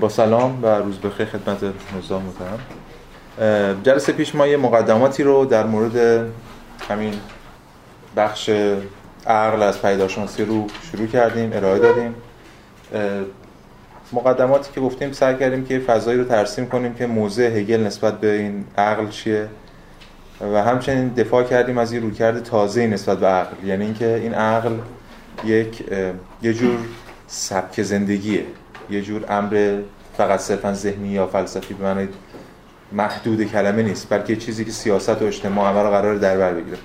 با سلام و روز بخیر خدمت نظام محترم. جلسه پیش ما یه مقدماتی رو در مورد همین بخش عقل از پیداشانسی رو شروع کردیم ارائه دادیم. مقدماتی که گفتیم سعی کردیم که فضایی رو ترسیم کنیم که موضع هگل نسبت به این عقل چیه. و همچنین دفاع کردیم از یه رویکرد تازه نسبت به عقل یعنی اینکه این عقل یک یه جور سبک زندگیه. یه جور امر فقط صرفا ذهنی یا فلسفی به معنی محدود کلمه نیست بلکه چیزی که سیاست و اجتماع همه رو قرار در بر بگیره.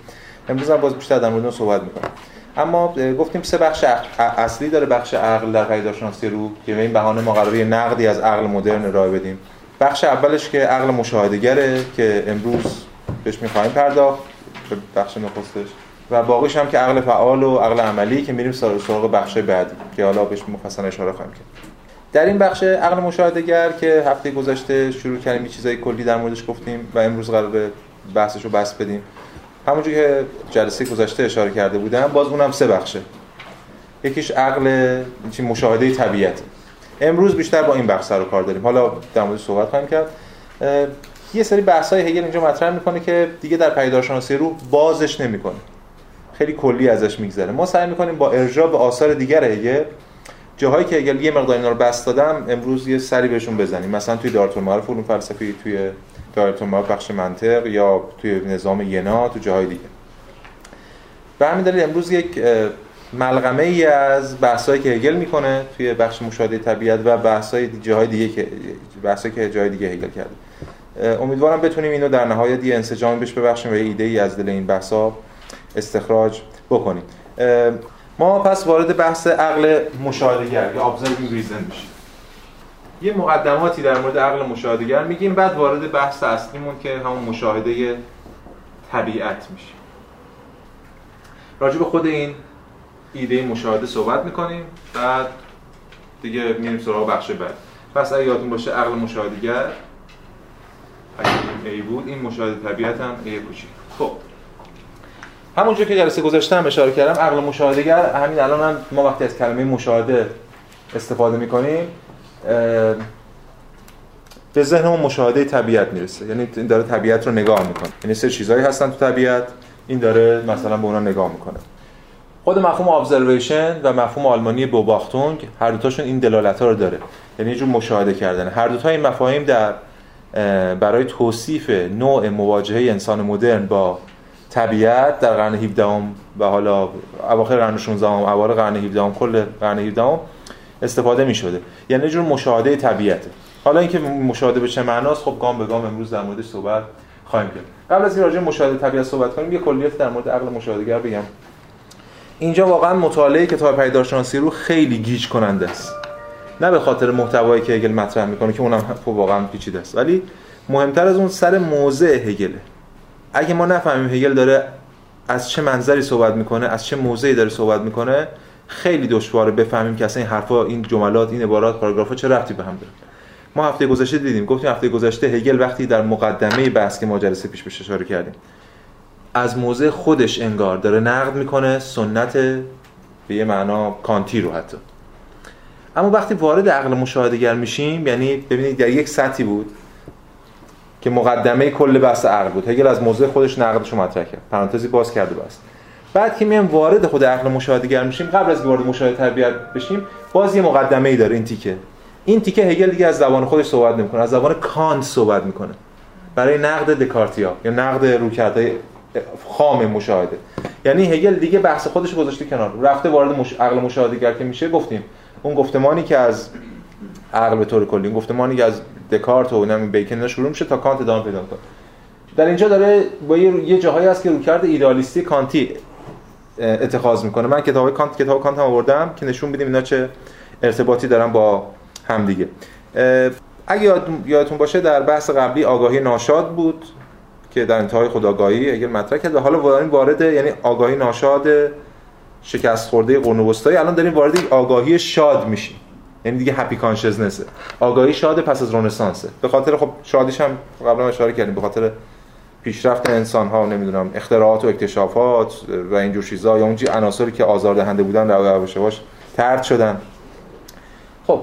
امروز هم باز بیشتر در مورد صحبت می‌کنم. اما گفتیم سه بخش اصلی داره بخش عقل در پیداشناسی رو که به این بهانه ما قراره نقدی از عقل مدرن ارائه بدیم. بخش اولش که عقل مشاهدهگره که امروز بهش می‌خوایم پرداخت بخش نخستش. و باقیش هم که عقل فعال و عقل عملی که میریم سراغ بخش بعدی که حالا بهش مفصل اشاره خواهیم کرد. در این بخش عقل مشاهدهگر که هفته گذشته شروع کردیم چیزای کلی در موردش گفتیم و امروز قرار بحثش رو بس بدیم. همونجوری که جلسه گذشته اشاره کرده بودم باز اونم سه بخشه. یکیش عقل چی مشاهده طبیعت. امروز بیشتر با این بخش رو کار داریم. حالا در مورد صحبت خواهیم کرد. یه سری بحث های هگل اینجا مطرح می‌کنه که دیگه در پیدارشناسی رو بازش نمی‌کنه. خیلی کلی ازش میگذره. ما سعی می‌کنیم با ارجاع به آثار دیگر هگل جاهایی که هگل یه مقدار اینا رو بس دادم امروز یه سری بهشون بزنیم. مثلا توی دارتون معرف علوم فلسفی توی دارتون معرف بخش منطق یا توی نظام ینا تو جاهای دیگه. به همین دلیل امروز یک ملغمه ای از بحثایی که هگل می‌کنه توی بخش مشاهده طبیعت و بحثای جاهای دیگه که بحثایی که جای دیگه هگل کرده. امیدوارم بتونیم اینو در نهایت یه انسجام بهش ببخشیم و ایده ای از دل این بحثا استخراج بکنیم. ما پس وارد بحث عقل مشاهدهگر یا observing reason میشیم. یه مقدماتی در مورد عقل مشاهدهگر میگیم بعد وارد بحث اصلیمون که همون مشاهده طبیعت میشیم. راجع به خود این ایده مشاهده صحبت می‌کنیم بعد دیگه میریم سراغ بخش بعد. پس اگه یادتون باشه عقل مشاهدهگر اگه این ای بود این مشاهده طبیعت هم ای کوچیک. خب. همونجور که جلسه گذاشته هم اشاره کردم عقل مشاهدهگر همین الان هم ما وقتی از کلمه مشاهده استفاده می‌کنیم به ذهنمون مشاهده طبیعت می‌رسه. یعنی این داره طبیعت رو نگاه می‌کنه. یعنی سه چیزهایی هستن تو طبیعت این داره مثلا به اونا نگاه می‌کنه. خود مفهوم ابزرویشن و مفهوم آلمانی بوباختونگ هر دوتاشون این دلالت ها رو داره. یعنی یه جور مشاهده کردن. هر دوتا این مفاهیم در برای توصیف نوع مواجهه انسان مدرن با طبیعت در قرن 17 و حالا اواخر قرن 16 ام اوایل قرن 17 کل قرن 17 استفاده می شده یعنی جور مشاهده طبیعته. حالا اینکه مشاهده به چه معناست خب گام به گام امروز در موردش صحبت خواهیم کرد. قبل از این راجع مشاهده طبیعت صحبت کنیم یه کلیت در مورد عقل مشاهدهگر بگم. اینجا واقعا مطالعه کتاب پیدارشناسی رو خیلی گیج کننده است. نه به خاطر محتوایی که هگل مطرح می‌کنه که اونم واقعا پیچیده است. ولی مهمتر از اون سر موضع هگله. اگه ما نفهمیم هگل داره از چه منظری صحبت می‌کنه از چه موضعی داره صحبت می‌کنه خیلی دشواره بفهمیم که اصلا این حرفا این جملات این عبارات پاراگرافا چه ربطی به هم داره. ما هفته گذشته دیدیم گفتیم هفته گذشته هگل وقتی در مقدمه بحث که ما جلسه پیش بهش اشاره کردیم از موضع خودش انگار داره نقد می‌کنه سنت به یه معنا کانتی رو حتی. اما وقتی وارد عقل مشاهدهگر میشیم یعنی ببینید در یک سطحی بود که مقدمه کل بحث عقل بود. هگل از موضع خودش نقدش رو مطرح کرد. پرانتزی باز کرده بس بعد که میایم وارد خود عقل مشاهدهگر میشیم قبل از وارد مشاهده طبیعت بشیم باز یه مقدمه ای داره این تیکه. این تیکه هگل دیگه از زبان خودش صحبت نمی‌کنه. از زبان کانت صحبت می‌کنه. برای نقد دکارتیا یا نقد رویکردهای خام مشاهده. یعنی هگل دیگه بحث خودش گذاشته کنار. رفته وارد مش... عقل مشاهدهگر که میشه گفتیم. اون گفتمانی که از عقل به طور کلی گفتمانی که از دکارت و نمی بیکن شروع میشه تا کانت ادامه پیدا کنه. در اینجا داره با یه جاهایی هست که رویکرد ایدالیستی کانتی اتخاذ می‌کنه. من کتاب کانت کتاب کانت هم آوردم که نشون بدیم اینا چه ارتباطی دارن با همدیگه اگه یادتون باشه در بحث قبلی آگاهی ناشاد بود که در انتهای خداگاهی اگر مطرح کرد. و حالا وارد وارد یعنی آگاهی ناشاد شکست خورده وسطایی الان داریم وارد آگاهی شاد میشیم. یعنی دیگه هپی کانشسنسه آگاهی شاد پس از رنسانسه. به خاطر خب شادیش هم قبلا اشاره کردیم به خاطر پیشرفت انسان ها نمی‌دونم اختراعات و اکتشافات و اینجور چیزا یا اونجی عناصری که آزاردهنده بودن رو یواش یواش ترد شدن. خب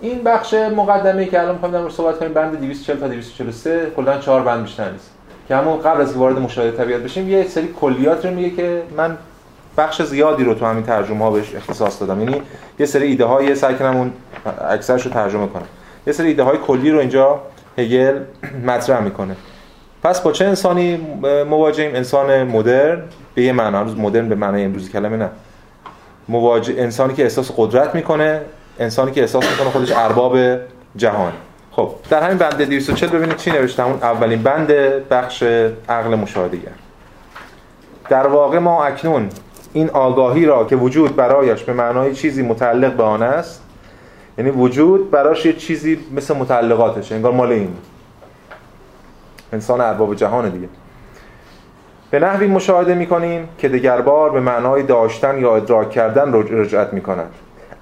این بخش مقدمه که الان می‌خوایم در صحبت کنیم بند 240 تا 243 کلا چهار بند بیشتر نیست. که همون قبل از وارد مشاهده طبیعت بشیم یه سری کلیات رو میگه که من بخش زیادی رو تو همین ترجمه ها بهش اختصاص دادم. یعنی یه سری ایده های سعی کنم اون اکثرش رو ترجمه کنم. یه سری ایده های کلی رو اینجا هگل مطرح می‌کنه. پس با چه انسانی مواجهیم؟ انسان مدرن به یه معنا. مدرن به معنای امروزی کلمه نه. مواجه انسانی که احساس قدرت می‌کنه انسانی که احساس می‌کنه خودش ارباب جهان. خب در همین بند 240 ببینید چی نوشته. اون اولین بند بخش عقل مشاهدهگر در واقع ما اکنون این آگاهی را که وجود برایش به معنای چیزی متعلق به آن است یعنی وجود براش یه چیزی مثل متعلقاتشه انگار مال این. انسان ارباب جهان دیگه. به نحوی مشاهده می‌کنیم که دگربار به معنای داشتن یا ادراک کردن رجعت می‌کند.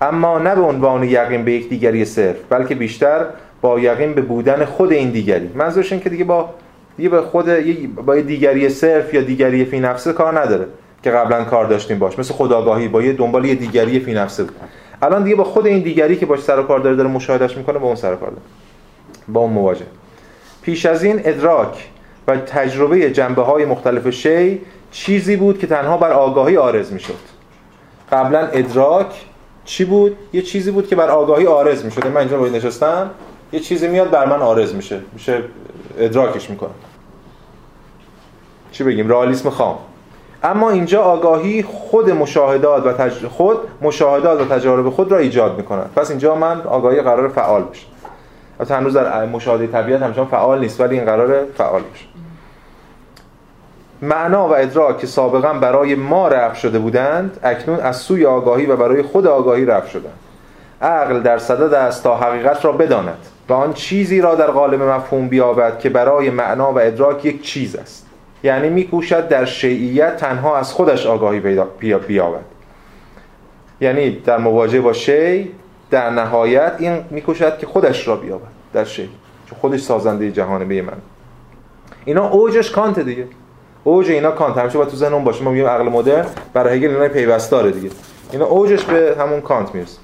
اما نه به عنوان یقین به یک دیگری صرف بلکه بیشتر با یقین به بودن خود این دیگری. منظورش این که دیگه با دیگه به خود با دیگری صرف یا دیگری فی نفسه کار نداره. که قبلا کار داشتیم باش. مثل خداگاهی با یه دنبال یه دیگری فی نفسه بود. الان دیگه با خود این دیگری که باش سر و کار داره داره مشاهدهش می‌کنه با اون سر و کار داره. با اون مواجه. پیش از این ادراک و تجربه جنبه های مختلف شی چیزی بود که تنها بر آگاهی آرز می‌شد. قبلا ادراک چی بود؟ یه چیزی بود که بر آگاهی آرز می‌شد. من اینجا باید نشستم. یه چیزی میاد بر من آرز میشه. میشه ادراکش می‌کنم. چی بگیم؟ رئالیسم خام. اما اینجا آگاهی خود مشاهدات و تج... خود مشاهدات و تجارب خود را ایجاد می‌کند. پس اینجا من آگاهی قرار فعال بشه. البته هنوز در مشاهده طبیعت همچنان فعال نیست ولی این قرار فعال بشه. معنا و ادراک که سابقا برای ما رفع شده بودند اکنون از سوی آگاهی و برای خود آگاهی رفع شدند. عقل در صدد است تا حقیقت را بداند و آن چیزی را در قالب مفهوم بیابد که برای معنا و ادراک یک چیز است. یعنی میکوشد در شیعیت تنها از خودش آگاهی بیابد. یعنی در مواجهه با شی در نهایت این میکوشد که خودش را بیابد در شی. چون خودش سازنده جهانه به من. اینا اوجش کانت دیگه. اوج اینا کانت. همیشه با تو ذهنمون باشه. ما میگیم عقل مدرن. برای هگل اینا پیوستاره دیگه. اینا اوجش به همون کانت می‌رسه.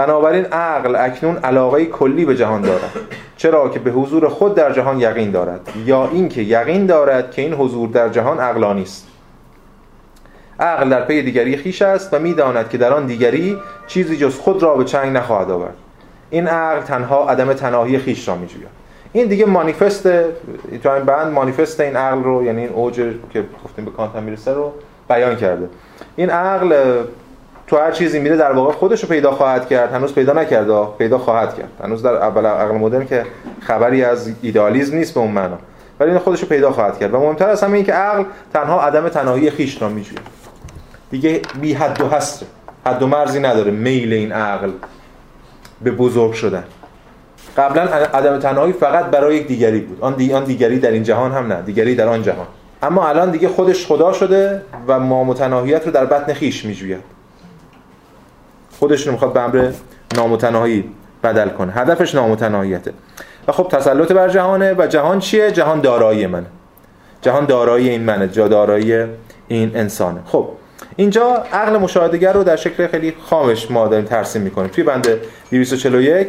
بنابراین عقل اکنون علاقه کلی به جهان دارد. چرا که به حضور خود در جهان یقین دارد یا اینکه یقین دارد که این حضور در جهان عقلانی است عقل در پی دیگری خیش است و می‌داند که در آن دیگری چیزی جز خود را به چنگ نخواهد آورد. این عقل تنها عدم تناهی خیش را میجوید. این دیگه مانیفست تو این بند مانیفست این عقل رو یعنی این اوج که گفتیم به کانت می‌رسه رو بیان کرده. این عقل تو هر چیزی میره در واقع خودش رو پیدا خواهد کرد هنوز پیدا نکرده پیدا خواهد کرد. هنوز در اول عقل مدرن که خبری از ایدئالیسم نیست به اون معنا. ولی این خودش رو پیدا خواهد کرد. و مهمتر از همه این که عقل تنها عدم تناهی خیش را میجوید. دیگه بی حد و حصر حد و مرزی نداره میل این عقل به بزرگ شدن. قبلا عدم تنهایی فقط برای یک دیگری بود. آن, دی... دیگری در این جهان هم نه دیگری در آن جهان. اما الان دیگه خودش خدا شده و ما متناهیت رو در بطن خیش میجوید. خودش رو می‌خواد به امر نامتناهی بدل کنه. هدفش نامتناهیته. و خب تسلط بر جهانه. و جهان چیه؟ جهان دارایی منه. جهان دارایی این منه. جا دارایی این انسانه. خب اینجا عقل مشاهدگر رو در شکل خیلی خامش ما داریم ترسیم می‌کنیم. توی بند 241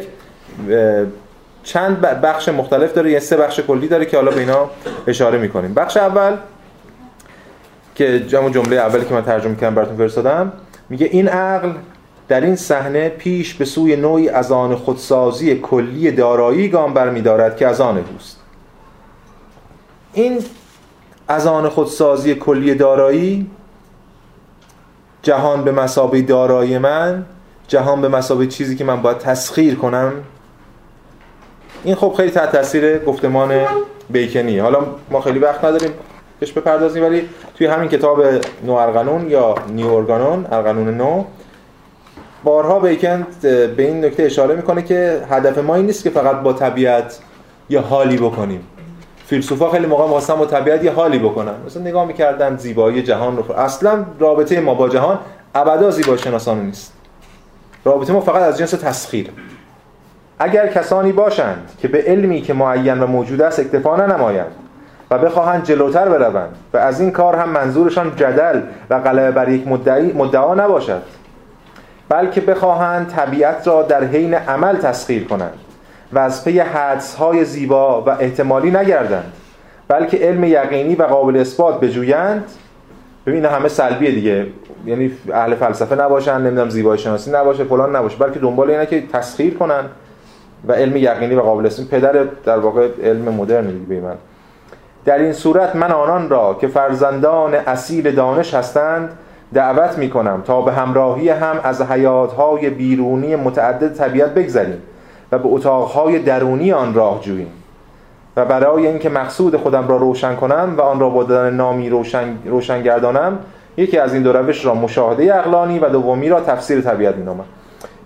چند بخش مختلف داره یه سه بخش کلی داره که حالا به اینا اشاره می‌کنیم. بخش اول که جمع جمله اولی که من ترجمه کردم براتون فرستادم میگه این عقل در این صحنه پیش به سوی نوعی از آن خودسازی کلی دارایی گام برمیدارد که از آن اوست این از آن خودسازی کلی دارایی جهان به مسابه دارایی من جهان به مسابه چیزی که من باید تسخیر کنم. این خب خیلی تحت تاثیر گفتمان بیکنی. حالا ما خیلی وقت نداریم بهش بپردازیم ولی توی همین کتاب نو ارقانون یا نیو ارگانون ارقانون نو بارها بیکن به این نکته اشاره می‌کنه که هدف ما این نیست که فقط با طبیعت یه حالی بکنیم. فیلسوفا خیلی موقع می‌خواستن با طبیعت یه حالی بکنن. مثلا نگاه می‌کردن زیبایی جهان رو. اصلا رابطه ما با جهان ابدا زیبایی شناسانه نیست. رابطه ما فقط از جنس تسخیر. اگر کسانی باشند که به علمی که معین و موجود است اکتفا ننمایند و بخواهند جلوتر بروند و از این کار هم منظورشان جدل و غلبه بر یک مدعی مدعا نباشد. بلکه بخواهند طبیعت را در حین عمل تسخیر کنند و از پی حدسهای زیبا و احتمالی نگردند بلکه علم یقینی و قابل اثبات بجویند. ببین همه سلبیه دیگه. یعنی اهل فلسفه نباشن نمی‌دونم زیبایی شناسی نباشه فلان نباشه. بلکه دنبال اینه که تسخیر کنن و علم یقینی و قابل استفاده پدر در واقع علم مدرن دیگه من. در این صورت من آنان را که فرزندان اصیل دانش هستند دعوت می کنم تا به همراهی هم از حیاتهای بیرونی متعدد طبیعت بگذریم و به اتاقهای درونی آن راه جوییم. و برای اینکه مقصود خودم را روشن کنم و آن را با دادن نامی روشن, روشن گردانم یکی از این دو روش را مشاهده عقلانی و دومی را تفسیر طبیعت مینامم.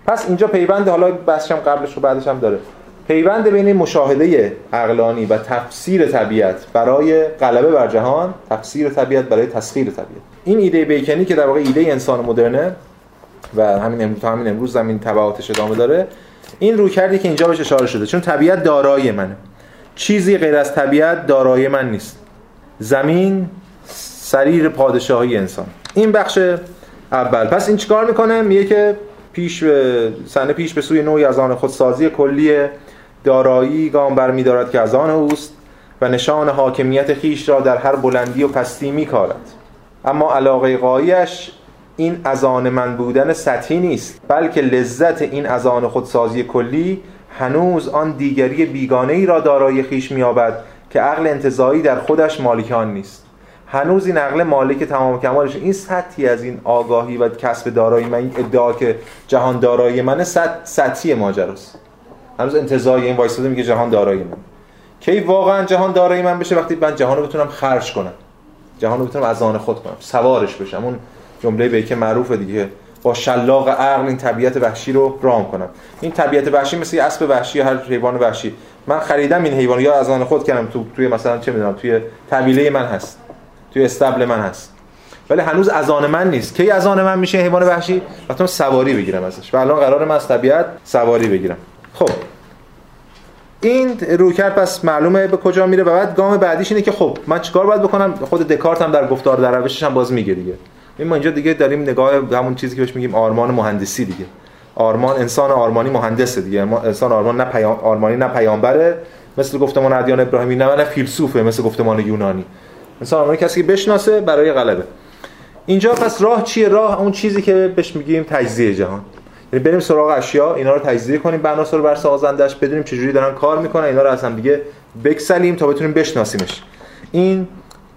پس اینجا پیوند حالا بحثش هم قبلش و بعدش هم داره. پیوند بین مشاهده عقلانی و تفسیر طبیعت برای غلبه بر جهان تفسیر طبیعت برای تسخیر طبیعت. این ایده بیکنی که در واقع ایده انسان مدرنه و همین امروز همین امروز زمین تبعاتش ادامه داره این رو کردی که اینجا بهش اشاره شده. چون طبیعت دارای منه. چیزی غیر از طبیعت دارای من نیست. زمین سریر پادشاهی انسان. این بخش اول. پس این چیکار می‌کنه؟ میگه که پیش به سنه پیش به سوی نوعی از آن خودسازی کلی دارایی گام برمیدارد که از آن اوست و نشان حاکمیت خیش را در هر بلندی و پستی میکارد. اما علاقه قایش این از آن من بودن سطحی نیست بلکه لذت این از آن خودسازی کلی هنوز آن دیگری بیگانه ای را دارای خیش میابد که عقل انتظایی در خودش مالکان نیست. هنوز این عقل مالک تمام کمالش این سطحی از این آگاهی و کسب دارایی من ادعا که جهان دارایی منه سطحی ماجراست. هنوز انتظایی این وایساده میگه جهان دارایی من. کی واقعا جهان دارایی من بشه وقتی من جهان رو بتونم خرج کنم؟ جهان رو بتونم از آن خود کنم. سوارش بشم. اون جمله به که معروفه دیگه. با شلاق عقل این طبیعت وحشی رو رام کنم. این طبیعت وحشی مثل اسب وحشی هر حیوان وحشی. من خریدم این حیوان یا از آن خود کردم. تو توی مثلا چه می‌دونم توی طویله من هست. توی استبل من هست. ولی هنوز از آن من نیست. کی از آن من میشه حیوان وحشی؟ وقتی سواری بگیرم ازش. و الان قرار من از طبیعت سواری بگیرم. خب. این روکرد پس معلومه به کجا میره و بعد گام بعدیش اینه که خب من چیکار باید بکنم؟ خود دکارت هم در گفتار در روشش هم باز میگه دیگه. ما اینجا دیگه داریم نگاه همون چیزی که بهش میگیم آرمان مهندسی دیگه. آرمان انسان آرمانی مهندسه دیگه. انسان آرمان نه پیام آرمانی نه پیامبره. مثل گفتمان ادیان ابراهیمی نه نه فیلسوفه مثل گفتمان یونانی. انسان آرمانی کسی که بشناسه برای غلبه. اینجا پس راه چیه؟ راه اون چیزی که بهش میگیم تجزیه جهان. یعنی بریم سراغ اشیا اینا رو تجزیه کنیم بناس رو بر سازندش بدونیم چجوری دارن کار می‌کنن اینا رو هم دیگه بکسلیم تا بتونیم بشناسیمش. این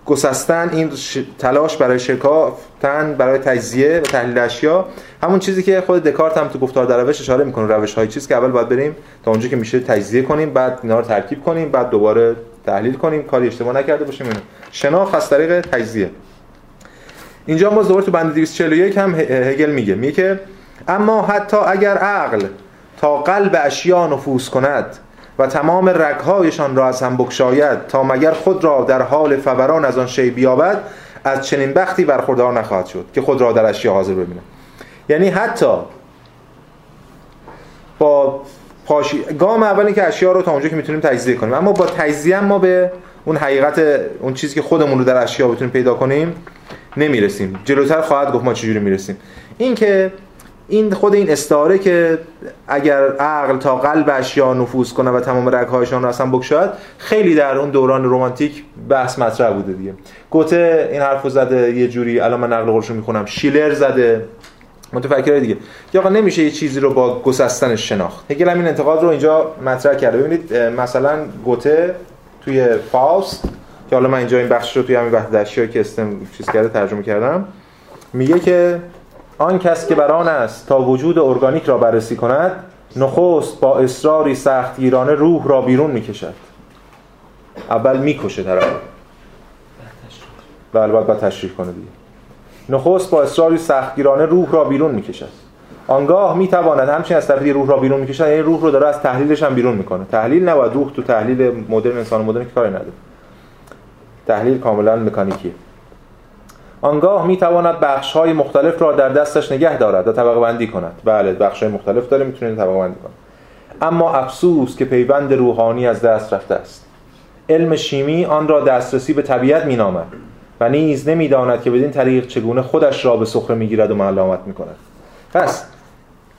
گسستن این تلاش برای شکافتن برای تجزیه و تحلیل اشیا همون چیزی که خود دکارت هم تو گفتار در روش اشاره می‌کنه روش های چیز که اول باید بریم تا اونجا که میشه تجزیه کنیم بعد اینا رو ترکیب کنیم بعد دوباره تحلیل کنیم کاری اشتباه نکرده باشیم اینو. شناخت از طریق تجزیه. اینجا ما دوباره تو بند 241 هم هگل میگه. میگه که اما حتی اگر عقل تا قلب اشیا نفوذ کند و تمام رگهایشان را از هم بکشاید تا مگر خود را در حال فوران از آن شی بیابد از چنین بختی برخوردار نخواهد شد که خود را در اشیا حاضر ببینه یعنی حتی با پاشی گام اولی که اشیا رو تا اونجا که می‌تونیم تجزیه کنیم. اما با تجزیه ما به اون حقیقت اون چیزی که خودمون رو در اشیا بتونیم پیدا کنیم نمی‌رسیم. جلوتر خواهد گفت ما چجوری می‌رسیم. این که این خود این استعاره که اگر عقل تا قلب اشیا نفوذ کنه و تمام رگهایشان رو اصلا بکشاد خیلی در اون دوران رومانتیک بحث مطرح بوده دیگه. گوته این حرفو زده یه جوری الان من نقل قولشو می‌خونم. شیلر زده. متفکر دیگه. یا آقا نمیشه یه چیزی رو با گسستنش شناخت. هگل این انتقاد رو اینجا مطرح کرده. ببینید مثلا گوته توی فاوست که حالا من اینجا این بخش رو توی همین بحث که استم چیز کرده ترجمه کردم میگه که آن کس که بران است تا وجود ارگانیک را بررسی کند نخست با اصراری سختگیرانه روح را بیرون می‌کشد. اول می‌کشه طرف و البته تشریح کنه دیگه. نخست با اصراری سختگیرانه روح را بیرون می‌کشد. آنگاه می‌تواند همچنین از طرفی روح را بیرون می‌کشد یعنی روح رو داره از تحلیلش هم بیرون می‌کنه. تحلیل نباید روح تو تحلیل مدرن انسان مدرن که کاری نداره. تحلیل کاملا مکانیکیه. آنگاه می تواند بخش های مختلف را در دستش نگه دارد و طبقه بندی کند. بله بخش های مختلف داره می‌تونه طبقه بندی کنه. اما افسوس که پیوند روحانی از دست رفته است. علم شیمی آن را دسترسی به طبیعت مینامد و نیز نمی‌داند که بدین طریق چگونه خودش را به سخره می‌گیرد و معلومت می‌کند. پس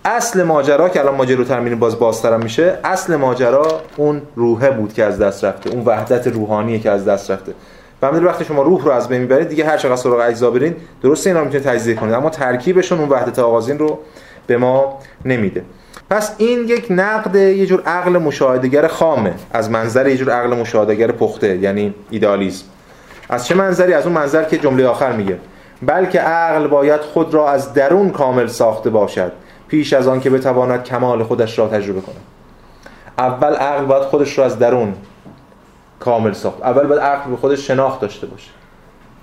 اصل ماجرا که الان ماجرا ترمین باز بازترم میشه اصل ماجرا اون روحه بود که از دست رفته اون وحدت روحانیه که از دست رفته. و همین وقتی شما روح رو از بین می‌برید دیگه هر چقدر سراغ اجزا برین درسته اینا رو می‌تونید تجزیه کنید اما ترکیبشون اون وحدت آغازین رو به ما نمیده. پس این یک نقد یه جور عقل مشاهدگر خامه. از منظر یه جور عقل مشاهدگر پخته یعنی ایدالیسم. از چه منظری؟ از اون منظر که جمله آخر میگه. بلکه عقل باید خود را از درون کامل ساخته باشد پیش از آن که بتواند کمال خودش را تجربه کند. اول عقل باید خودش را از درون کامل ساخت. اول باید عقل به خودش شناخت داشته باشه.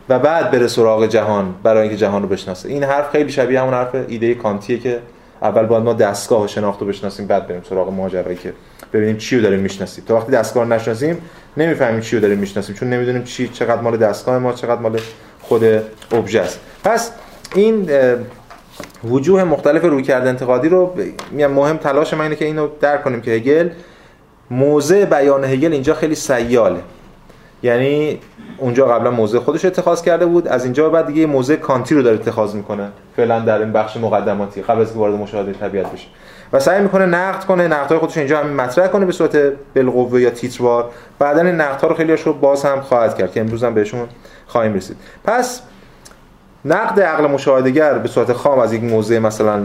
و بعد بره سراغ جهان برای اینکه جهان رو بشناسه. این حرف خیلی شبیه همون حرف ایده کانتیه که اول باید ما دستگاه شناخت رو بشناسیم بعد بریم سراغ ماجرایی که ببینیم چی رو داریم می‌شناسیم. تا وقتی دستگاه رو نشناسیم نمی‌فهمیم چی رو داریم می‌شناسیم چون نمی‌دونیم چی چقدر مال دستگاه ما چقدر مال خود ابژه است. پس این وجوه مختلف روی کرده انتقادی رو مهم تلاش ما اینه که اینو درک کنیم که هگل موضع بیان هگل اینجا خیلی سیاله. یعنی اونجا قبلا موضع خودش اتخاذ کرده بود از اینجا بعد دیگه موضع کانتی رو داره اتخاذ می‌کنه. فعلا در این بخش مقدماتی قبل از وارد مشاهده طبیعت بشه. و سعی می‌کنه نقد کنه نقدهای خودش اینجا هم مطرح کنه به صورت بالقوه یا تیتروار. بعدا این نقدها رو خیلی رو باز هم خواهد کرد که امروز هم بهشون خواهیم رسید. پس نقد عقل مشاهدگر به صورت خام از یک موضع مثلا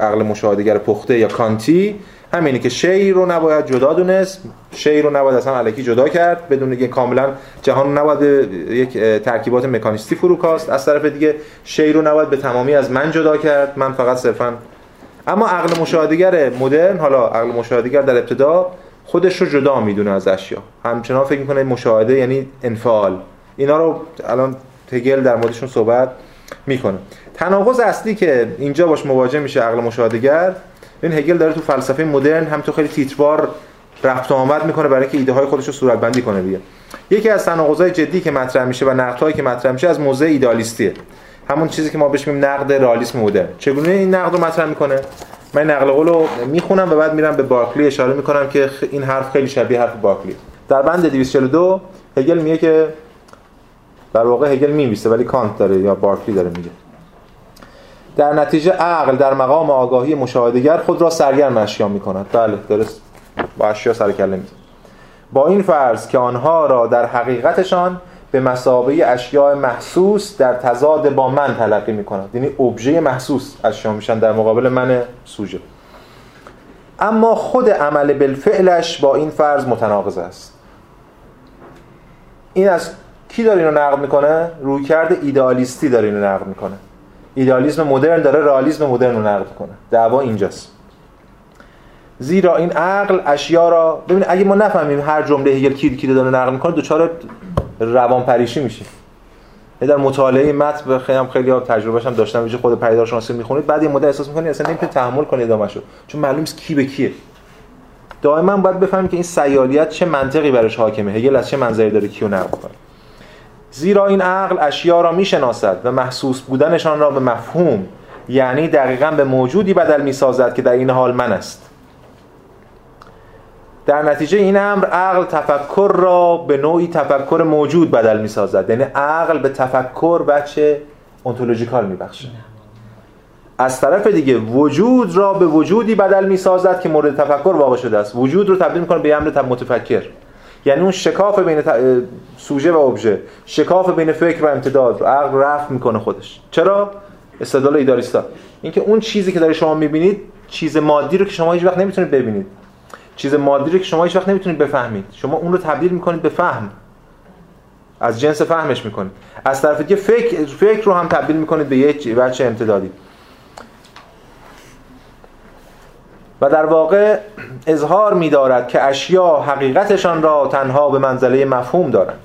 عقل مشاهدگر پخته یا کانتی همینه که شی رو نباید جدا دونست. شی رو نباید اصلا علکی جدا کرد. بدون که کاملا جهان نباید یک ترکیبات مکانیستی فروکاست از طرف دیگه شی رو نباید به تمامی از من جدا کرد. من فقط صرفا اما عقل مشاهدگر مدرن حالا عقل مشاهدگر در ابتدا خودش رو جدا می‌دونه از اشیا. همچنان فکر می‌کنه مشاهده یعنی انفعال. اینا رو الان تگل در موردشون صحبت می‌کنه. تناقض اصلی که اینجا باش مواجه میشه عقل مشاهدگر این هگل داره تو فلسفه مدرن هم تو خیلی تیتروار رفت و آمد می‌کنه برای اینکه ایده های خودش رو صورت بندی کنه دیگه. یکی از تناقضای جدی که مطرح میشه و نقدهایی که مطرح میشه از موزه ایدالیستیه همون چیزی که ما بهش میگیم نقد رئالیسم مدرن. چگونه این نقد رو مطرح می‌کنه؟ من نقل قول رو می‌خونم و بعد میرم به بارکلی اشاره می‌کنم که این حرف خیلی شبیه حرف بارکلی. در بند 242 هگل میگه که در واقع هگل میمیسه ولی کانت داره یا بارکلی داره میگه. در نتیجه عقل در مقام آگاهی مشاهدگر خود را سرگرم اشیا می کند بله درست. با اشیا سر کله می با این فرض که آنها را در حقیقتشان به مسابقه اشیاء محسوس در تضاد با من تلقی می کند یعنی ابژه محسوس اشیا میشن در مقابل من سوژه. اما خود عمل بالفعلش با این فرض متناقض است. این از کی داره اینو نقد می‌کنه؟ روی کرده ایدئالیستی داره اینو نقد می‌کنه. ایدالیسم مدرن داره رئالیسم مدرن رو نقد کنه دعوا اینجاست. زیرا این عقل اشیا را ببین اگه ما نفهمیم هر جمله هگل کی کی داره نقد می‌کنه پریشی میشه در مطالعه متن خیلی هم خیلی تجربهش هم داشتم ویژه خود پیدار شناسی می‌خونید. بعد این مدت احساس می‌کنید اصلا نمی‌تونید تحمل کنید ادامهشو چون معلوم نیست کی به کیه. دائما باید بفهمیم که این سیالیت چه منطقی برش حاکمه. هگل از چه منظری داره کیو نقد زیرا این عقل اشیا را می‌شناسد و محسوس بودنشان را به مفهوم یعنی دقیقا به موجودی بدل می‌سازد که در این حال من است. در نتیجه این امر عقل تفکر را به نوعی تفکر موجود بدل می‌سازد. یعنی عقل به تفکر بچه انتولوژیکال میبخشه. از طرف دیگه وجود را به وجودی بدل می‌سازد که مورد تفکر واقع شده است. وجود رو تبدیل می‌کنه به امر متفکر. یعنی اون شکاف بین سوژه و ابژه شکاف بین فکر و امتداد رو عقل رفت می‌کنه خودش. چرا؟ استدلال ایدالیستا. اینکه اون چیزی که داره شما می‌بینید چیز مادی رو که شما هیچ وقت نمی‌تونید ببینید. چیز مادی رو که شما هیچ وقت نمی‌تونید بفهمید. شما اون رو تبدیل می‌کنید به فهم. از جنس فهمش می‌کنید. از طرف دیگه فکر فکر رو هم تبدیل می‌کنید به یک بچه امتدادی. و در واقع اظهار می‌دارد که اشیا حقیقتشان را تنها به منزله مفهوم دارند.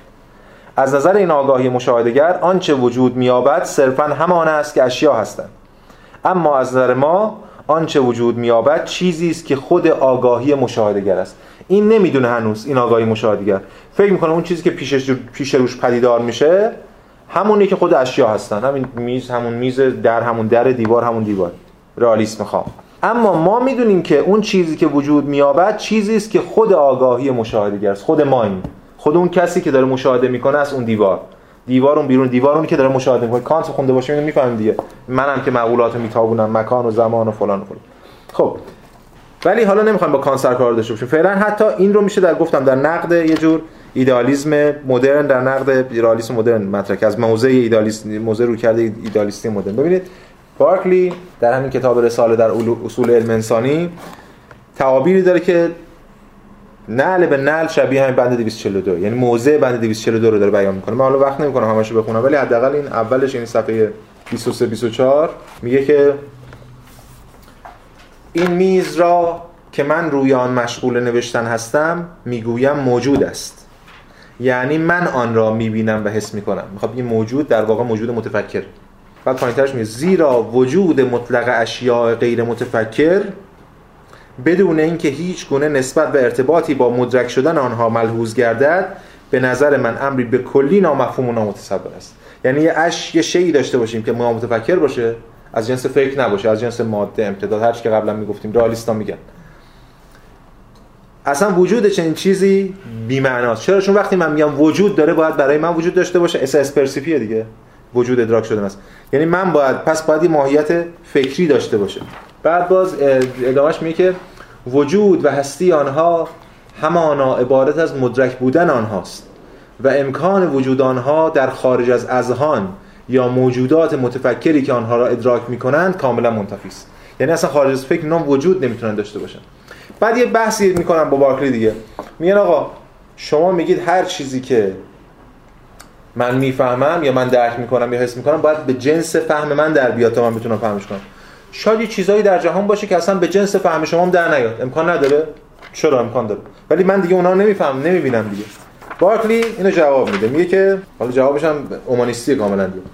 از نظر این آگاهی مشاهدگر آنچه وجود می‌یابد صرفا همان است که اشیا هستند. اما از نظر ما آنچه وجود می‌یابد چیزی است که خود آگاهی مشاهدگر است. این نمی‌دونه هنوز این آگاهی مشاهدگر فکر می‌کنه اون چیزی که پیشش پیش روش پدیدار میشه همونی که خود اشیا هستن. همین میز همون میز در همون در دیوار همون دیوار. رئالیسم خواه اما ما می‌دونیم که اون چیزی که وجود میابد چیزی است که خود آگاهی مشاهده است. خود ما این خود اون کسی که داره مشاهده می‌کنه از اون دیوار. دیوار اون بیرون. دیوار اونی که داره مشاهده می‌کنه. کانت خونده باشه می‌فهمیم دیگه. منم که مقولات رو میتابونم. مکان و زمان و فلان و فلان. خب. ولی حالا نمی‌خوایم با کانسر کار داشته باشیم. فعلا حتی این رو میشه در گفتم در نقد یه جور ایدالیسم مدرن در نقد رئالیسم مدرن مطرح از موضع ایدالیسم موضع رو کرده ایدالیستی مدرن. ببینید بارکلی در همین کتاب رساله در اصول علم انسانی تعابیری داره که نعل به نعل شبیه همین بند 242 یعنی موضع بند 242 رو داره بیان می‌کنه. من حالا وقت نمی‌کنم همشو بخونم ولی حداقل این اولش این صفحه 23 24 میگه که این میز را که من روی آن مشغول نوشتن هستم می‌گویم موجود است. یعنی من آن را می‌بینم و حس می‌کنم. می‌خوام این موجود در واقع موجود متفکر. بعد پایینترش میگه زیرا وجود مطلق اشیاء غیر متفکر بدون اینکه هیچ گونه نسبت و ارتباطی با مدرک شدن آنها ملحوظ گردد به نظر من امری به کلی نامفهوم و نامتصور است. یعنی یه اش یه شیء داشته باشیم که متفکر باشه از جنس فکر نباشه از جنس ماده امتداد هر که قبلا می‌گفتیم رئالیستا میگن. اصلا وجود چنین چیزی بی معناست چرا؟ چون وقتی من میگم وجود داره باید برای من وجود داشته باشه. اس اسپرسیفیه دیگه. وجود ادراک شده است. یعنی من باید پس باید یه ماهیت فکری داشته باشه بعد باز ادامهش میگه که وجود و هستی آنها همانا عبارت از مدرک بودن آنهاست و امکان وجود آنها در خارج از اذهان یا موجودات متفکری که آنها را ادراک می‌کنند کاملا منتفی است. یعنی اصلا خارج از فکر نام وجود نمی‌تونن داشته باشن. بعد یه بحثی می‌کنم با بارکلی دیگه. میگن آقا شما میگید هر چیزی که من می‌فهمم یا من درک می‌کنم یا حس می‌کنم باید به جنس فهم من در بیاد تا من بتونم فهمش کنم. شاید یه چیزایی در جهان باشه که اصلا به جنس فهم شما هم در نیاد. امکان نداره. چرا امکان داره؟ ولی من دیگه اونا رو نمی‌فهمم نمی‌بینم دیگه. بارکلی اینو جواب میده. میگه که حالا جوابش هم اومانیستی کاملا دیگه.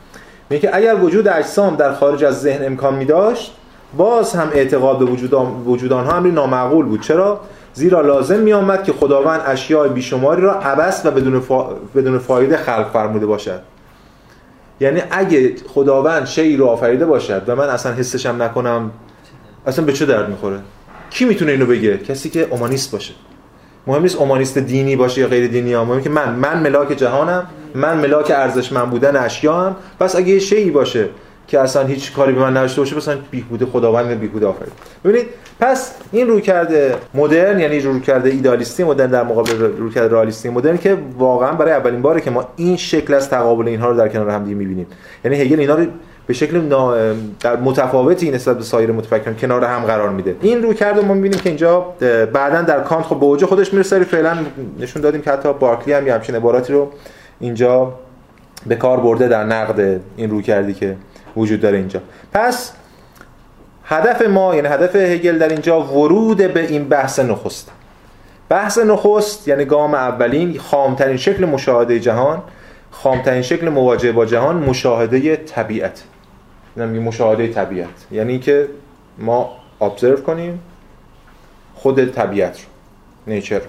میگه که اگر وجود اجسام در خارج از ذهن امکان میداشت باز هم اعتقاد به وجود, وجود آنها امری نامعقول بود. چرا؟ زیرا لازم می آمد که خداوند اشیاء بیشماری را عبس و بدون, فا... بدون فایده خلق فرموده باشد. یعنی اگه خداوند شیء رو آفریده باشد و من اصلا حسشم نکنم اصلا به چه درد می‌خوره؟ کی می‌تونه اینو بگه؟ کسی که اومانیست باشه. مهم نیست اومانیست دینی باشه یا غیر دینی مهم که من من ملاک جهانم من ملاک ارزشمند بودن اشیاءم. پس اگه یه شیعی باشه که اصلا هیچ کاری به من نداشته باشه مثلا بیهوده خداوند بیهوده آفرید ببینید پس این روی کرده مدرن یعنی روی کرده ایدالیستی مدرن در مقابل روی کرده رئالیستی مدرن که واقعا برای اولین باره که ما این شکل از تقابل اینها رو در کنار هم دیگه می‌بینیم. یعنی هگل اینا رو به شکل در متفاوتی نسبت به سایر متفکران کنار هم قرار میده. این روی کرده ما می‌بینیم که اینجا بعدا در کانت خب به اوج خودش می‌رسه. فعلا نشون دادیم که حتی بارکلی هم یه همچین عباراتی رو اینجا به کار برده در نقد این روی کردی که وجود داره اینجا. پس هدف ما یعنی هدف هگل در اینجا ورود به این بحث نخست. بحث نخست یعنی گام اولین خامترین شکل مشاهده جهان خامترین شکل مواجهه با جهان مشاهده طبیعت. یعنی مشاهده طبیعت. یعنی که ما ابزرو کنیم خود طبیعت رو نیچر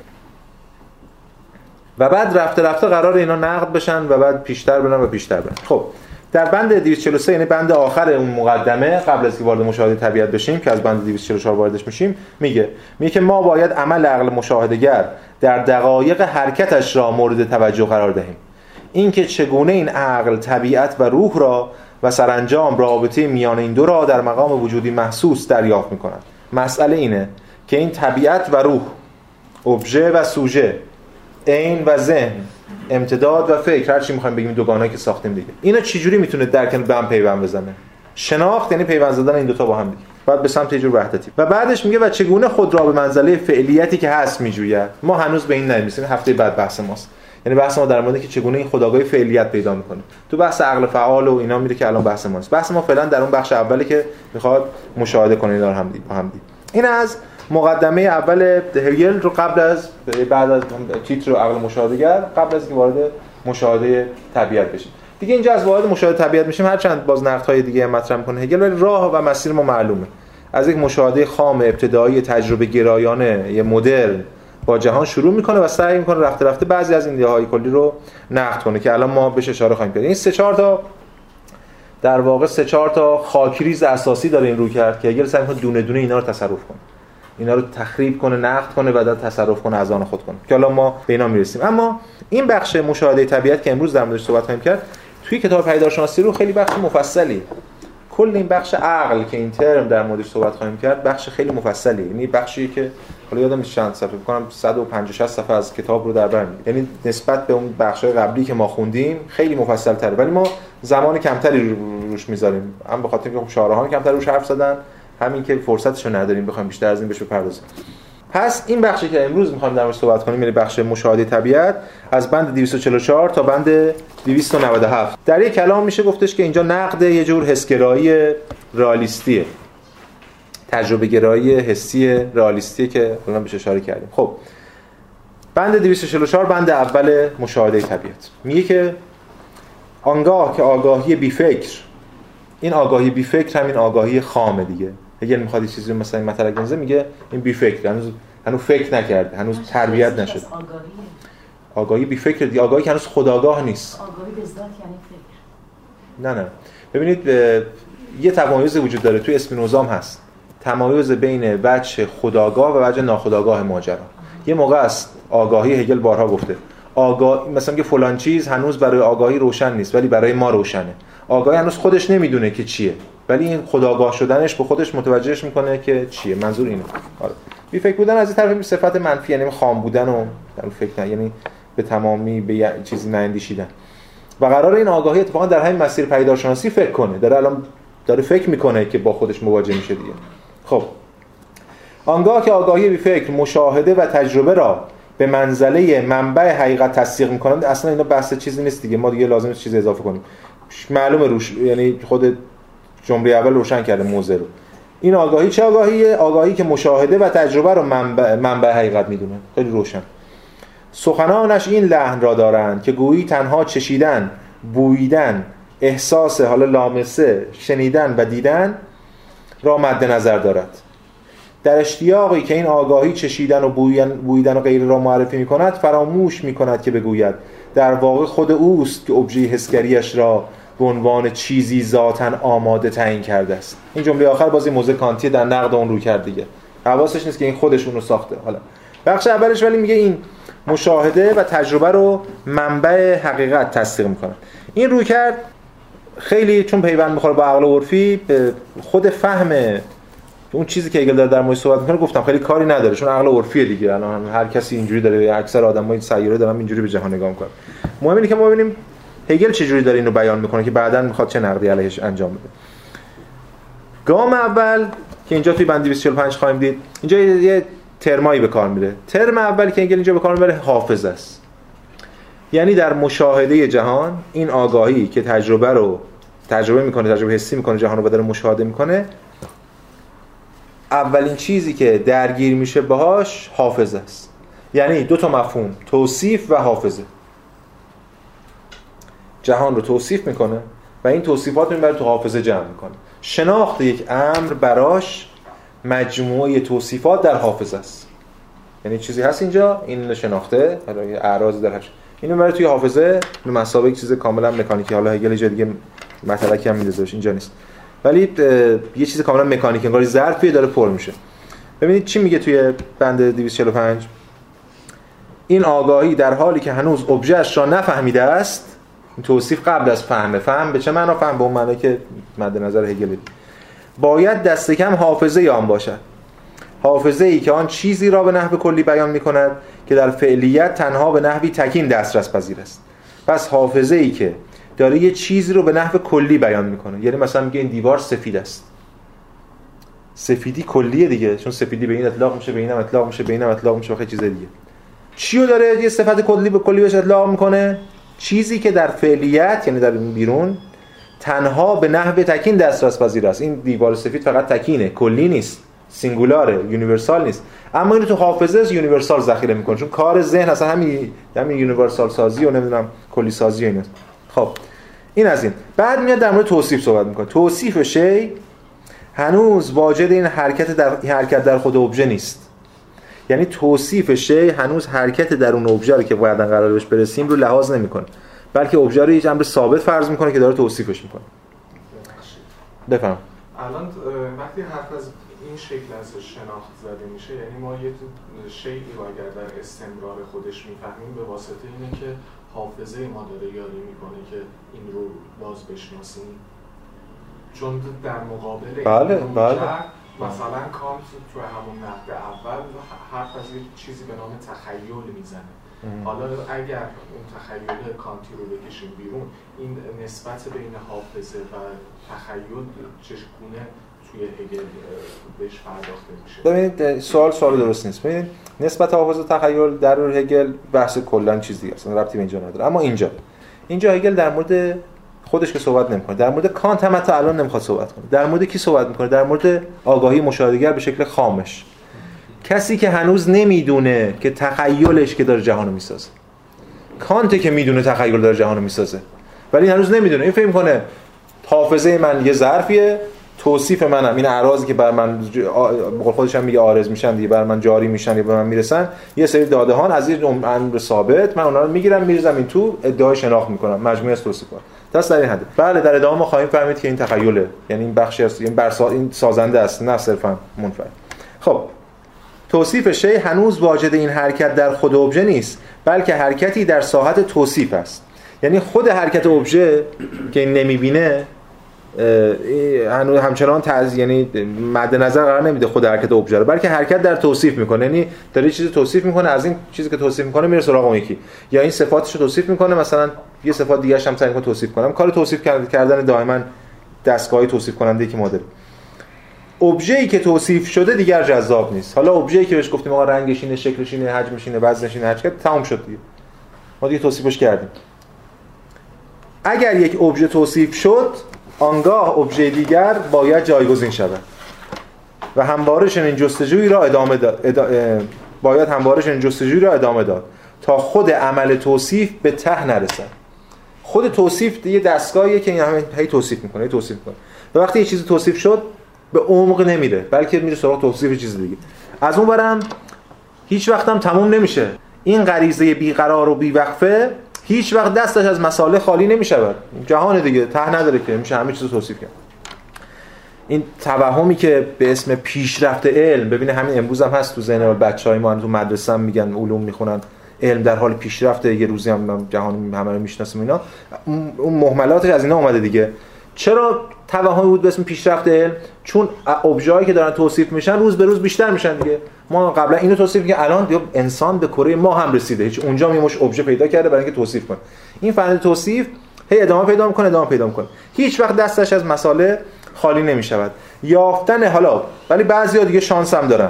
و بعد رفته رفته قرار اینا نقد بشن و بعد پیشتر برن و بیشتر برن. خب در بند 243 یعنی بند آخر اون مقدمه قبل از که وارد مشاهده طبیعت بشیم که از بند 244 واردش میشیم میگه میگه که ما باید عمل عقل مشاهدهگر در دقایق حرکتش را مورد توجه قرار دهیم. اینکه چگونه این عقل طبیعت و روح را و سرانجام رابطه میان این دو را در مقام وجودی محسوس دریافت می‌کنند مسئله اینه که این طبیعت و روح ابژه و سوژه عین و ذهن امتداد و فکر. هر چی می‌خوایم بگیم دوگانه که ساختیم دیگه. اینا چجوری می‌تونه در کنار به هم پیوند بزنه؟ شناخت یعنی پیوند زدن این دوتا با هم دیگه. بعد به سمت جور وحدتی. و بعدش میگه و چگونه خود را به منزله فعلیتی که هست میجوید؟ ما هنوز به این نمی‌رسیم. هفته بعد بحث ماست. یعنی بحث ما در مورد که چگونه این خداگاهی فعلیت پیدا می‌کنه. تو بحث عقل فعال و اینا میره که الان بحث ماست. بحث ما فعلا در اون بخش اولی که می‌خواد مشاهده اینا رو هم دید با هم دید. این از مقدمه اول هگل رو قبل از بعد از تیتر عقل مشاهدهگر قبل از اینکه وارد مشاهده طبیعت بشیم. دیگه اینجا از وارد مشاهده طبیعت میشیم هر چند باز های دیگه مطرح می‌کنه هگل ولی راه و مسیر ما معلومه. از یک مشاهده خام ابتدایی تجربه گرایانه یه مدرن با جهان شروع می‌کنه و سعی می‌کنه رفته رفته بعضی از این های کلی رو نقد کنه که الان ما بهش اشاره خواهیم کرد. این سه چهار تا در واقع سه چهار تا خاکریز اساسی داره این رو کرد که اگر سعی کنه دونه دونه اینا رو تصرف کنه. اینا رو تخریب کنه نقد کنه و در تصرف کنه از آن خود کنه. که حالا ما به اینا می‌رسیم. اما این بخش مشاهده طبیعت که امروز در موردش صحبت خواهیم کرد توی کتاب پیدارشناسی رو خیلی بخش مفصلی کل این بخش عقل که این ترم در موردش صحبت خواهیم کرد بخش خیلی مفصلی. یعنی بخشی که حالا یادم چند صفحه کنم 150 صفحه از کتاب رو در بر یعنی نسبت به اون بخش قبلی که ما خوندیم خیلی مفصل تره ولی ما زمان کمتری روش می‌ذاریم. هم به خاطر اینکه خب شارحان کمتر روش حرف زدن همین که فرصتشو نداریم بخوایم بیشتر از این بهش بپردازیم. پس این بخشی که امروز می‌خوایم در موردش صحبت کنیم یعنی بخش مشاهده طبیعت از بند 244 تا بند 297 در یک کلام میشه گفتش که اینجا نقد یه جور حسگرایی رئالیستیه تجربه گرایی حسی رئالیستی که الان بهش اشاره کردیم. خب بند 244 بند اول مشاهده طبیعت. میگه که آنگاه که آگاهی بی فکر این آگاهی بی فکر همین آگاهی خامه دیگه. اگر می‌خواد یه چیزی مثلا این مطلب گنزه میگه این بی فکر هنوز هنوز فکر نکرده. هنوز تربیت نشده. آگاهی بی فکر دیگه. آگاهی که هنوز خداگاه نیست. آگاهی به ذات یعنی فکر. نه نه. ببینید یه تمایز وجود داره. توی اسپینوزام هست. تمایز بین وجه خداگاه و وجه ناخداگاه ماجرا. یه موقع است آگاهی هگل بارها گفته. آگاه مثلا که فلان چیز هنوز برای آگاهی روشن نیست ولی برای ما روشنه. آگاهی هنوز خودش نمی‌دونه که چیه. ولی این خداگاه شدنش به خودش متوجهش می‌کنه که چیه منظور اینه. آره. بی فکر بودن از این طرف صفت منفی یعنی خام بودن و در فکر نه یعنی به تمامی به چیزی ناندیشیدن و قرار این آگاهی اتفاقا در همین مسیر پیدارشناسی فکر کنه. داره الان داره فکر می‌کنه که با خودش مواجه میشه دیگه. خب. آنگاه که آگاهی بی فکر مشاهده و تجربه را به منزله منبع حقیقت تصدیق می‌کنند اصلا اینا بحث چیزی نیست دیگه. ما دیگه لازم چیز اضافه کنیم. معلومه روش یعنی خود جمله اول روشن کرده موزه رو. این آگاهی چه آگاهیه؟ آگاهی که مشاهده و تجربه رو منبع, منبع حقیقت می‌دونه. خیلی روشن. سخنانش این لحن را دارند که گویی تنها چشیدن بویدن احساس حالا لامسه شنیدن و دیدن را مد نظر دارد. در اشتیاقی که این آگاهی چشیدن و بویدن و غیره را معرفی می کند فراموش می کند که بگوید در واقع خود اوست که ابژه حسگریش را به عنوان چیزی ذاتا آماده تعیین کرده است. این جمله آخر بازی موزه کانتی در نقد اون رو کرد دیگه. حواسش نیست که این خودش اون رو ساخته. حالا بخش اولش ولی میگه این مشاهده و تجربه رو منبع حقیقت تصدیق می‌کنه. این روی کرد خیلی چون پیوند می‌خوره با عقل عرفی به خود فهم اون چیزی که اگل داره در مورد صحبت می‌کنه گفتم خیلی کاری نداره چون عقل عرفیه دیگه. الان هر کسی اینجوری داره اکثر آدمای سیاره دارن اینجوری به جهان نگاه می‌کنن. مهم اینه که ما ببینیم هگل چجوری داره اینو بیان می‌کنه که بعدا می‌خواد چه نقدی علیهش انجام بده؟ گام اول که اینجا توی بند 245 خواهیم دید اینجا یه ترمایی به کار میره. ترم اول که هگل اینجا به کار می‌بره حافظه است. یعنی در مشاهده جهان این آگاهی که تجربه رو تجربه می‌کنه تجربه حسی می‌کنه جهان رو داره مشاهده می‌کنه اولین چیزی که درگیر میشه باهاش حافظه است. یعنی دو تا مفهوم توصیف و حافظه. جهان رو توصیف می‌کنه و این توصیفات رو تو حافظه جمع می‌کنه. شناخت یک امر براش مجموعه توصیفات در حافظه است. یعنی چیزی هست اینجا این شناخته حالا اعراض در هست اینو برای توی حافظه به مسابقه چیز کاملا مکانیکی. حالا هگل دیگه مطلقی هم می‌ذاره اینجا نیست. ولی یه چیز کاملا مکانیک انگار ظرفی داره پر میشه. ببینید چی میگه توی بند 245 این آگاهی در حالی که هنوز ابژهش را نفهمیده است توصیف قبل از فهمه فهم به چه معنا؟ فهم به اون معنی که مد نظر هگل باید دست کم حافظه آن باشد. حافظه ای که آن چیزی را به نحو کلی بیان می کند که در فعلیت تنها به نحوی تکین دسترس پذیر است. پس حافظه ای که داره یه چیزی رو به نحو کلی بیان می‌کنه. یعنی مثلا میگه این دیوار سفید است. سفیدی کلیه دیگه چون سفیدی به این اطلاق میشه به اینم اطلاق میشه به اینم اطلاق میشه خیلی چیز دیگه. چی رو داره یه صفت کلی به کلی بهش اطلاق می‌کنه؟ چیزی که در فعلیت یعنی در بیرون تنها به نحو تکین دسترس پذیر است. این دیوار سفید فقط تکینه کلی نیست singular ه universal نیست. اما اینو تو حافظه universal ذخیره می‌کنه چون کار ذهن اصلا همین همین universal سازی و نمی‌دونم کلی سازی و اینه خب این از این. بعد میاد در مورد توصیف صحبت می‌کنه. توصیف شی هنوز واجد این حرکت در حرکت در خود ابژه نیست. یعنی توصیف شی هنوز حرکت در اون ابژه که باید قرار بهش برسیم رو لحاظ نمی‌کنه. بلکه ابژه رو یه امر ثابت فرض می‌کنه که داره توصیفش می‌کنه. بفهم الان وقتی حرف از این شکل از شناخت زده میشه یعنی ما یه شیعی رو اگر در استمرار خودش می‌فهمیم به واسطه اینه که حافظه ما داره یاری می‌کنه که این رو باز بشناسیم. چون در مقابل بله بله. مثلا کانت تو همون نقد اول حرف از یک چیزی به نام تخیل می‌زنه. حالا اگر اون تخیل کانتی رو بکشیم بیرون این نسبت بین حافظه و تخیل چشکونه توی هگل بهش پرداخته میشه. ببینید سوال سوال درست نیست. ببینید نسبت حافظه و تخیل در هگل بحث کلا چیز دیگه است ربطی به اینجا نداره. اما اینجا. اینجا هگل در مورد خودش که صحبت نمی‌کنه. در مورد کانت هم حتی الان نمی‌خواد صحبت کنه. در مورد کی صحبت می‌کنه؟ در مورد آگاهی مشاهدهگر به شکل خامش. کسی که هنوز نمی‌دونه که تخیلش که داره جهانو می‌سازه. کانت که می‌دونه تخیل داره جهانو می‌سازه. ولی هنوز نمی‌دونه. این فکر کنه حافظه من یه ظرفیه توصیف منم. این اعراضی که بر من بقول خودش هم میگه آرز میشن دیگه بر من جاری میشن یا به من می‌رسن یه سری داده ها از این امر ثابت. من اونا رو می‌گیرم میریزم این تو ادعای شناخت می‌کنم. مجموعه از توصیف کنم دست در این حد. بله در ادامه ما خواهیم فهمید که این تخیله. یعنی این بخشی است این برسا این سازنده است نه صرفا منفعل خب توصیف شی هنوز واجد این حرکت در خود ابژه نیست بلکه حرکتی در ساحت توصیف است. یعنی خود حرکت ابژه که این نمی‌بینه هنوز همچنان تعز یعنی مد نظر قرار نمیده خود حرکت ابژه رو بلکه حرکت در توصیف می‌کنه. یعنی داره چیزی توصیف می‌کنه از این چیزی که توصیف می‌کنه میره سراغ اون یکی. یا این صفاتش رو توصیف می‌کنه مثلا یه صفات دیگه هم سعی توصیف کنم. کار توصیف کردن دائما دستگاهی توصیف کننده که ما داریم ای که توصیف شده دیگر جذاب نیست. حالا ای که بهش گفتیم آقا رنگش اینه شکلش اینه حجمش اینه وزنش اینه هر تمام شد دیگه. ما دیگه توصیفش کردیم. اگر یک ابژه توصیف شد آنگاه ابژه دیگر باید جایگزین شود. و همواره چنین جستجویی را ادامه داد باید همواره چنین جستجویی را ادامه داد تا خود عمل توصیف به ته نرسد. خود توصیف یه دستگاهیه که این هی توصیف می‌کنه هی توصیف می‌کنه. و وقتی یه چیزی توصیف شد به عمق نمیره بلکه میره سراغ توصیف چیز دیگه. از اون برم هیچ وقتم تموم نمیشه. این غریزه بیقرار و بیوقفه هیچ وقت دستش از مسائل خالی نمی‌شود. جهان دیگه ته نداره که میشه همه چیز توصیف کرد. این توهمی که به اسم پیشرفت علم ببینه همین امروز هم هست تو ذهن بچهای ما تو مدرسه هم میگن علوم می‌خونن. علم در حال پیشرفت یه روزی هم جهان همه رو می‌شناسیم اینا اون مهملاتش از اینا اومده دیگه. چرا توهمی بود به اسم پیشرفت علم؟ چون ابژه‌ای که دارن توصیف میشن روز به روز بیشتر میشن دیگه. ما قبلا اینو توصیف که الان انسان به کره ما هم رسیده. هیچ اونجا میموش ابژه پیدا کرده برای اینکه توصیف کنه. این فن توصیف هی ادامه پیدا می‌کنه ادامه پیدا می‌کنه. هیچ وقت دستش از مساله خالی نمی‌شود. یافتن حالا ولی بعضیا دیگه شانس هم دارن.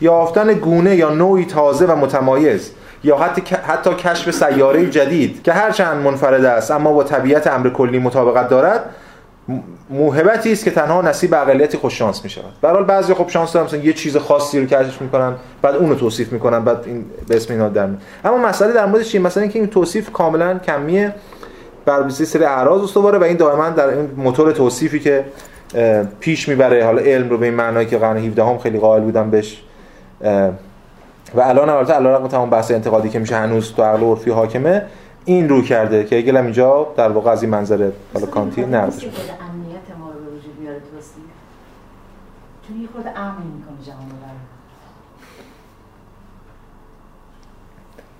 یافتن گونه یا نوعی تازه و متمایز. یا حتی حتی کشف سیاره جدید که هرچند منفرد است اما با طبیعت امر کلی مطابقت دارد موهبتی است که تنها نصیب اقلیتی خوش شانس می شود به بعضی خوب شانس دارن مثلا یه چیز خاصی رو کشف می‌کنن بعد اون رو توصیف می‌کنن بعد این به اسم اینا در اما مسئله در موردش چیه؟ مثلا اینکه این توصیف کاملا کمیه. بر سری اعراض استواره و این دائما در این موتور توصیفی که پیش می‌بره حالا علم رو به این معنایی که قرن 17 هم خیلی قائل بودن بهش و الان البته علیرغم تمام بحث انتقادی که میشه هنوز تو عقل عرفی حاکمه این رو کرده که اگه اینجا در واقع از این منظر حالا کانتی می‌کنه امنیت ما رو به وجود میاره درستی چون یه خورده امن می‌کنه جهان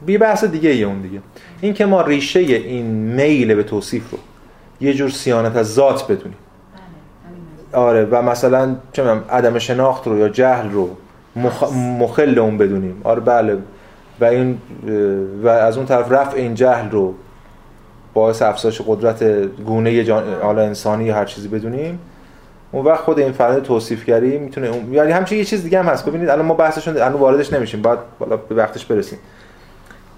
بی بحث دیگه ای اون دیگه. این که ما ریشه این میل به توصیف رو یه جور سیانت از ذات بدونیم. بله، آره و مثلا چه عدم شناخت رو یا جهل رو مخ... مخل اون بدونیم. آره بله. و این و از اون طرف رفع این جهل رو باعث افزایش قدرت گونه جان... حالا انسانی یا هر چیزی بدونیم. اون وقت خود این فرآیند توصیفگری می‌تونه اون... یعنی همچنین یه چیز دیگه هم هست. ببینید الان ما بحثشون الان واردش نمیشیم. بعد بالا به وقتش برسیم.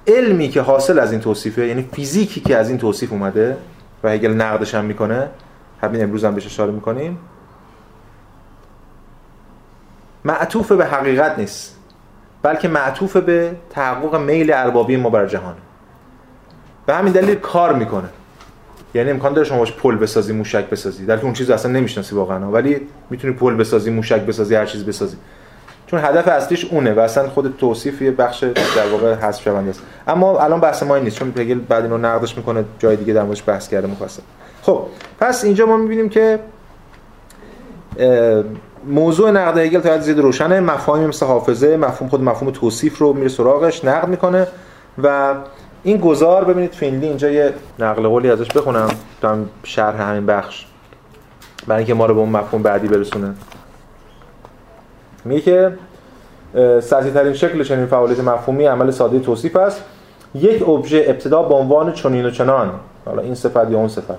علمی که حاصل از این توصیفه یعنی فیزیکی که از این توصیف اومده و هگل نقدش هم می‌کنه همین امروز هم بهش اشاره می‌کنیم معطوف به حقیقت نیست بلکه معطوف به تحقق میل اربابی ما بر جهان به همین دلیل کار می‌کنه. یعنی امکان داره شما باش پل بسازی موشک بسازی. در اون چیز اصلا نمی‌شناسی واقعا. ولی می‌تونی پل بسازی موشک بسازی هر چیز بسازی. چون هدف اصلیش اونه و اصلا خود توصیف یه بخش در واقع حذف شونده است. اما الان بحث ما این نیست چون هگل بعد اینو نقدش می‌کنه جای دیگه در موردش بحث کرده مفصل. خب پس اینجا ما می‌بینیم که موضوع نقد هگل تا زیاد روشنه. مفاهیم مثل حافظه مفهوم خود مفهوم توصیف رو میره سراغش نقد می‌کنه و این گذار ببینید فینلی اینجا یه نقل قولی ازش بخونم. تا شرح همین بخش. برای اینکه ما رو به اون مفهوم بعدی برسونه. میگه که سطحی ترین شکل چنین فعالیت مفهومی عمل ساده توصیف است. یک ابژه ابتدا به عنوان چنین و چنان. حالا این صفت یا اون صفت.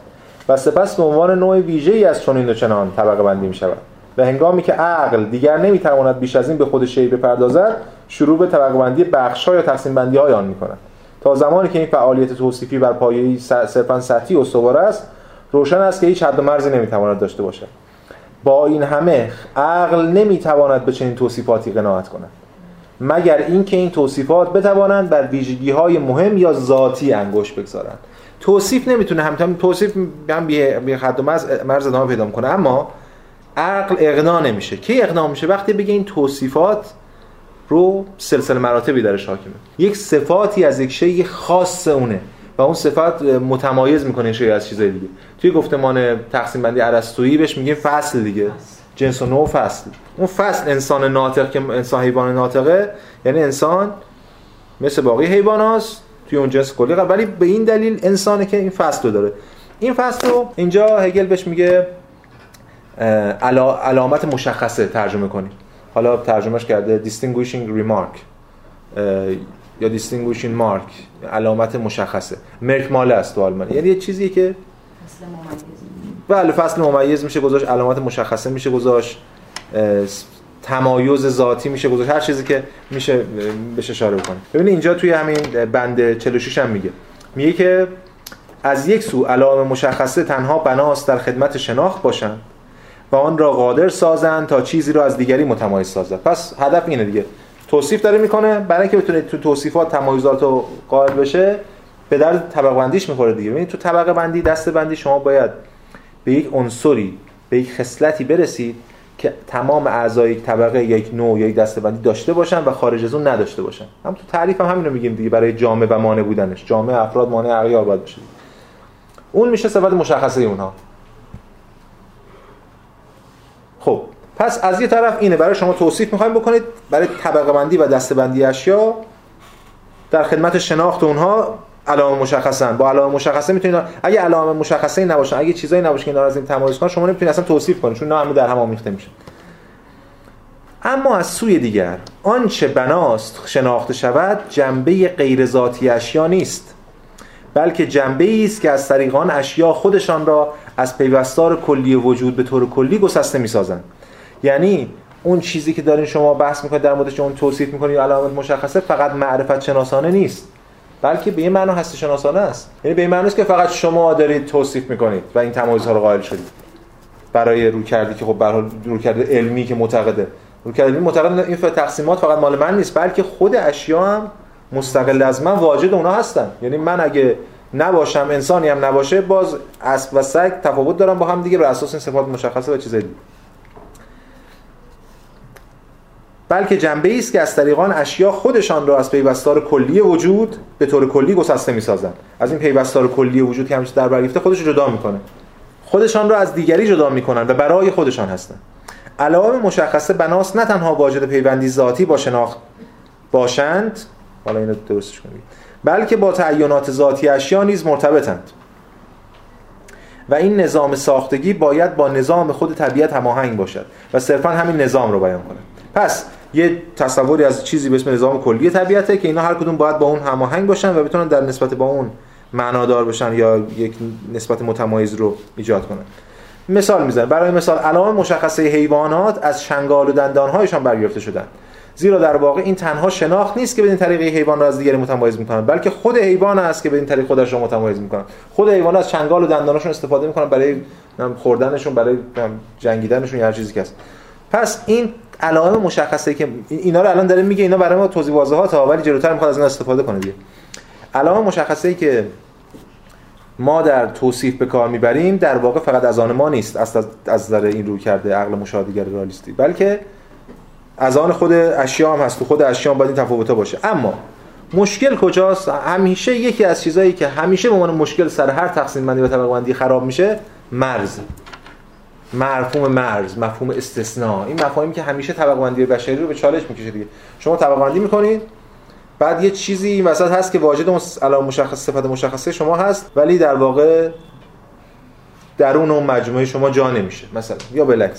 و سپس به عنوان نوع ویژه ای از چنین و چنان طبقه بندی می شود و هنگامی که عقل دیگر نمی‌تواند بیش از این به خود شی بپردازد شروع به طبقه بندی بخش یا تقسیم بندی های آن می کند تا زمانی که این فعالیت توصیفی بر پایه صرفا سطحی استوار است روشن است که هیچ حد و مرزی نمی‌تواند داشته باشد. با این همه عقل نمی‌تواند به چنین توصیفاتی قناعت کند. مگر اینکه این توصیفات بتوانند بر ویژگی های مهم یا ذاتی انگشت بگذارند. توصیف نمی‌تونه همین توصیف هم بی حد و مرز ادامه پیدا کنه اما عقل اقنا نمیشه. کی اقنا میشه؟ وقتی بگه این توصیفات رو سلسله مراتبی درش حاکمه. یک صفاتی از یک شی خاص اونه و اون صفات متمایز می‌کنه شی از چیزای دیگه. توی گفتمان تقسیم بندی ارسطویی بهش میگیم فصل دیگه. جنس و نوع فصل. اون فصل انسان ناطق که انسان حیوان ناطقه یعنی انسان مثل باقی حیوانات توی اون جنس کلی ولی به این دلیل انسانه که این فصل رو داره. این فصل رو اینجا هگل بهش میگه علامت مشخصه ترجمه کنیم حالا ترجمهش کرده distinguishing remark یا distinguishing mark علامت مشخصه. مرک ماله است تو آلمانی. یعنی یه چیزی که بله فصل ممیز میشه گذاشت علامت مشخصه میشه گذاشت تمایز ذاتی میشه گذاشت. هر چیزی که میشه بهش اشاره بکنیم. ببینید اینجا توی همین بند 46 هم میگه. میگه که از یک سو علائم مشخصه تنها بناست در خدمت شناخت باشند. و آن را قادر سازند تا چیزی را از دیگری متمایز سازد. پس هدف اینه دیگه. توصیف داره می‌کنه برای اینکه بتونه تو توصیفات تمایزات قائل بشه به درد طبقه بندیش می‌خوره دیگه. ببینید تو طبقه بندی دسته بندی شما باید به یک عنصری به یک خصلتی برسید که تمام اعضای یک طبقه یک نوع یا یک دسته بندی داشته باشن و خارج از اون نداشته باشن. هم تو تعریف هم رو میگیم دیگه برای جامعه و مانع بودنش. جامعه افراد مانع اغیار باید باشه. اون میشه صفت مشخصه اونها. خب پس از یه طرف اینه برای شما توصیف می‌خوایم بکنید برای طبقه بندی و دسته بندی اشیا در خدمت شناخت اونها علامه مشخصن. با علامه مشخصه می‌تونید اگه علامه مشخصه نباشن اگه چیزایی نباشه که اینا از تمایز کنن شما نمی‌تونید اصلا توصیف کنید چون اینا در هم آمیخته میشه. اما از سوی دیگر آنچه بناست شناخته شود جنبه غیر ذاتی اشیا نیست؟ بلکه جنبه است که از طریقان اشیا خودشان را از پیوستار کلی وجود به طور کلی گسسته می‌سازند. یعنی اون چیزی که دارین شما بحث می‌کنید در موردش اون توصیف می‌کنید یا علامت مشخصه فقط معرفت شناسانه نیست. بلکه به این معنا هستی شناسانه است. یعنی به این معنی است که فقط شما دارید توصیف می‌کنید و این تمایزها رو قائل شدید. برای رو کردی که خب به حال کرده علمی که معتقده. رو کرده علمی معتقد این تقسیمات فقط مال من نیست بلکه خود اشیا هم مستقل از من واجد اونا هستن. یعنی من اگه نباشم انسانی هم نباشه باز اسب و سگ تفاوت دارن با هم دیگه بر اساس این صفات مشخصه و چیزایی دیگه. بلکه جنبه است که از طریقان اشیا خودشان را از پیوستار کلی وجود به طور کلی گسسته می‌سازند. از این پیوستار کلی وجود که همیشه در برگرفته خودش جدا می‌کنه. خودشان را از دیگری جدا می‌کنن و برای خودشان هستند. علائم مشخصه بناس نه تنها واجد پیوندی ذاتی با شناخت باشند حالا اینو درستش کنید بلکه با تعینات ذاتی اشیا نیز مرتبطند. و این نظام ساختگی باید با نظام خود طبیعت هماهنگ باشد و صرفا همین نظام رو بیان کنه. پس یه تصوری از چیزی به اسم نظام کلی طبیعته که اینا هر کدوم باید با اون هماهنگ باشن و بتونن در نسبت با اون معنادار بشن یا یک نسبت متمایز رو ایجاد کنن. مثال می‌زنه برای مثال علائم مشخصه حیوانات از چنگال و دندانهایشان برگرفته شدن. زیرا در واقع این تنها شناخت نیست که بدین طریق حیوان را از دیگری متمایز می‌کنن بلکه خود حیوان است که بدین طریق خودش را متمایز می‌کنن. خود حیوان از چنگال و دندانشون استفاده می‌کنن برای خوردنشون برای جنگیدنشون یا هر چیزی که هست. پس این علائم مشخصه که اینا رو الان داره میگه اینا برای ما توضیح واضحات ها ولی جلوتر می‌خواد از اینا استفاده کنه دیگه. علائم مشخصه ای که ما در توصیف به کار می‌بریم در واقع فقط از آن ما نیست از از این رو کرده عقل مشاهدهگر رالیستی بلکه از آن خود اشیا هم هست. خود اشیا هم باید این تفاوته باشه. اما مشکل کجاست؟ همیشه یکی از چیزایی که همیشه به عنوان مشکل سر هر تقسیم بندی و طبقه بندی خراب میشه مرز. مفهوم مرز مفهوم استثناء. این مفاهیمی که همیشه طبقه بندی بشری رو به چالش می‌کشه دیگه. شما طبقه بندی می‌کنید بعد یه چیزی وسط هست که واجد اون مشخص صفت مشخصه شما هست ولی در واقع درون اون مجموعه شما جا نمیشه. مثلا یا اون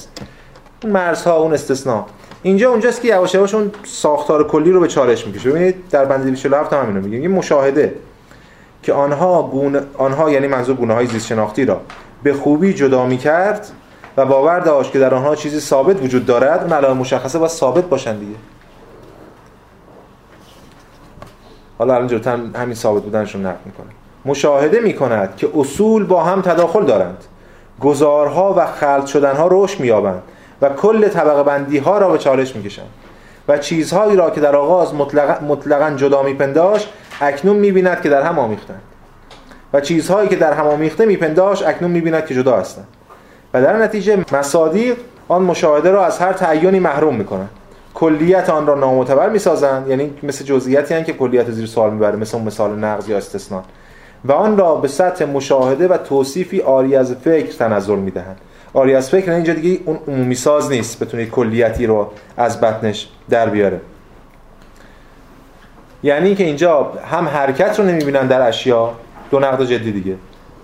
مرزها اون استثناء. اینجا اونجاست که یواش یواش اون ساختار کلی رو به چالش می‌کشه. ببینید در بند 247 هم اینو میگه. این مشاهده که آنها گونه آنها یعنی منظور گونه های زیست شناختی را به خوبی جدا می‌کرد و باور داشت که در آنها چیزی ثابت وجود دارد اون علائم مشخصه باید ثابت باشن دیگه. حالا الان جلوتر همین ثابت بودنشون نقل می‌کنه. مشاهده می‌کند که اصول با هم تداخل دارند. گزارها و خلط شدنها رشد مییابند. و کل طبقه بندی ها را به چالش می‌کشند و چیزهایی را که در آغاز مطلقا, مطلقا جدا میپنداشت اکنون می‌بیند که در هم آمیختند. و چیزهایی که در هم آمیخته میپنداشت اکنون می‌بیند که جدا هستند. و در نتیجه مصادیق آن مشاهده را از هر تعیینی محروم می‌کنند. کلیت آن را نامعتبر می‌سازند یعنی مثل جزئیاتی هستند که کلیت زیر سوال می‌بره مثل مثال نقض یا استثناء. و آن را به سطح مشاهده و توصیفی آری از فکر تنظر می‌دهند. آری از فکر اینجا دیگه اون عمومی ساز نیست. بتونه کلیتی رو از بطنش در بیاره. یعنی که اینجا هم حرکت رو نمی‌بینن در اشیا. دو نقد جدی دیگه.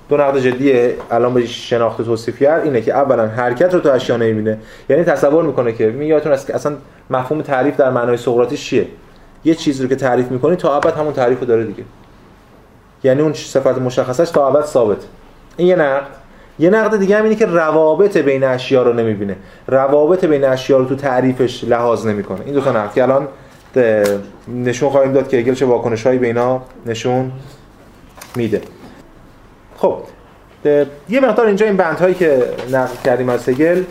دو نقد جدی الان به شناخت توصیفیت اینه که اولا حرکت رو تو اشیا نمی‌بینه. یعنی تصور می‌کنه که می یادتون است که اصلا مفهوم تعریف در معنای سقراطی چیه؟ یه چیزی رو که تعریف می‌کنی تا ابد همون تعریف رو داره دیگه. یعنی اون صفت مشخصش تا ابد ثابت. این یه نقد. یه نقد دیگه هم اینه که روابط بین اشیا رو نمی‌بینه. روابط بین اشیا رو تو تعریفش لحاظ نمی‌کنه. این دو تا نقد که الان نشون خواهیم داد که هگل چه واکنش‌هایی به اینا نشون میده. خب یه مقدار اینجا این بندهایی که نقل کردیم از هگل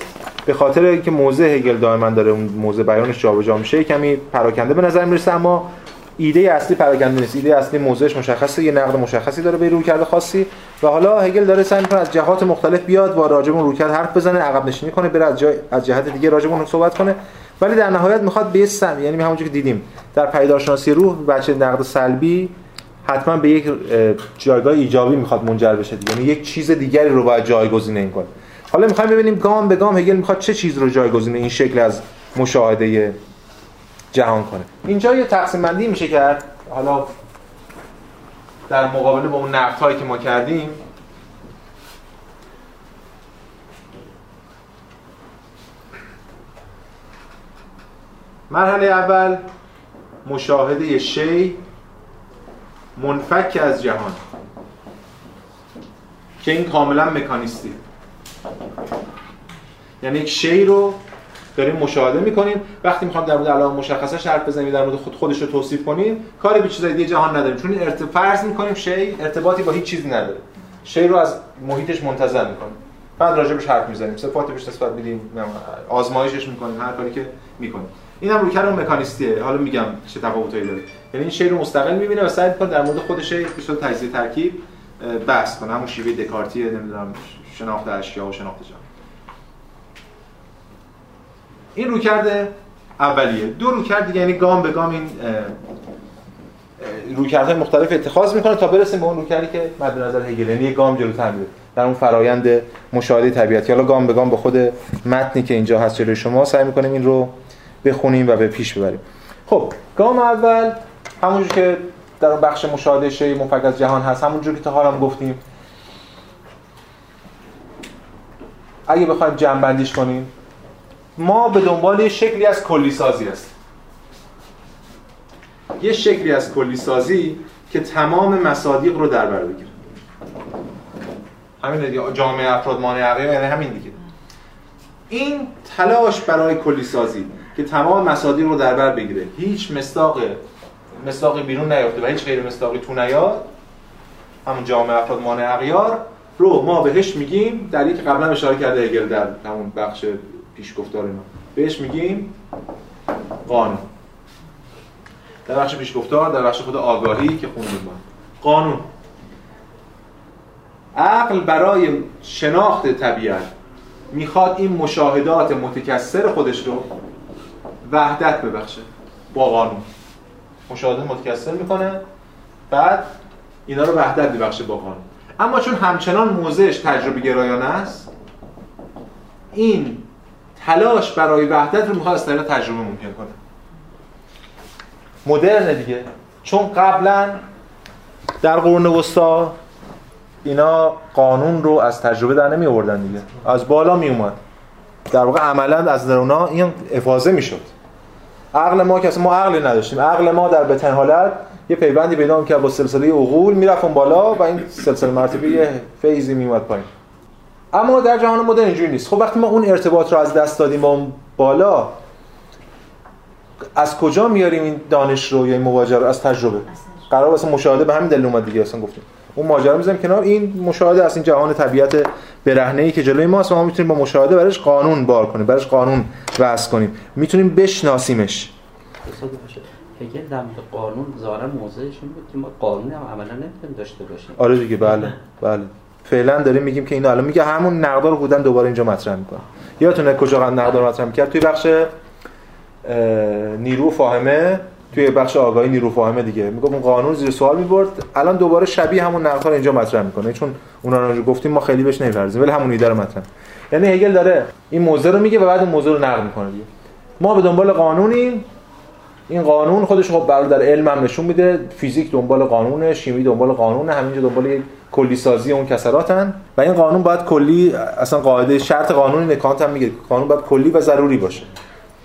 به خاطر اینکه موضع هگل دائما داره اون موضع بیانش جابجا میشه کمی پراکنده به نظر می‌رسه اما ایده اصلی پراکنده نیست. ایده اصلی موضعش مشخصه یه نقد مشخصی داره به روی کرده خاصی. و حالا هگل داره سعی می‌کنه از جهات مختلف بیاد و راجب اون رویکرد حرف بزنه عقب نشینی کنه بره از جای از جهت دیگه راجب اون صحبت کنه. ولی در نهایت می‌خواد به سم یعنی همونجوری که دیدیم در پیدارشناسی روح بچه نقد سلبی حتما به یک جایگاه ایجابی می‌خواد منجر بشه یعنی یک چیز دیگری رو باید جایگزین این کنه حالا می‌خوایم ببینیم گام به گام هگل می‌خواد چه چیز رو جایگزین این شکل از مشاهده جهان کنه. اینجا یه تقسیم بندی میشه کرد. حالا در مقابله با اون نقد هایی که ما کردیم مرحله اول مشاهده شی منفک از جهان که این کاملا مکانیستی. یعنی یک شی رو داریم مشاهده می‌کنیم. وقتی می‌خوام در مورد علائم مشخصه حرف بزنیم در مورد خود خودش رو توصیف کنیم کاری به چیزای دیگه جهان نداریم. چون ارتباط فرض می‌کنیم شی ارتباطی با هیچ چیزی نداره. شی رو از محیطش منتظر می‌کنیم. بعد راجبش حرف می‌زنیم. صفات بهش نسبت میدیم آزمایشش می‌کنیم هر کاری که می‌کنیم. این هم رویکرد مکانیستیه. حالا میگم چه تفاوتایی داره. یعنی این شی رو مستقل می‌بینه و سعی می‌کنه در مورد خودش به تجزیه ترکیب بحث کنه. همون شیوه دکارتی نمی‌دونم شناخت اشیا و شناخت جهان. این رویکرد اولیه. دو رویکرد دیگه یعنی گام به گام این رویکردهای مختلف اتخاذ می‌کنه تا برسیم به اون رویکردی که مد نظر هگل یعنی گام جلوتر میره در اون فرایند مشاهده طبیعتی. حالا گام به گام به خود متنی که اینجا هست جلوی شما سعی می‌کنیم این رو بخونیم و به پیش ببریم. خب گام اول همونجور که در اون بخش مشاهده شی منفک از جهان هست همونجور که تا حالا گفتیم. اگه بخوایم جمع بندیش کنیم ما به دنبال یه شکلی از کلی سازی است یه شکلی از کلی سازی که تمام مصادیق رو در بر بگیره. همین دیگه جامعه افراد مانع عقیقه یعنی همین دیگه. این تلاش برای کلی سازی که تمام مصادیق رو در بر بگیره هیچ مصداق مصداقی بیرون نیافته و هیچ غیر مصداقی تو نیاد همون جامعه افراد مانع اغیار رو ما بهش میگیم در یک قبلا اشاره کرده هگل در همون بخش پیشگفتار اینا. بهش میگیم قانون. در بخش پیشگفتار در بخش خود آگاهی که خوندیم ما قانون. عقل برای شناخت طبیعت می‌خواد این مشاهدات متکثر خودش رو وحدت ببخشه با قانون. مشاهده متکثر می‌کنه بعد اینا رو وحدت ببخشه با قانون. اما چون همچنان موضعش تجربه گرایانه است این تلاش برای وحدت رو می‌خواد از طریق تجربه ممکن کنه. مدرن دیگه. چون قبلا در قرون وسطا اینا قانون رو از تجربه در نمی آوردن دیگه. از بالا می اومد. در واقع عملا از در اونا این افاظه می‌شد عقل ما که ما عقلی نداشتیم. عقل ما در بتن حالت یه پیوندی پیدا که با سلسله عقول می‌رفت بالا و این سلسله مرتبه یه فیزی میومد پایین. اما در جهان مدرن اینجوری نیست. خب وقتی ما اون ارتباط رو از دست دادیم با اون بالا از کجا میاریم این دانش رو یا این مواجهه رو؟ از تجربه. قرار واسه مشاهده به همین دلیل اومد دیگه اصلا گفتیم. اون ماجرا می‌ذاریم کنار. این مشاهده از این جهان طبیعت برهنه ای که جلوی ماست و ما می‌تونیم با مشاهده برش قانون بار کنیم برش قانون وضع کنیم. می‌تونیم بشناسیمش. هگل در مورد قانون ظاهرا موضعش این بود که ما قانون هم عملا نمی‌تونیم داشته باشیم. آره دیگه بله بله. فعلا داریم میگیم که این الان میگه همون نقدار بودن دوباره اینجا مطرح می‌کنه یادتونه کجا نقدار مطرح می‌کرد؟ توی بخش نیرو فاهمه توی بخش آگاهی نیرو فاهمه دیگه. میگه اون قانون زیر سوال می‌برد. الان دوباره شبیه همون نقدار اینجا مطرح می‌کنه. چون اونا رو گفتیم ما خیلی بهش نمی‌پردازیم ولی همون ایده رو مطرح یعنی هگل داره این موضوع رو میگه و بعد اون موضوع رو نقد می‌کنه دیگه. ما به دنبال قانونیم. این قانون خودش خب برای در علم هم نشون میده. فیزیک دنبال قانونه شیمی دنبال قانونه همینجا دنبال کلی سازی اون کسراتن و این قانون باید کلی اصلا قاعده شرط قانونی کانت هم میگه. قانون باید کلی و ضروری باشه.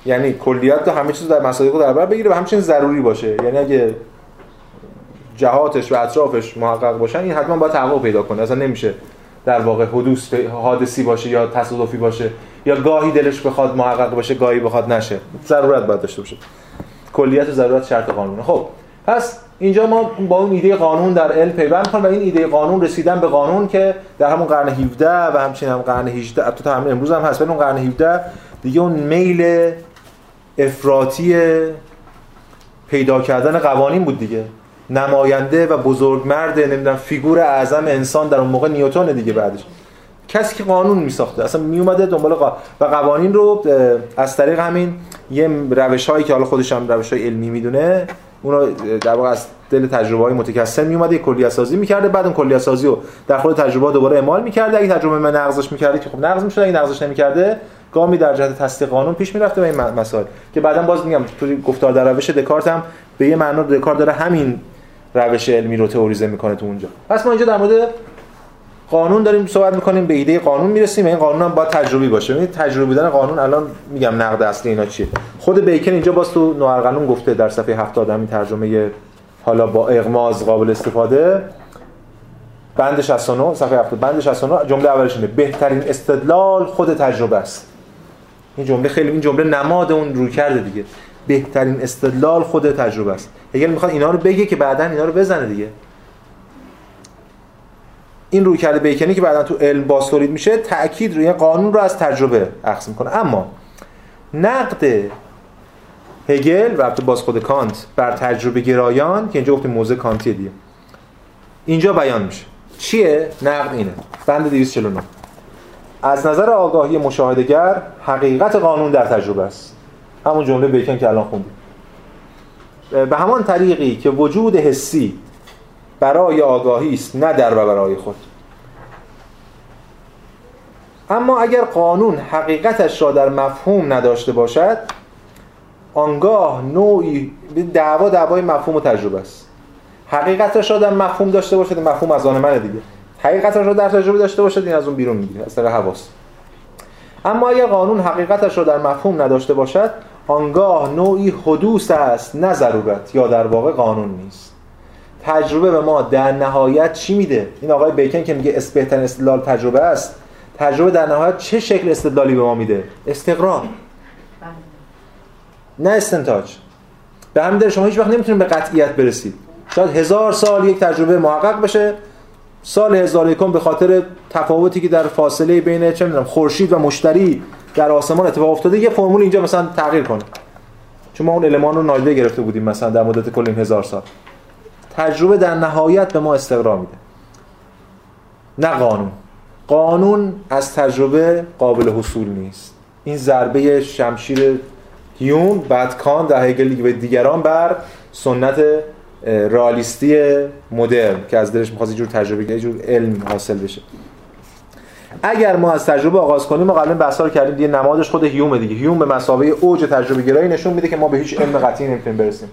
یعنی کلیات تو همه چیز در مصادیق در بر بگیره و همچنین ضروری باشه. یعنی اگه جهاتش و اطرافش محقق باشن این حتما باید تحقق پیدا کنه. اصلا نمیشه در واقع حدوث حادثی باشه یا تصادفی باشه یا گاهی دلش بخواد محقق باشه گاهی بخواد نشه. ضرورت باید داشته باشه. کلیت و ضرورت شرط قانونه. خب پس اینجا ما با اون ایده قانون در علم پیوند کنیم و این ایده قانون رسیدن به قانون که در همون قرن 17 و همچنین هم قرن 18 تا همین امروز هم هست اون قرن 17 دیگه اون میل افراطی پیدا کردن قوانین بود دیگه. نماینده و بزرگمرد نمی‌دونم فیگور اعظم انسان در اون موقع نیوتن دیگه بعدش. کسی که قانون میساخته اصلا می اومده دنبال قا... و قوانین رو از طریق همین یه روش هایی که حالا خودش هم روش های علمی می‌دونه اون در واقع از دل تجربه های متکثر می اومده کلیه سازی می‌کرده بعد اون کلیه سازی رو در خود تجربه دوباره اعمال می‌کرده. اگه تجربه من نقضش می‌کرده که خب نقض می‌شد اگه نقضش نمی‌کرده گامی در جهت تصدیق قانون پیش می‌رفته به این مسائل. که بعدا باز میگم توی گفتار در روش دکارت هم به یه معنا دکارت داره همین روش علمی رو تئوریزه می‌کنه تو اونجا. پس ما اینجا در مورد قانون داریم صحبت می‌کنیم به ایده قانون می‌رسیم. این قانون هم باید تجربی باشه. این تجربی بودن قانون الان میگم نقد اصلی اینا چیه؟ خود بیکن اینجا باز تو نوارقلون گفته در صفحه 70 همین ترجمه حالا با اغماز قابل استفاده. بند 69 صفحه 70 بند 69 جمله اولش اینه. بهترین استدلال خود تجربه است. این جمله خیلی این جمله نماد اون روی کرده دیگه. بهترین استدلال خود تجربه است. اگر می‌خواد اینا رو بگه که بعدا اینا رو بزنه دیگه. این روی کرده بیکنی که بعدا تو علم باز میشه تاکید روی قانون رو از تجربه اخذ می‌کنه. اما نقد هگل و البته باز خود کانت بر تجربه گرایان که اینجا گفتیم موزه کانتی دیگه. اینجا بیان میشه. چیه؟ نقد اینه. بند 249 از نظر آگاهی مشاهدهگر حقیقت قانون در تجربه است. همون جمله بیکن که الان خوندیم. به همان طریقی که وجود حسی برای آگاهی است نه در و برای خود. اما اگر قانون حقیقتش را در مفهوم نداشته باشد آنگاه نوعی دعوا دعوای مفهوم و تجربه است. حقیقتش را در مفهوم داشته باشد مفهوم از آن منه دیگه. حقیقتش را در تجربه داشته باشد این از اون بیرون می‌گیره از طریق حواس. اما اگر قانون حقیقتش را در مفهوم نداشته باشد آنگاه نوعی حدوث است نه ضرورت یا در واقع قانون نیست. تجربه به ما در نهایت چی میده؟ این آقای بیکن که میگه بهترین استدلال تجربه است تجربه در نهایت چه شکل استدلالی به ما میده؟ استقرار. نه استنتاج. به همین دلیل شما هیچ وقت نمی‌تونید به قطعیت برسید. شاید هزار سال یک تجربه محقق بشه سال هزار یکم به خاطر تفاوتی که در فاصله بین چه می‌دونم خورشید و مشتری در آسمان اتفاق افتاده یه فرمول اینجا مثلا تغییر کنه. چون ما اون المان رو نادیده گرفته بودیم مثلا در مدت کل این هزار سال. تجربه در نهایت به ما استقرار میده. نه قانون. قانون از تجربه قابل حصول نیست. این ضربه شمشیر هیون بعد کان در هگل و دیگران بر سنت رالیستی مدرن که از دلش می‌خواد جور تجربه یه جور علم حاصل بشه. اگر ما از تجربه آغاز کنیم ما قبلا بحثا رو کردیم دیگه نمادش خود هیوم دیگه. هیوم به مسابقه اوج تجربه گرایی نشون میده که ما به هیچ علم قطعی نمی‌تونیم برسیم.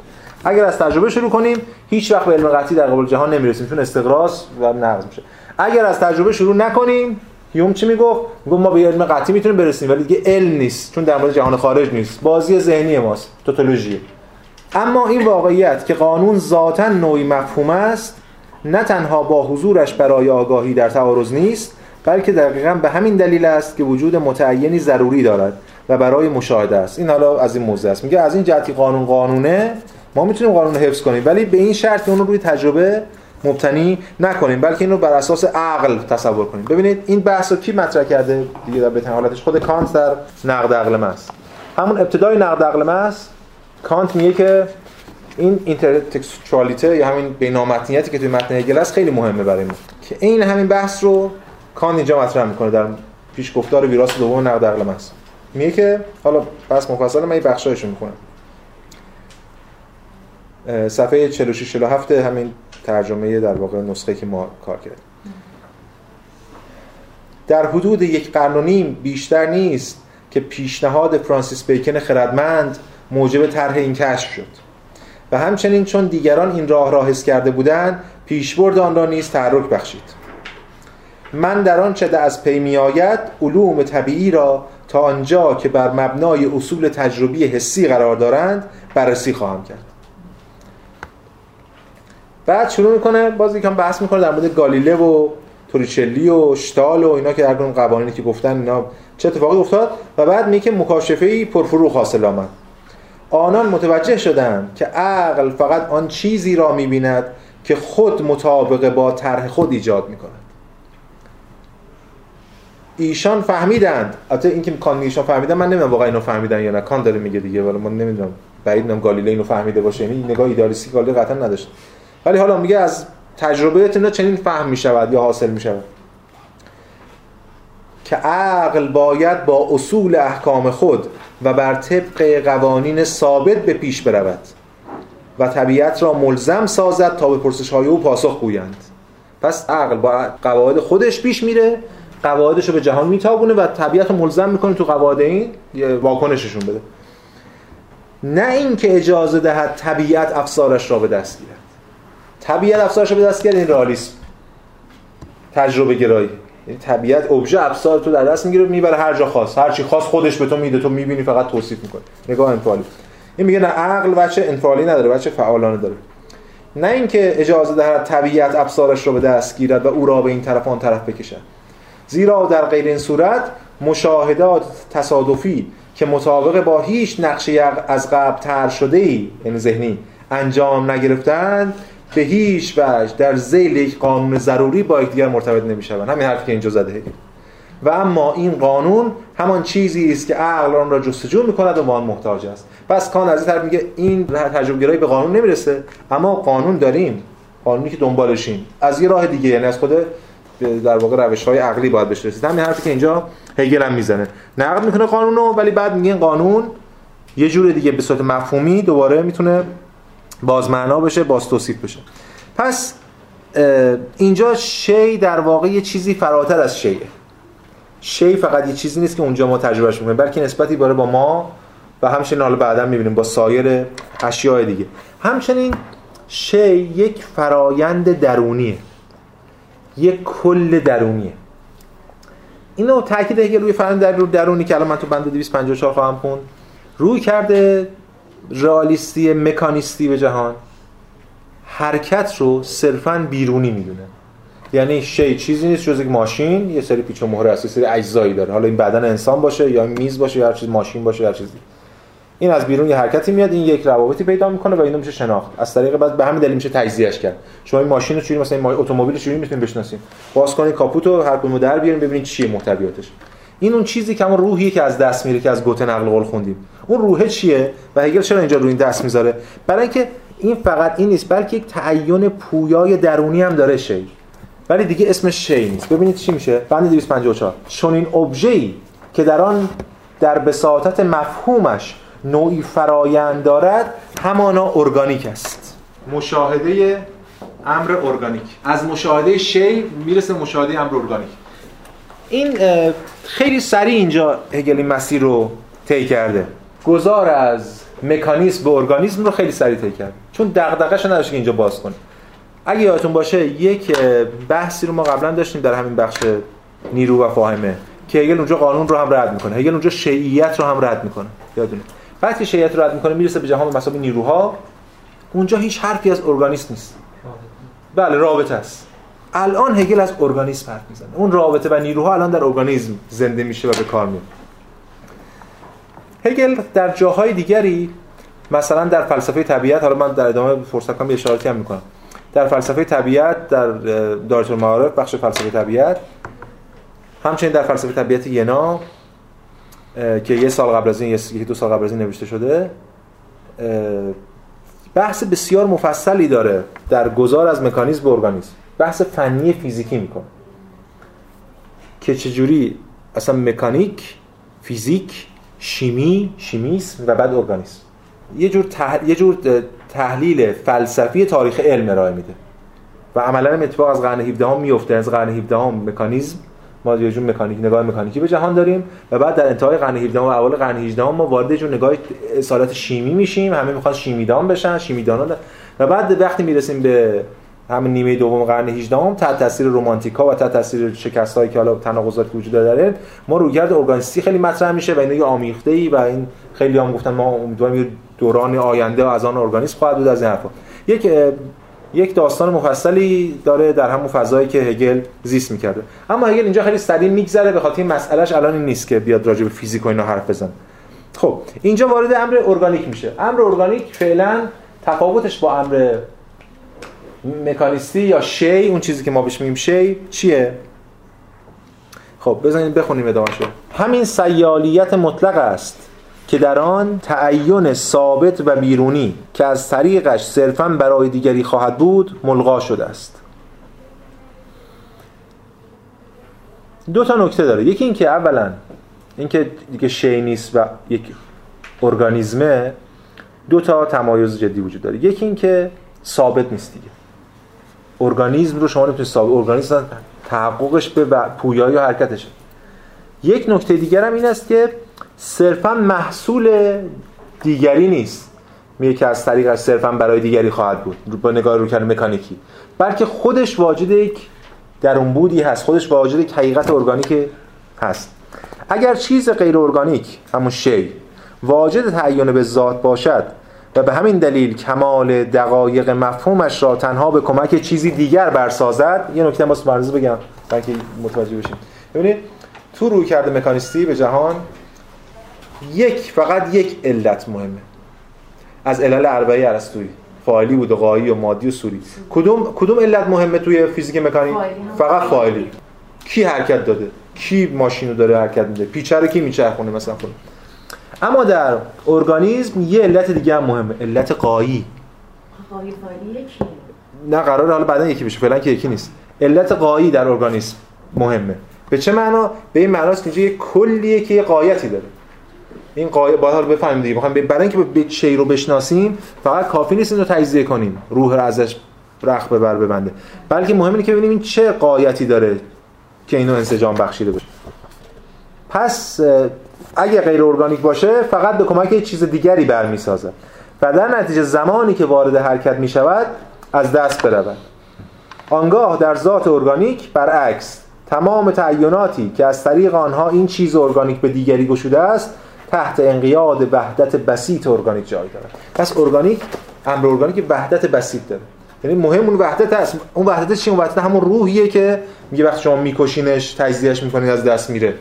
اگر از تجربه شروع کنیم هیچ وقت به علم قطعی در قبال جهان نمی‌رسیم چون استقراص و نقض میشه. اگر از تجربه شروع نکنیم هیوم چی می‌گفت؟ می‌گفت ما به علم قطعی می‌تونیم برسیم ولی دیگه علم نیست چون در مورد جهان خارج نیست. بازی ذهنی ماست توتولوژی. اما این واقعیت که قانون ذاتا نوعی مفهوم است نه تنها با حضورش برای آگاهی در تعارض نیست بلکه دقیقا به همین دلیل است که وجود متعینی ضروری دارد و برای مشاهده است. این حالا از این موضوع است. میگه از این جهتی قانون قانونه ما می‌تونیم قانون رو حفظ کنیم ولی به این شرط که اون رو روی تجربه مبتنی نکنیم بلکه این رو بر اساس عقل تصور کنیم. ببینید این بحث رو کی مطرح کرده؟ دیگه در بهترین حالتش خود کانت در نقد عقل محض همون ابتدای نقد عقل محض کانت میگه که این اینترتکستوالیته یا همین بینامتنیتی که توی متن هگل است خیلی مهمه برای ما. که این همین بحث رو کانت اینجا مطرح می‌کنه در پیشگفتار ویراس دوم نقد عقل محض میگه که حالا بس مفصل من این بخشایش رو می‌کنم صفحه 46 47 همین ترجمه در واقع نسخه که ما کار کردیم. در حدود یک قرن و نیم بیشتر نیست که پیشنهاد فرانسیس بیکن خردمند موجب طرح این کشف شد. و همچنین چون دیگران این راه را حس کرده بودند پیشبرد آن را نیز تحرک بخشید. من در آن چه از پی میآید علوم طبیعی را تا آنجا که بر مبنای اصول تجربی حسی قرار دارند بررسی خواهم کرد. بعد شروع می‌کنه باز یکم بحث می‌کنه در مورد گالیله و توریچلی و شتال و اینا که در قوانینی که گفتن اینا چه اتفاقی افتاد. و بعد میگه مکاشفه پرفروغ حاصل آمد. آنان متوجه شدند که عقل فقط آن چیزی را می‌بیند که خود مطابق با طرح خود ایجاد می‌کند. ایشان فهمیدند. البته اینکه کان ایشان فهمیدن من نمی‌دونم واقعا اینو فهمیدن یا نه. کان داره میگه دیگه. ولی من نمی‌دونم. بعید می‌دونم گالیله اینو فهمیده باشه. یعنی نگاه ایدالیستی گالیله قطعا نداشت. ولی حالا میگه از تجربه اینا چنین فهم می‌شود یا حاصل می‌شود. که عقل باید با اصول احکام خود و بر طبق قوانین ثابت به پیش برود و طبیعت را ملزم سازد تا به پرسش های او پاسخ گویند. پس عقل با قواعد خودش پیش میره قواعدش رو به جهان میتابونه و طبیعت رو ملزم می‌کنه تو قواعد این واکنششون بده. نه اینکه اجازه دهد طبیعت افسارش را به دست گیرد طبیعت افسارش به دست گیرد این رئالیسم. تجربه گرایی. یعنی طبیعت ابژه افسار تو در دست می‌گیره می‌بره هر جا خواست هر چی خواست خودش به تو میده تو می‌بینی فقط توصیف می‌کنه. نگاه انفعالی. این میگه نه عقل بچه انفعالی نداره بچه فعالانه داره. نه اینکه اجازه دهد طبیعت افسارش رو به دست گیرد و او را به این طرف آن طرف بکشد. زیرا در غیر این صورت مشاهدات تصادفی که مطابق با هیچ نقشه از قبل تر شده ای یعنی ذهنی انجام نگرفتند به هیچ وجه در زیل یک قانون ضروری با یکدیگر مرتبط نمی‌شوند. همین حرفی که اینجا زده. و اما این قانون همان چیزی است که عقل آن را جستجو می‌کند و به آن محتاج است. پس کان از این طرف میگه این تجربه گرایی به قانون نمی‌رسه اما قانون داریم. قانونی که دنبالشیم. از یه راه دیگه یعنی از خود در واقع روش های عقلی باید بهش رسید همین حرفی که اینجا هگل هم می‌زنه. نقد می‌کنه قانونو ولی بعد میگه قانون یه جور دیگه به صورت مفهومی دوباره می‌تونه بازمعنا بشه باز توصیف بشه. پس اینجا شی در واقع یه چیزی فراتر از شیه. شی فقط یه چیزی نیست که اونجا ما تجربهش می‌کنیم بلکه نسبتی باره با ما و همچنین حالا بعدا می‌بینیم با سایر اشیاء دیگه. همچنین شی یک فرایند درونیه. یک کل درونیه. اینو تاکید که روی فرایند در درونی که الان من تو بند 254 خواهم خوند. روی کرده رئالیستی مکانیستی به جهان حرکت رو صرفا بیرونی می‌دونه. یعنی شی چیزی نیست جز یک ماشین یه سری پیچ و مهره هست یه سری اجزایی داره. حالا این بدن انسان باشه یا میز باشه یا هر چیز ماشین باشه یا هر چیزی این از بیرون یه حرکتی میاد این یک روابطی پیدا می‌کنه و اینو میشه شناخت. از طریق بعد به همین دلیل میشه تجزیهش کرد. شما این ماشین رو چوری مثلا این اتومبیل رو چوری می‌تونید بشناسید؟ باز کنید کاپوت رو هر کدومو در بیارین ببینید چیه محتویاتش. این اون چیزی که همون روحیه که از دست میره که از گوته نقل قول خوندیم. اون روحه چیه؟ و هگل چرا اینجا روی این دست می‌ذاره؟ برای اینکه این فقط این نیست بلکه یک تعین پویای درونی هم داره شی. ولی دیگه اسمش شی نیست. ببینید چی میشه؟ بند 254 چون این ابژه‌ای که در آن در بساطت مفهومش نوعی فرایند دارد همانا ارگانیک است. مشاهده امر ارگانیک. از مشاهده شی می‌رسه مشاهده امر ارگانیک. این خیلی سریع اینجا هگل مسیر رو طی کرده. گذار از مکانیسم به ارگانیسم رو خیلی سریع طی کرد. چون دغدغه‌ش نداشت که اینجا باز کنه. اگه یادتون باشه یک بحثی رو ما قبلا داشتیم در همین بخش نیرو و فاهمه که هگل اونجا قانون رو هم رد می‌کنه. هگل اونجا شیعیت رو هم رد می‌کنه. یادونه وقتی شیعیت رو رد می‌کنه می‌رسه به جهان مسابقه نیروها. اونجا هیچ حرفی از ارگانیسم نیست. بله رابطه است. الان هگل از ارگانیسم حرف می‌زنه. اون رابطه و نیروها الان در ارگانیسم زنده میشه و به کار میاد هگل در جاهای دیگری مثلا در فلسفه طبیعت حالا من در ادامه فرصت کنم یه اشاراتی هم می‌کنم. در فلسفه طبیعت در دایره المعارف بخش فلسفه طبیعت همچنین در فلسفه طبیعت ینا که یه سال قبل از این یه دو سال قبل از این نوشته شده بحث بسیار مفصلی داره در گذار از مکانیزم به ارگانیسم بحث فنی فیزیکی می‌کنه. که چجوری اصلا مکانیک فیزیک شیمی شیمیسم و بعد ارگانیسم. یه جور, یه جور تحلیل فلسفی تاریخ علم ارائه میده. و عملا اتفاق از قرن 17 هم میفته از قرن 17 هم مکانیزم. ما یه جور مکانیک نگاه مکانیکی به جهان داریم و بعد در انتهای قرن 17 و اول قرن 18 ما وارد جور نگاه اصالت شیمی میشیم. همه می‌خواد شیمیدان بشن شیمیدانا و بعد وقتی می‌رسیم به همین نیمه دوم قرن 18 هم تحت تاثیر رومانتیکا و تحت تاثیر شکستایی که حالا تناقضات وجود داره ما رویکرد ارگانیستی خیلی مطرح میشه و اینا یه آمیخته ای و این خیلی هم گفتن ما امیدواریم دوران آینده و از آن ارگانیسم خواهد بود از این حرفا. یک یک داستان مفصلی داره در همون فضایی که هگل زیست می‌کرده. اما هگل اینجا خیلی سریع میگذره به خاطر مسئلهش الان نیست که بیاد راجع به فیزیک و اینا حرف بزنه. خب اینجا وارد امر ارگانیک میشه. امر ارگانیک فعلا تفاوتش با امر مکانیستی یا شی اون چیزی که ما بهش میگیم شی چیه؟ خب بزنید بخونیم ادامهشو. همین سیالیت مطلق است که در آن تعین ثابت و بیرونی که از طریقش صرفا برای دیگری خواهد بود ملغا شده است. دو تا نکته داره. یکی اینکه اولا اینکه دیگه شی نیست و یک ارگانیزمه دو تا تمایز جدی وجود داره. یکی اینکه ثابت نیست دیگه. ارگانیزم رو شما نمی‌تونید ثابت ارگانیسم تحققش به پویایی و حرکتشه. یک نکته دیگر هم این است که صرفا محصول دیگری نیست. میگه که از طریق صرفا برای دیگری خواهد بود با نگاه رو کردن مکانیکی. بلکه خودش واجد یک بودی هست خودش واجد یک حقیقت ارگانیک هست. اگر چیز غیر ارگانیک همون شی واجد تعین به ذات باشد و به همین دلیل کمال دقایق مفهومش را تنها به کمک چیزی دیگر برسازد. یه نکته واسه مرزی بگم که متوجه بشیم. ببینید تو روی کرده مکانیستی به جهان یک فقط یک علت مهمه. از علل اربعه ارسطویی. فاعلی بود و قایی و مادی و سوری. کدوم کدوم علت مهمه توی فیزیک مکانیک فقط فاعلی. کی حرکت داده؟ کی ماشینو داره حرکت میده؟ پیچه رو کی میچرخونه مثلا خود اما در ارگانیسم یه علت دیگه هم مهمه علت قایی. قایی نه قرار حالا بعدا یکی بشه فعلا که یکی نیست. علت قایی در ارگانیسم مهمه. به چه معنا؟ به این معناست که اینجا یه کلیه که یه قایتی داره. این قایه باید حالا بفهمیم دیگه. می‌خوام برای اینکه به شی رو بشناسیم فقط کافی نیست این رو تجزیه کنیم. روح رو ازش رخ ببر ببنده. بلکه مهم اینه که ببینیم این چه قایتی داره که اینو انسجام بخشیده بشه پس اگه غیر ارگانیک باشه فقط به کمک چیز دیگری برمیسازه. و در نتیجه زمانی که وارد حرکت می شود از دست برود. آنگاه در ذات ارگانیک برعکس تمام تعیناتی که از طریق آنها این چیز ارگانیک به دیگری گشوده است تحت انقیاد وحدت بسیط ارگانیک جای دارد. پس ارگانیک امر ارگانیک وحدت بسیط داره. یعنی مهم اون وحدت هست. اون وحدت چی؟ اون وحدت همون روحیه که میگه وقتی شما میکشینش تجزیهش می‌کنید از دست میره.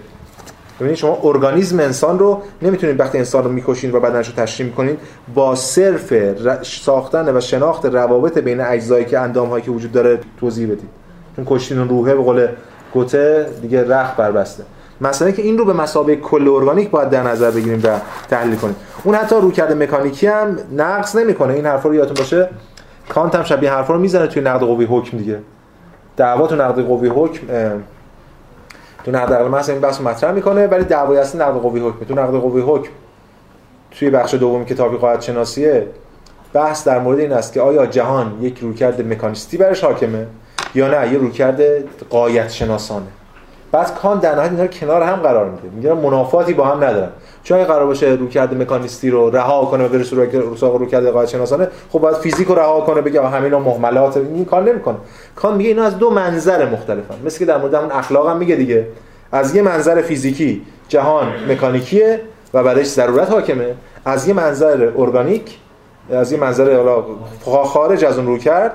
ببینید شما ارگانیسم انسان رو نمی‌تونید وقتی انسان رو می‌کشین و بدنش رو تشریح می‌کنید با صرف ساختن و شناخت روابط بین اجزایی که اندام هایی که وجود داره توضیح بدید. چون کشتین روحه به قول گوته دیگه رخ بربسته. مثلا که این رو به مسابقه کل ارگانیک باید در نظر بگیریم و تحلیل کنیم. اون حتی رو کرده مکانیکی هم نقص نمی‌کنه. این حرفا رو یادتون باشه. کانت هم شبیه حرفا رو می‌زنه توی نقد قوی حکم دیگه. دعوا تو نقد قوی حکم تو نقد عقل محض این بحث مطرح می‌کنه ولی دعوای اصلی نقد قوی حکم. تو نقد قوی حکم توی بخش دوم کتابی قواعد شناسیه بحث در مورد این است که آیا جهان یک رویکرد مکانیستی برش حاکمه یا نه؟ یه رویکرد قایت شناسانه. بعد کان در نهایت اینا رو کنار هم قرار میده. میگه منافاتی با هم ندارن چون اگه قرار باشه رویکرد مکانیستی رو رها کنه و بره سراغ رویکرد قاعده شناسانه خب باید فیزیک رو رها کنه بگه همینا مهملات این کار نمی‌کنه. کان میگه اینا از دو منظر مختلفن. مثل که در مورد اون اخلاق هم میگه دیگه. از یه منظر فیزیکی جهان مکانیکیه و بعدش ضرورت حاکمه. از یه منظر ارگانیک از یه منظر خارج از اون رو کرد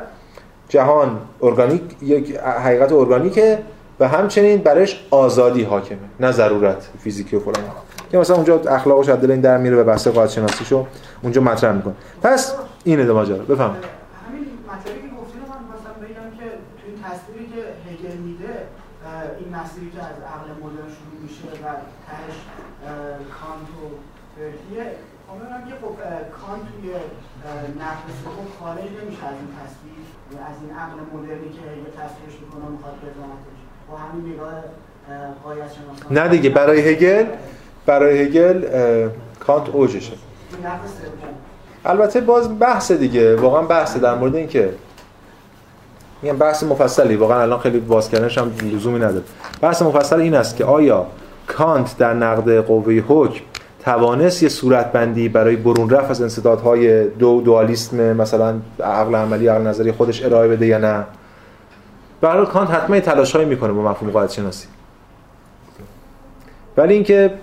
جهان ارگانیک یک حقیقت ارگانیکه. و همچنین برش آزادی حاکمه نه ضرورت فیزیکی و فلان که مثلا اونجا اخلاقش از دل این در میره و بحث قاعده شناسیشو اونجا مطرح می‌کنه. پس اینه ماجرا بفهم همین مطلبی که گفتین من مثلا بگم که توی تصویری که هگل میده این مسیری که از عقل مدرن شروع میشه و تهش کانت و فرکیه امیدوارم که خب کانت توی نقد سوم خارج نمیشه از این تصویر از این عقل مدرنی که یه تصویرش می‌کنه می‌خواد بزنتش با همین نگاه قایت شناسان نه دیگه برای هگل برای هگل کانت اوجشه. البته باز بحث دیگه واقعا بحث در مورد این که میگم بحث مفصلی واقعا الان خیلی باز کردنش هم لزومی نداره. بحث مفصل این است که آیا کانت در نقد قوه حکم توانست یه صورتبندی برای برون رفت از انصدادهای دو دوالیسم مثلا عقل عملی عقل نظری خودش ارائه بده یا نه؟ برای کانت حتما تلاشهایی می‌کنه با مفهوم قاعده شناسی ولی اینکه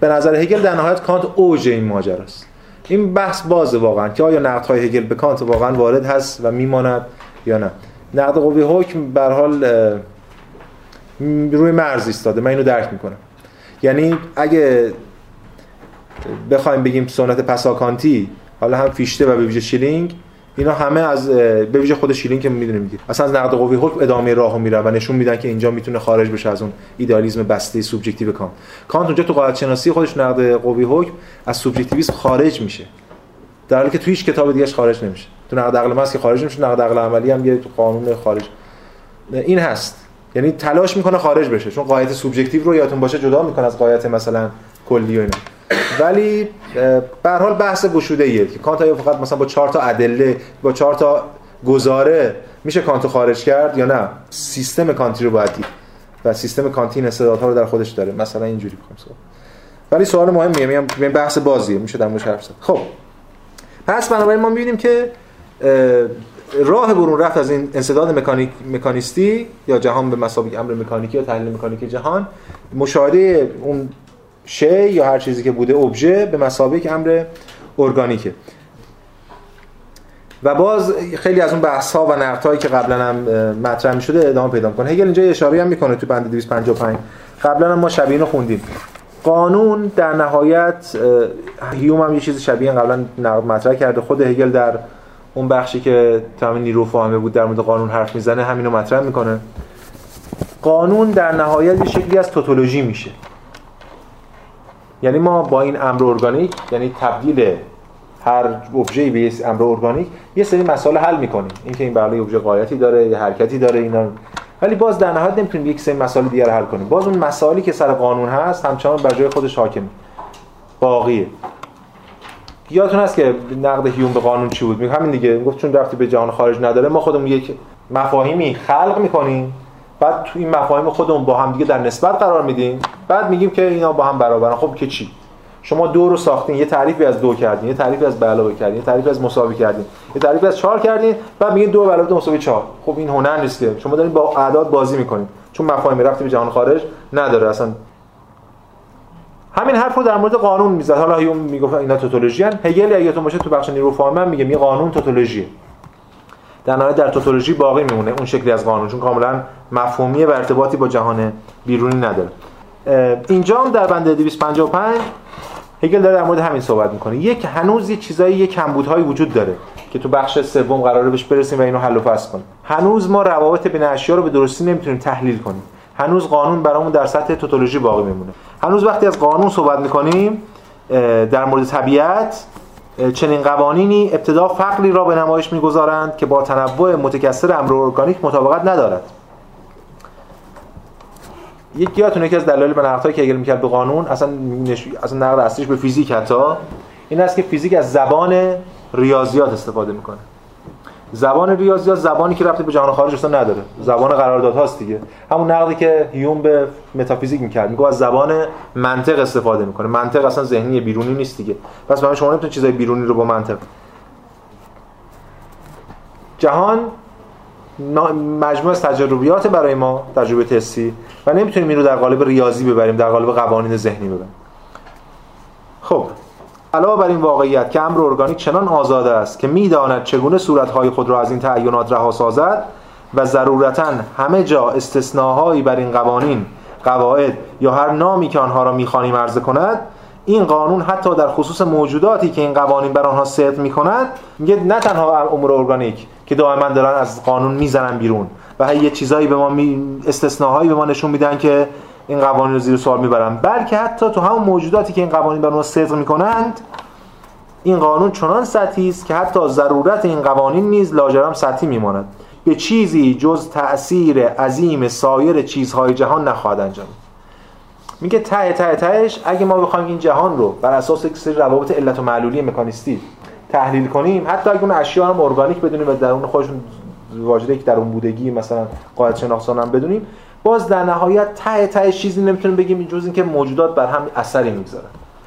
به نظر هگل در نهایت کانت اوج این ماجراست این بحث بازه واقعا که آیا نقدهای هگل به کانت واقعا وارد هست و میماند یا نه. نقد قوی حکم به حال روی مرز ایستاده. من اینو درک می‌کنم. یعنی اگه بخوایم بگیم سنت پساکانتی حالا هم فیشته و به ویژه شیلینگ اینا همه از به ویژه خود شیلینگ که می‌دونیم دیگه. اصلا از نقد قوه حکم ادامه راهو میره و نشون میدن که اینجا می‌تونه خارج بشه از اون ایدالیسم بسته سوبژکتیو کانت. کانت اونجا تو غایت شناسی خودش نقد قوه حکم از سوبژکتیویسم خارج میشه. در حالی که تو هیچ کتاب دیگهش خارج نمیشه. تو نقد عقل محض که خارج نمیشه نقد عقل عملی هم یه تو قانون خارج. این هست. یعنی تلاش می‌کنه خارج بشه. چون غایت سوبژکتیو رو یادتون باشه جدا می‌کنه از غایت مثلا کلی و اینا. ولی به حال بحث گشوده ایه که کانت یا فقط مثلا با چهار تا ادله با چهار تا گزاره میشه کانت خارج کرد یا نه؟ سیستم کانتی رو باید دید و سیستم کانتی استعدادها رو در خودش داره. مثلا اینجوری بخوام صحبت ولی سوال مهمیه. میگم بحث بازیه. میشه در موردش حرف زد خب. پس بنابراین ما می‌بینیم که راه برون رفت از این انسداد مکانیک مکانیستی یا جهان به مسابقه امر مکانیکی یا تحلیل مکانیکی جهان مشاهده اون شی یا هر چیزی که بوده ابژه به مسابقه امر ارگانیکه. و باز خیلی از اون بحث ها و نقد هایی که قبلا هم مطرح می شده ادامه پیدا کنه هگل اینجا اشاره هم می‌کنه تو بند 255 قبلا هم ما شبیه اینو خوندیم. قانون در نهایت هیوم هم یه چیز شبیه قبلا نقد مطرح کرده. خود هگل در اون بخشی که تمام نیرو فاهمه بود در مورد قانون حرف می‌زنه همینو مطرح می‌کنه. قانون در نهایت یه شکلی از توتولوژی میشه. یعنی ما با این امر ارگانیک یعنی تبدیل هر ابژه‌ای به یه امر ارگانیک یه سری مسائل حل می‌کنیم. اینکه این برای ابژه قایتی داره یه حرکتی داره اینا. ولی باز در نهایت نمی‌تونیم یک سری مسائل دیگر حل کنیم. باز اون مسائلی که سر قانون هست همچنان بر جای خودش حاکمه. باقیه. یادتون هست که نقد هیوم به قانون چی بود؟ میگه همین دیگه. گفت چون رفتی به جهان خارج نداره ما خودمون یک مفاهیمی خلق می‌کنیم. بعد تو این مفاهیم خودمون با هم دیگه در نسبت قرار میدیم. بعد میگیم که اینا با هم برابرن. خب که چی؟ شما دو رو ساختین یه تعریفی از دو کردین یه تعریفی از علاوه کردین یه تعریفی از مساوی کردین یه تعریفی از چهار کردین بعد میگین دو علاوه دو مساوی چهار. خب این هنر نیست که. شما دارین با اعداد بازی می‌کنین. چون مفاهیم رفتی به جهان خارج نداره. اصلا همین حرف رو در مورد قانون می‌زد. حالا هیوم می‌گفت اینا توتولوژی ان هگل اگه یادتون باشه تو بخش نیرو میگه می قانون توتولوژیه. در نهایت در توتولوژی باقی میمونه اون شکلی از قانون چون کاملا مفهومیه و ارتباطی با جهان بیرونی نداره. اینجا هم در بند 255 هگل داره در مورد همین صحبت می‌کنه. یک هنوز یه چیزایی یه کمبودهایی وجود داره که تو بخش سوم قراره بهش برسیم و اینو حل و فصل کنیم. هنوز ما روابط بین اشیا رو به درستی نمی‌تونیم تحلیل کنیم. هنوز قانون برامون در سطح توتولوژی باقی میمونه. هنوز وقتی از قانون صحبت می‌کنیم در مورد طبیعت چنین قوانینی ابتدا فقری را به نمایش می‌گذارند که با تنوع متکثر امر ارگانیک مطابقت ندارد. یکی یادتونه یکی از دلایل به نقدهایی که هگل می‌کرد به قانون اصلا نش... اصلا نقد اصلیش به فیزیک حتی این است که فیزیک از زبان ریاضیات استفاده می‌کنه. زبان ریاضیات زبانی که رابطه به جهان خارج اصلا نداره. زبان قراردادهاست دیگه. همون نقدی که هیوم به متافیزیک می‌کرد. میگه از زبان منطق استفاده می‌کنه. منطق اصلا ذهنی بیرونی نیست دیگه. پس برای شما نمی‌تونید چیزای بیرونی رو با منطق جهان مجموعه از تجربیات برای ما تجربه تستی و نمی‌تونیم این رو در قالب ریاضی ببریم در قالب قوانین ذهنی ببریم. خب. علاوه بر این واقعیت که امر ارگانیک چنان آزاده است که می‌داند چگونه صورتهای خود را از این تعینات رها سازد و ضرورتا همه جا استثناهایی بر این قوانین قواعد یا هر نامی که آنها را می‌خوانیم عرضه کند این قانون حتی در خصوص موجوداتی که این قوانین بر آنها صدق می‌کند میگه نه تنها امور ارگانیک که دائما دارن از قانون می‌زنن بیرون و یه چیزایی به ما می... استثناهایی به ما نشون میدن که این قوانین رو زیر سوال می‌برن. بلکه حتی تو همون موجوداتی که این قوانین بر اونها صدق می‌کنند این قانون چنان سطحی است که حتی ضرورت این قوانین نیز لاجرم سطحی میماند. به چیزی جز تأثیر عظیم سایر چیزهای جهان نخواهد انجام میگه ته ته تهش اگه ما بخوایم این جهان رو بر اساس یک سری روابط علت و معلولی مکانیستی تحلیل کنیم حتی اگه اون اشیا هم ارگانیک بدونیم و درون خودشون واجده که در اون بودگی مثلا قاعده شناسان هم بدونیم باز در نهایت ته ته چیزی نمی‌تونیم بگیم جز اینکه موجودات بر هم اثری می‌گذارن.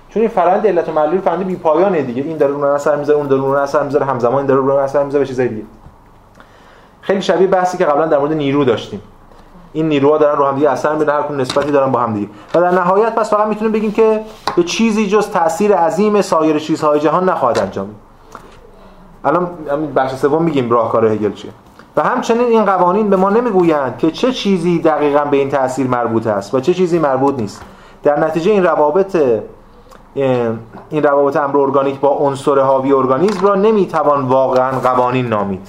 چون این فرآیند علت و معلول فرآیند بی پایانه دیگه. این داره اون اثر می‌ذاره اون داره اون اثر می‌ذاره همزمان این داره اون اثر می‌ذاره چیزای دیگه. خیلی شبیه بحثی که قبلا در مورد نیرو داشتیم. این نیروها دارن رو هم دیگه اثر میدن هر کدوم نسبتی دارن با هم دیگه. و در نهایت پس فقط می‌تونیم بگیم که به چیزی جز تاثیر عظیم سایر چیزهای جهان نخواهد انجام. الان بخش سوم میگیم راهکار هگل چیه. و همچنین این قوانین به ما نمی‌گویند که چه چیزی دقیقا به این تاثیر مربوط است و چه چیزی مربوط نیست. در نتیجه این روابط این روابط امر ارگانیک با عنصر حاوی ارگانیسم را نمی‌توان واقعا قوانین نامید.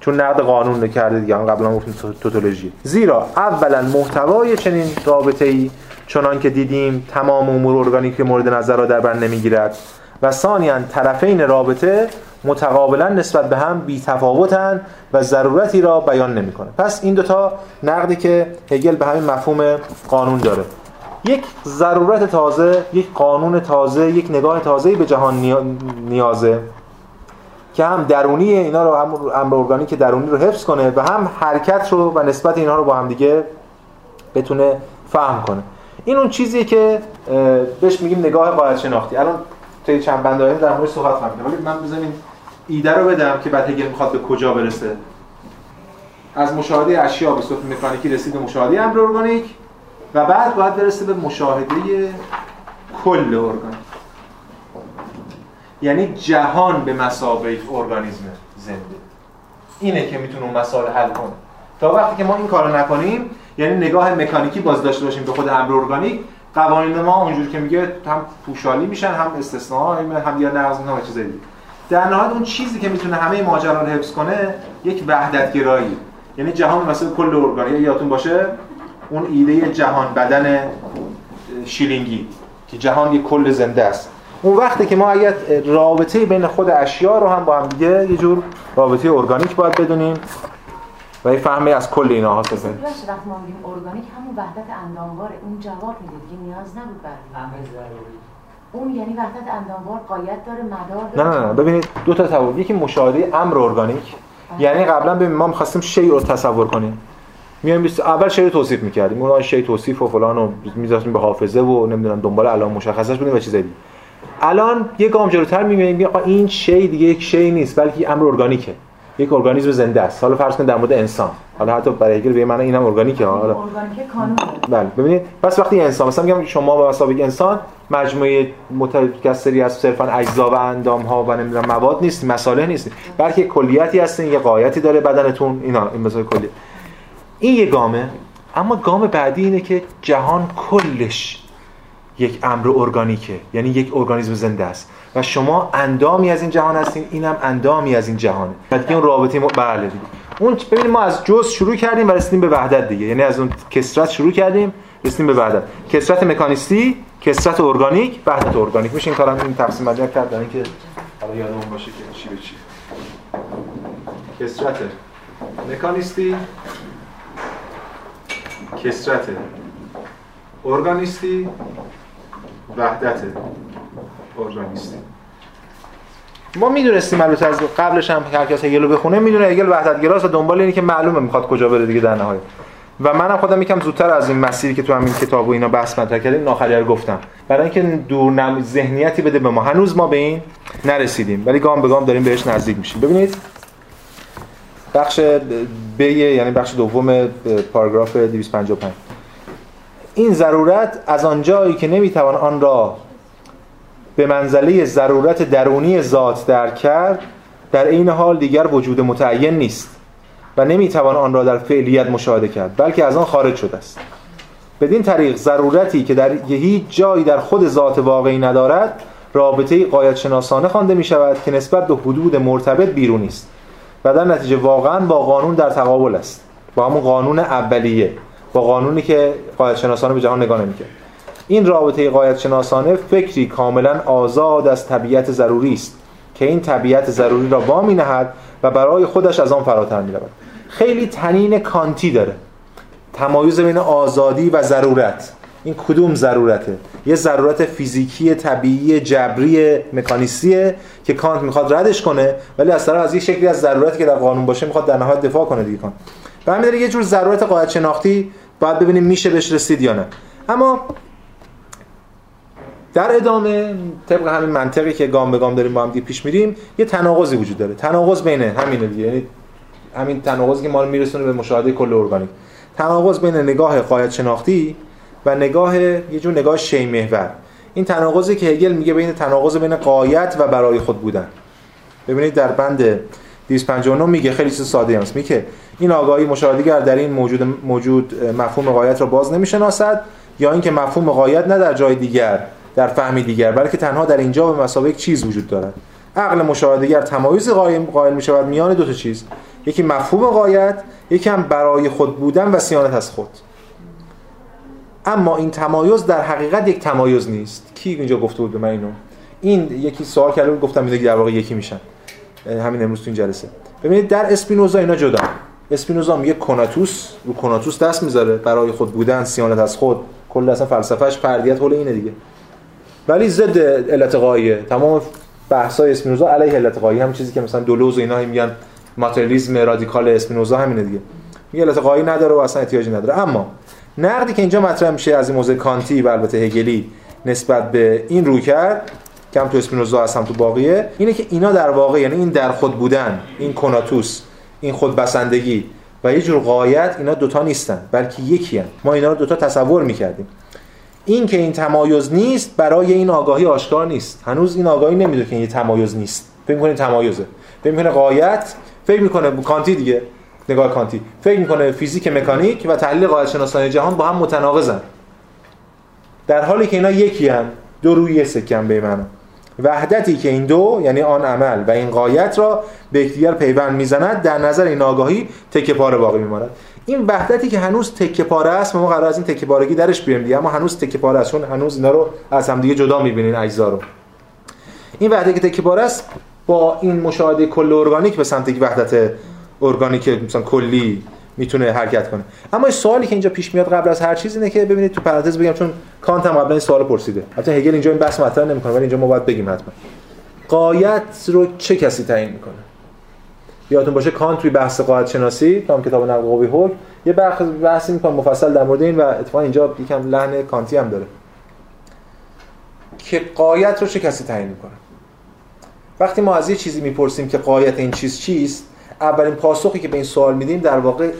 چون نقد قانون رو کرده دیگه قبلا گفتیم توتولوژی. زیرا اولا محتوای چنین رابطه ای چنان که دیدیم تمام امور ارگانیک مورد نظر را در بر نمی‌گیرد و ثانیا طرفین رابطه متقابلا نسبت به هم بی تفاوتن و ضرورتی را بیان نمی‌کنه. پس این دوتا نقدی که هگل به همین مفهوم قانون داره. یک ضرورت تازه یک قانون تازه یک نگاه تازه به جهان نیازه که هم درونی اینا رو هم امر ارگانیک درونی رو حفظ کنه و هم حرکت رو و نسبت اینا رو با هم دیگه بتونه فهم کنه. این اون چیزیه که بهش میگیم نگاه قاعده شناختی الان توی چند بند در مورد صحبت خواهم ولی من بزنین ایده رو بدم که بعد هگل می‌خواد به کجا برسه. از مشاهده اشیا به صورت مکانیکی رسید به مشاهده امر ارگانیک و بعد باید برسه به مشاهده کل ارگانیک. یعنی جهان به مسابقه ارگانیسم زنده. اینه که می‌تونه اون مسائل حل کنه. تا وقتی که ما این کارو نکنیم یعنی نگاه مکانیکی باز داشته باشیم به خود امر ارگانیک قوانین ما اونجوری که میگه هم پوشالی میشن هم استثناء هم یا نقض هم چیزایی دیگه. در نهایت اون چیزی که می‌تونه همه ماجرا رو حفظ کنه یک وحدت گرایی یعنی جهان مثل کل ارگانیک یادتون باشه اون ایده جهان بدن شیلینگی که جهان یک کل زنده است. اون وقتی که ما اگر رابطه بین خود اشیا رو هم با هم دیگه یه جور رابطه ارگانیک باید بدونیم و یه فهمی از کل اینا هست بزنیم وقتی ما میگیم ارگانیک همون وحدت انداموار اون جواب میده دیگه نیاز نبود برای اون یعنی وحدت انداموار قایت داره مدار داره. نه نه نه ببینید دو تا تصور. یکی مشاهده امر ارگانیک. یعنی قبلا ببین ما می‌خواستیم شی رو تصور کنیم. میایم اول شی رو توصیف می‌کردیم. اون شی توصیف و فلان و می‌ذاشتیم به حافظه و نمی‌دونم دنبال علائم مشخصش بودیم و چیزایی دیگه الان یک گام جلوتر می‌بینیم این شی دیگه یک شی نیست بلکه امر ارگانیکه. یک ارگانیسم زنده است. حالا فرض کنید در مورد انسان. حالا حتی برای هگل به معنی اینم ارگانیکه حالا ارگانیک کانون بله ببینید. پس وقتی انسان مثلا میگم شما به مسابقه انسان مجموعه متکثری از صرفا اجزا و اندام ها و نمی‌دونم مواد نیست مساله نیست. بلکه کلیتی هستین یه قایتی داره بدنتون اینا این مثلا کلی. این یه گامه اما گام بعدی اینه که جهان کلش یک امر ارگانیکه. یعنی یک ارگانیسم زنده است. و شما اندامی از این جهان هستین اینم اندامی از این جهانه و دیگه اون رابطه م... بله. اون ببینید ما از جز شروع کردیم و رسیدیم به وحدت دیگه. یعنی از اون کسرت شروع کردیم رسیدیم به وحدت. کسرت مکانیستی کسرت ارگانیک وحدت ارگانیک. میشه این کارم این تقسیم بندی کردن که حالا یادمون باشه که چی به چی. کسرت مکانیستی کسرت ارگانیستی وحدت. ما می‌دونستیم البته از قبلش هم هر کس هگل رو بخونه می‌دونه هگل وحدت گراست و دنبال اینه که معلومه می‌خواد کجا بره دیگه در نهایت. و منم خودم یکم زودتر از این مسیری که تو همین کتاب و اینا بحث مطرح کردیم ناخریه رو گفتم. برای اینکه دور نم... ذهنیتی بده به ما. هنوز ما به این نرسیدیم ولی گام به گام داریم بهش نزدیک میشیم. ببینید بخش ب یعنی بخش دوم پاراگراف 255 این ضرورت از آنجایی که نمی‌توان آن را به منزله ضرورت درونی ذات درک کرد در این حال دیگر وجود متعین نیست و نمی‌توان آن را در فعلیت مشاهده کرد بلکه از آن خارج شده است. بدین طریق ضرورتی که در هیچ جایی در خود ذات واقعی ندارد رابطه قایت شناسانه خوانده می شود که نسبت به حدود مرتبط بیرونی است و در نتیجه واقعا با قانون در تقابل است. با همون قانون اولیه با قانونی که قایت شناسانه به جهان نگاه نمی‌کرد. این رابطه قایت شناسانه فکری کاملا آزاد از طبیعت ضروری است که این طبیعت ضروری را وامی نهد و برای خودش از آن فراتر می رود خیلی تنین کانتی داره. تمایز بین آزادی و ضرورت. این کدوم ضرورته؟ یه ضرورت فیزیکی طبیعی جبری مکانیسیه که کانت می‌خواد ردش کنه ولی از طرف از یه شکلی از ضرورتی که در قانون باشه می‌خواد در نهایت دفاع کنه دیگه کانت. همین یه جور ضرورت قاعده شناختی باید ببینیم میشه بهش رسید یا نه. اما در ادامه طبق همین منطقی که گام به گام داریم با هم دیگه پیش میریم یه تناقضی وجود داره. تناقض بین همینه دیگه یعنی همین تناقضی که ما رو میرسونه به مشاهده کل ارگانیک. تناقض بین نگاه قایت شناختی و نگاه یه جور نگاه شی محور. این تناقضی که هگل میگه بین تناقض بین قایت و برای خود بودن. ببینید در بند 259 میگه خیلی چیز ساده است میگه این آگاهی مشاهدهگر در این موجود موجود مفهوم قایت را باز نمی‌شناسد یا اینکه مفهوم قایت نه در جای دیگر. در فهمی دیگر بلکه تنها در اینجا به مسابقه یک چیز وجود دارد. عقل مشاهدهگر تمایز قائم قائل می شود میان دو تا چیز. یکی مفهوم قایت یکی هم برای خود بودن و سیانت از خود. اما این تمایز در حقیقت یک تمایز نیست. کی اینجا گفته بود به من اینو؟ این یکی سوال کرده بود گفتم اینا در واقع یکی میشن. همین امروز تو این جلسه. ببینید در اسپینوزا اینا جدا. اسپینوزا میگه کناتوس رو کناتوس دست می‌ذاره. برای خود بودن سیانت از خود. کل اصلا فلسفهش فردیت حول اینه دیگه. ولی ضد علت قایه تمام بحث‌های اسپینوزا علیه علت قایه هم چیزی که مثلا دولوز و اینا میگن ماتریالیسم رادیکال اسپینوزا همینه دیگه. میگه علت قایه نداره و اصلا احتیاجی نداره. اما نقدی که اینجا مطرح میشه از این موضوع کانتی و البته هگلی نسبت به این روی کرد که هم تو اسپینوزا هست هم تو باقیه اینه که اینا در واقع یعنی این در خود بودن این کناتوس این خود بسندگی و یه جور قایت اینا دوتا نیستن بلکه یکی هن. ما اینا رو دوتا تصور می‌کردیم. این که این تمایز نیست برای این آگاهی آشکار نیست. هنوز این آگاهی نمی‌دونه که این تمایز نیست. فکر می‌کنه تمایزه. فکر می‌کنه قایت فکر می‌کنه کانتی دیگه. نگاه کانتی. فکر می‌کنه فیزیک مکانیک و تحلیل قاعده شناسانی جهان با هم متناقضن. در حالی که اینا یکی هن دو روی سکن به من وحدتی که این دو یعنی آن عمل و این قایت را به یکدیگر پیوند می‌زند در نظر این آگاهی تکه پاره باقی میماند. این وحدتی که هنوز تکه پاره است ما قرار از این تکه پارگی درش بیایم دیگه. اما هنوز تکه پاره است چون هنوز اینا رو از هم دیگه جدا می‌بینین اجزا رو. این وحدتی که تکه پاره است با این مشاهده کل ارگانیک به سمت وحدت ارگانیک مثلا کلی می‌تونه حرکت کنه. اما این سوالی که اینجا پیش میاد قبل از هر چیز اینه که ببینید تو پرانتز بگم چون کانت هم قبلا این سوال پرسیده. البته هگل اینجا این بحث مطرح نمی‌کنه ولی اینجا ما باید بگیم حتما. قایت رو چه کسی تعیین می‌کنه؟ یادتون باشه کانت توی بحث قاعده شناسی تا کتاب نقل قوی حکم یه بحث بحثی می‌کنه مفصل در مورد این و اتفاقا اینجا یکم لحن کانتی هم داره. که قایت رو چه کسی تعیین می‌کنه؟ وقتی ما از یه چیزی می‌پرسیم که قایت این چیز چیست اولین پاسخی که به این سوال میدیم در واقع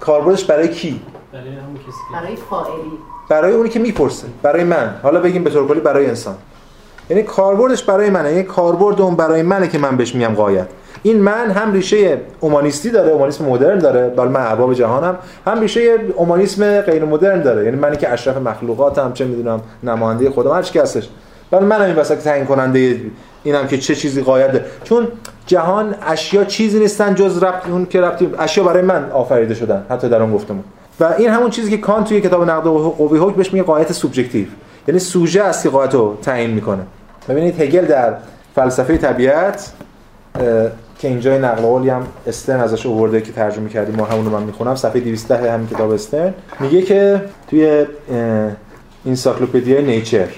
کاربردش برای کی؟ برای همون کسی برای فاعلی برای اونی که می‌پرسه برای من. حالا بگیم به طور کلی برای انسان. یعنی کاربردش برای منه یعنی کاربرد اون برای منه که من بهش میگم قایت. این من هم ریشه اومانیستی داره اومانیسم مدرن داره بل من ارباب جهانم هم ریشه اومانیسم غیر مدرن داره. یعنی منی که اشرف مخلوقاتم چه می‌دونم نماینده خودم هر چی هستش. بل منم این واسه تعیین کننده اینم که چه چیزی قایت داره. چون جهان اشیا چیزی نیستن جز ربط اون که ربطی اشیا برای من آفریده شدن حتی در اون گفتم و این همون چیزی که کانت توی کتاب نقد قوی حکم بهش میگه قایت سوبژکتیو یعنی سوژه است که قایت رو تعیین می‌کنه. ببینید هگل در فلسفه طبیعت که اینجا نقل قولی هم استن ازش آورده که ترجمه کردیم ما همون رو من می‌خونم. صفحه 210 همین کتاب استن میگه که توی انسایکلوپدیا نیچر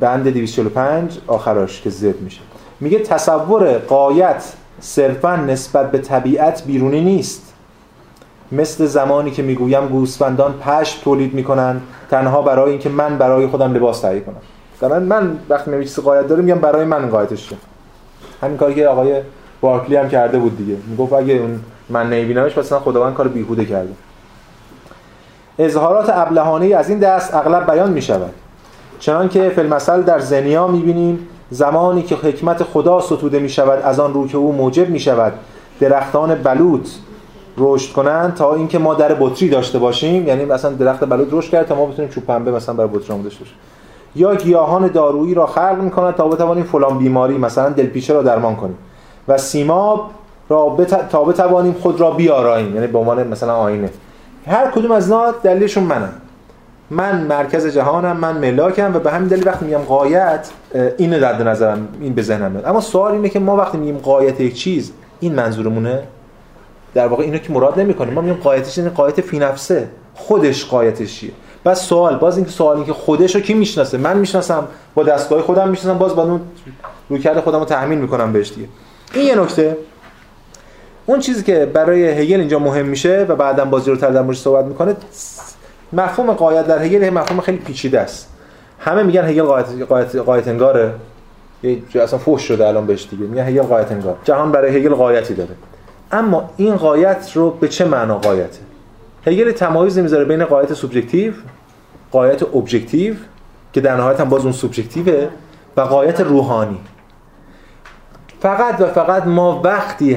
بند 245 آخراش که زد میشه. میگه تصور قایت صرفا نسبت به طبیعت بیرونی نیست. مثل زمانی که می‌گویم گوسفندان پشم تولید می‌کنن تنها برای اینکه من برای خودم لباس تهیه کنم. مثلا من وقتی میگم چیزی قایت داره میگم برای من قایتش شه همین کاری که آقای بارکلی هم کرده بود دیگه. می‌گفت اگه اون من نمیبینمش مثلا خداوند کار بیهوده کرده اظهارات ابلهانه از این دست اغلب بیان می‌شود. چنان که فیلمسل در زنیا می‌بینیم زمانی که حکمت خدا ستوده می‌شود از آن رو که او موجب می‌شود درختان بلوط رشد کنند تا اینکه ما در بطری داشته باشیم. یعنی مثلا درخت بلوط رشد کرد تا ما بتونیم چوب پنبه مثلا برای بطری داشته باشیم یا گیاهان دارویی را خلق می‌کند تا بتوانیم فلان بیماری مثلا دلپیچه را درمان کنیم. و سیماب را بت... تا بتوانیم خود را بیاراییم یعنی به عنوان مثلا آینه. هر کدوم از اینا دلیلشون منم من مرکز جهانم من ملاکم و به همین دلیل وقتی میگم قایت اینو در نظرم این به ذهنم میاد. اما سوال اینه که ما وقتی میگیم قایت یک چیز این منظورمونه؟ در واقع اینو که مراد نمی‌کنیم. ما میگیم قایتش این قایت فی نفسه. خودش قایتش بس سوال باز این که خودش رو کی می‌شناسه؟ من می‌شناسم با دستگاه خودم می‌شناسم باز با اون رویکرد خودم رو تحمیل می‌کنم بهش دیگه. این یه نکته. اون چیزی که برای هگل اینجا مهم میشه و بعدا بازی رو در صحبت می‌کنه مفهوم قایت در هگل مفهوم خیلی پیچیده است. همه میگن هگل غایت غایت غایت انگاره. یه اصلا فوش شده الان بهش دیگه. میگن هگل غایت انگار. جهان برای هگل غایتی داره. اما این غایت رو به چه معنا غایته؟ هگل تمایز نمی‌ذاره بین غایت سوبژکتیو غایت objective که در نهایت هم باز اون سوبژکتیوه و غایت روحانی. فقط و فقط ما وقتی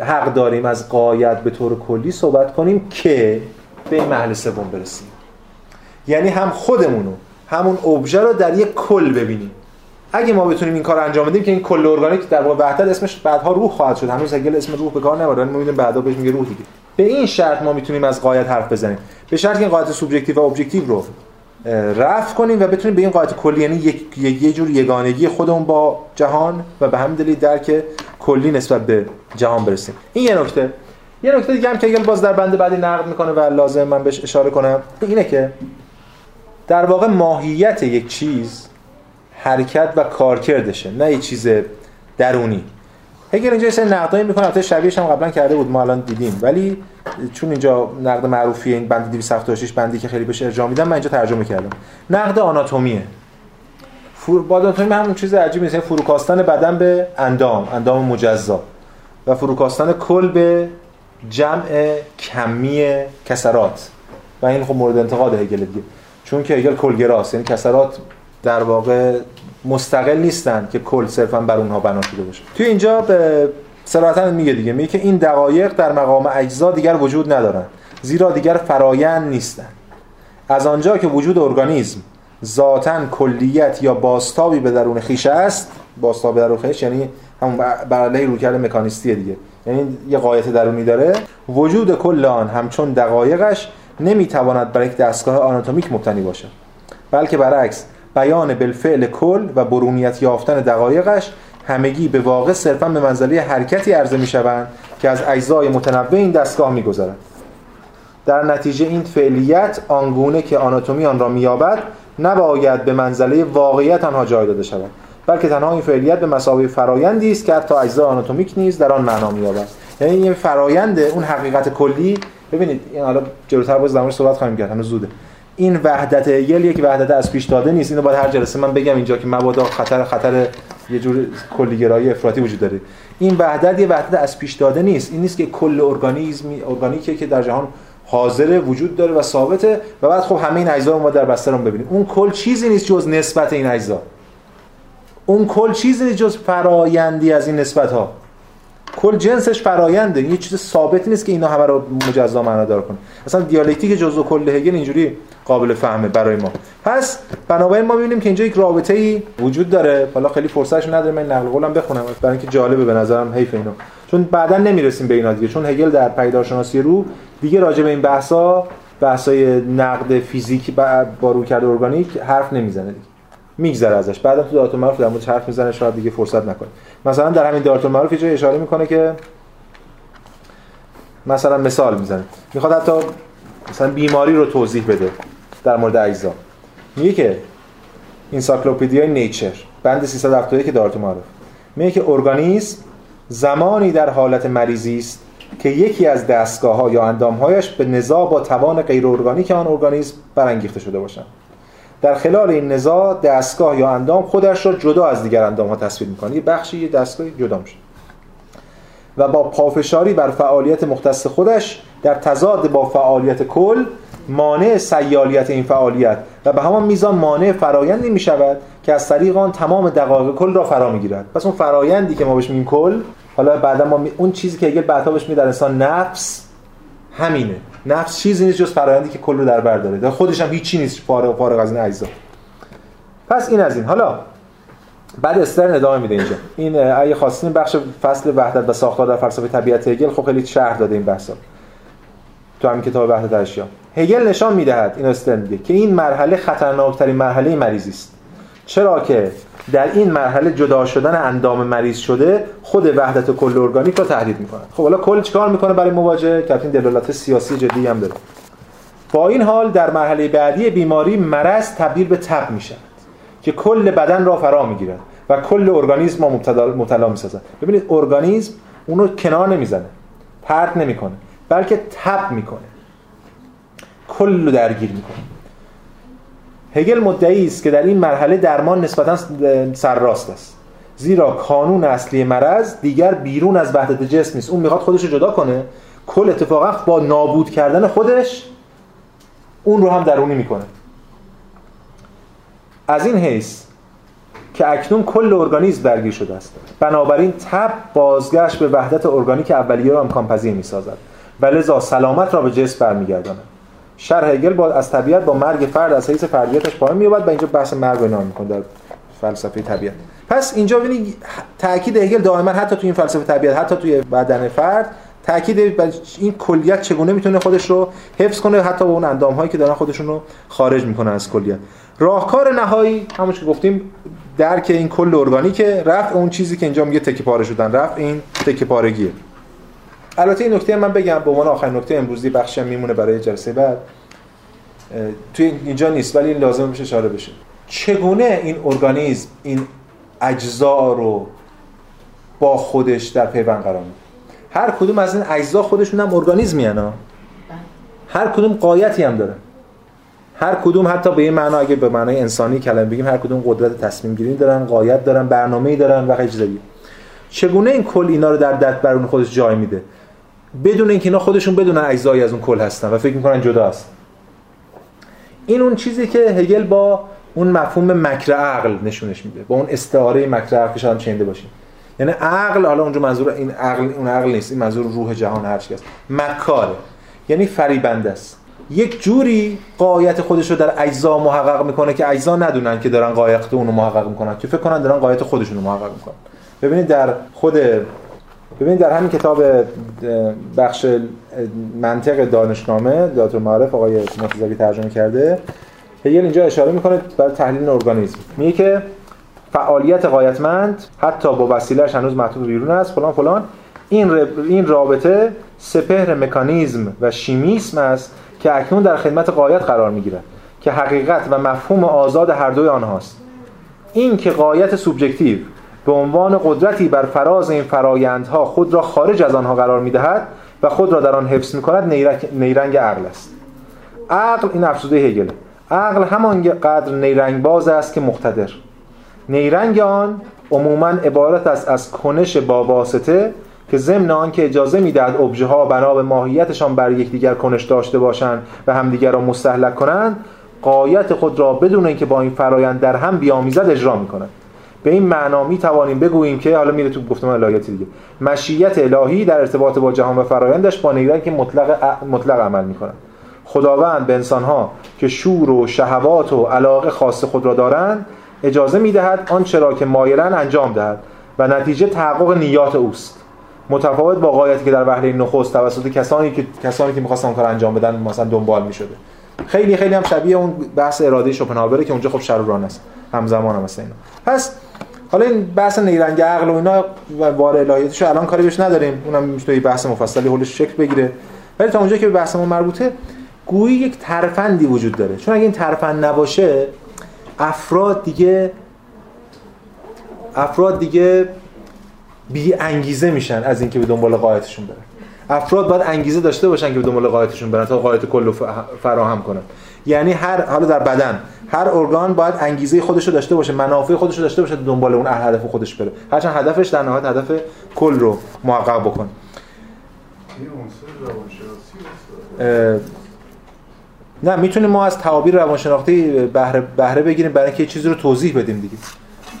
حق داریم از غایت به طور کلی صحبت کنیم که به این محل سوم برسیم. یعنی هم خودمونو همون ابژه رو در یک کل ببینیم. اگه ما بتونیم این کار انجام بدیم که این کل ارگانیک در واقع وحدت اسمش بعدها روح خواهد شد. هنوز هگل اسم روح به کار نمی‌بره ما می‌دونیم بعدا بهش میگه روح دیگه. به این شرط ما می‌تونیم از غایت حرف بزنیم. به شرط که غایت سوبژکتیو و objective رو رفع کنیم و بتونیم به این غایت کلی یعنی یک یه جور یگانگی خودمون با جهان و به همین دلیل درک کلی نسبت به جهان برسیم. این یه نکته. یه نکته دیگه هم که باز در بند بعدی نقد می‌کنه و لازم من بهش اشاره کنم اینه که در واقع ماهیت یک چیز حرکت و کارکردشه نه یه چیز درونی. هگل اینجا سه نقدایی می‌کنه. البته شبیهش هم قبلا کرده بود ما الان دیدیم. ولی چون اینجا نقد معروفیه این بند 276 بندی که خیلی بهش ارجاع میدم من اینجا ترجمه کردم نقد آناتومیه. فور آناتومی همون چیز عجیبی نیست. یعنی فروکاستن بدن به اندام اندام مجزا. و فروکاستن کل به جمع کمی کسرات. و این خب مورد انتقاد هگل دیگه. چون که هگل کلگراست. یعنی کسرات در واقع مستقل نیستن که کل صرفا بر اونها بنا شده باشه. توی اینجا به صراحتا میگه دیگه میگه که این دقایق در مقام اجزا دیگر وجود ندارن زیرا دیگر فرایند نیستن. از آنجا که وجود ارگانیسم ذاتا کلیت یا باستابی به درون خیش است باستاب به درون خیش یعنی همون بر علیه رویکرد مکانیستی دیگه یعنی یه قایت درونی داره وجود کل آن همچون دقایقش نمی‌تواند برای یک دستگاه آناتومیک مبتنی باشه بلکه برعکس بیان بالفعل کل و برونیت یافتن دقایقش همگی به واقع صرفا به منزله حرکتی عرضه می‌شوند که از اجزای متنوع این دستگاه میگذرد در نتیجه این فعلیت آنگونه که آناتومی آن را مییابد نباید به منزله واقعیت آنها جای داده شود بلکه تنها این فعلیت به مسابقه فرایندی است که حتی اجزای آناتومیک نیز در آن معنا مییابد. یعنی این فرایند اون حقیقت کلی ببینید این حالا جلوتر باز در صحبت خواهیم کرد هنوز زوده. این وحدت هگل یک وحدت از پیش داده نیست. اینو باید هر جلسه من بگم اینجا که مبادا خطر خطر یه جور کلیگرایی افراطی وجود داره. این وحدت یه وحدت از پیش داده نیست. این نیست که کل ارگانیسم ارگانیکه که در جهان حاضر وجود داره و ثابته و بعد خب همه این اجزا رو ما در بستر ببینیم. اون کل چیزی نیست جز نسبت این اجزا. اون کل چیزی نیست جز فرایندی از این نسبت ها کل جنسش فراینده یه چیز ثابتی نیست که اینا همه رو مجزا معنا دار کنه. اصلا دیالکتیک جزء کل هگل اینجوری قابل فهمه برای ما. پس بنابراین ما می‌بینیم که اینجا یک رابطه ای وجود داره. حالا خیلی فرصتش نداره من نقل قولم بخونم. برای اینکه جالبه به نظرم حیف اینو. چون بعدا نمی‌رسیم به اینا دیگه چون هگل در پیدارشناسی رو دیگه راجع به این بحثا بحثای نقد فیزیک با رویکرد ارگانیک حرف نمی‌زنه دیگه. میگذره ازش. بعدا تو دایره المعارف در مورد حرف می‌زنه شاید دیگه فرصت نکنه. مثلا در همین دایره المعارف جای اشاره می‌کنه که مثلا مثال می‌زنه. می‌خواد حتی مثلا بیماری رو توضیح بده. در مورد اجزا. میگه که encyclopedia ی nature بند 371 که دارت معرف. میگه که ارگانیسم زمانی در حالت مریضی است که یکی از دستگاه ها یا اندامهایش به نزاع با توان غیر ارگانیک آن ارگانیسم برانگیخته شده باشند. در خلال این نزاع دستگاه یا اندام خودش را جدا از دیگر اندام ها تصویر می‌کنه یه بخشی یه دستگاه جدا میشه و با پافشاری بر فعالیت مختص خودش در تضاد با فعالیت کل مانع سیالیت این فعالیت و به همان میزان مانع فرایندی می شود که از طریق آن تمام دقایق کل را فرا می‌گیرد. پس اون فرایندی که ما بهش میگیم کل حالا بعدا ما اون چیزی که اگر بعدا بهش در انسان نفس همینه. نفس چیزی نیست جز فرایندی که کل رو در بر داره. خودش هم هیچی نیست فارغ فارغ از این اجزا. پس این از این. حالا بعد استرن ادامه میده اینجا. این اگه خواستین بخش فصل وحدت و ساختار در فلسفه طبیعت هگل. خب خیلی شرح داده این بحثا. تو همین کتاب وحدت اشیا هگل نشان می‌دهد این استرن میگه که این مرحله خطرناکترین مرحله مریضی است. چرا که در این مرحله جدا شدن اندام مریض شده خود وحدت کل ارگانیک را تهدید می‌کنه خب حالا کل چیکار می‌کنه برای مواجهه؟ که این دلالت سیاسی جدی هم داره. با این حال در مرحله بعدی بیماری مرض تبدیل به تب میشه که کل بدن را فرا می‌گیرد و کل ارگانیسم را مبتلا می‌سازد. ببینید ارگانیسم اونو کنار نمی‌زنه پرت نمی‌کنه بلکه تب می‌کنه. کل رو درگیر می‌کنه. هگل مدعی است که در این مرحله درمان نسبتا سرراست است. زیرا کانون اصلی مرض دیگر بیرون از وحدت جسم نیست اون می‌خواد خودش رو جدا کنه. کل اتفاقا با نابود کردن خودش اون رو هم درونی می‌کنه. از این حیث که اکنون کل ارگانیسم درگیر شده است. بنابراین تب بازگشت به وحدت ارگانیک اولیه را امکان پذیر می‌سازد. و سلامت را به جسم برمیگرداند. شرح هگل با از طبیعت با مرگ فرد از حیث فردیتش پایین میاد و اینجا بحث مرگ رو نام می‌کنه در فلسفه طبیعت. پس اینجا ببینید تاکید هگل دائما حتی توی این فلسفه طبیعت حتی توی بدن فرد تاکید بر این کلیت چگونه می‌تونه خودش رو حفظ کنه حتی با اون اندام هایی که دارن خودشون رو خارج می‌کنن از کلیت. راهکار نهایی همون که گفتیم درک این کل ارگانیکه رفع اون چیزی که اینجا میگه تکه پاره شدن رفع این تکه پارگیه. البته این نکته من بگم به عنوان آخرین نکته امروزی بخشی هم میمونه برای جلسه بعد. توی اینجا نیست ولی لازم میشه اشاره بشه. چگونه این ارگانیسم این اجزا رو با خودش در پیوند قرار میده؟ هر کدوم از این اجزا خودشون هم ارگانیسمی هن هر کدوم قایتی هم داره هر کدوم حتی به این معنا اگه به معنای انسانی کلمه بگیم هر کدوم قدرت تصمیم گیری دارن قایت دارن برنامه‌ای دارن و غیره چگونه این کل اینا رو در دست برون خودش جای میده؟ بدون اینکه اینا خودشون بدونن اجزایی از اون کل هستن و فکر می‌کنن جدا است این اون چیزی که هگل با اون مفهوم مکر عقل نشونش میده. با اون استعاره مکر عقل که شاید باشیم. یعنی عقل حالا اونجا منظور این عقل اون عقل نیست این منظور روح جهان هر است. مکاره. یعنی فریبنده است. یک جوری قایت خودش رو در اجزا محقق می‌کنه که اجزا ندونن که دارن قایت اون رو محقق می‌کنن که فکر کنن دارن قایت خودشون رو محقق می‌کنن. ببینید در خود ببینید در همین کتاب بخش منطق دانشنامه داتور معرف آقای مرتضوی ترجمه کرده هگل اینجا اشاره می‌کنه برای تحلیل ارگانیسم. میگه که فعالیت قایتمند حتی با وسیلهش هنوز محدود بیرون است. فلان فلان. این این رابطه سپهر مکانیزم و شیمیسم است که اکنون در خدمت قایت قرار می‌گیرد که حقیقت و مفهوم آزاد هر دوی آنهاست. این که قایت سوبژکتیو به عنوان قدرتی بر فراز این فرایندها خود را خارج از آنها قرار می‌دهد و خود را در آن حفظ می‌کند نیرنگ عقل است. عقل این افسوده هگل عقل همان قدر نیرنگ باز است که مقتدر. نیرنگ آن عموما عبارت است از کنش با واسطه که ضمن آن که اجازه می‌دهد ابژه ها بنا به ماهیتشان بر یکدیگر کنش داشته باشند و همدیگر را مستهلک کنند قایت خود را بدون اینکه با این فرایند در هم بیامیزد اجرا می‌کنند به این معنا می توانیم بگوییم که حالا میره تو گفتمان الهیاتی دیگه. مشیت الهی در ارتباط با جهان و فرایندش با نیرنگ که مطلق مطلق عمل می‌کنن. خداوند به انسانها که شور و شهوات و علاقه خاص خود را دارند اجازه می‌دهد آنچه را که مایلن انجام دهد و نتیجه تحقق نیات اوست. متفاوت با قایتی که در وهله نخست توسط کسانی که کسانی که می‌خواستن کار انجام بدن مثلا دنبال می‌شده. خیلی خیلی هم شبیه اون بحث اراده شوپنهاوره که اونجا خب شر است. همزمان هم مثلا اینا. پس حالا این بحث نیرنگ عقل و اینا و بار الهیاتش الان کاری بهش نداریم. اونم می‌تونه بحث مفصلی حولش شکل بگیره. ولی تا اونجا که به بحثمون مربوطه گویی یک ترفندی وجود داره. چون اگه این ترفند نباشه افراد دیگه افراد دیگه بی انگیزه میشن از اینکه به دنبال قایتشون برن. افراد باید انگیزه داشته باشن که به دنبال قایتشون برن تا قایت کل رو فراهم کنن. یعنی هر حالا در بدن هر ارگان باید انگیزه خودش رو داشته باشه منافع خودش رو داشته باشه دنبال اون هدف خودش بره. هرچند هدفش در نهایت هدف کل رو محقق بکنه نه می‌تونیم ما از تعابیر روانشناختی بهره بهره بگیریم برای اینکه چیزی رو توضیح بدیم دیگه.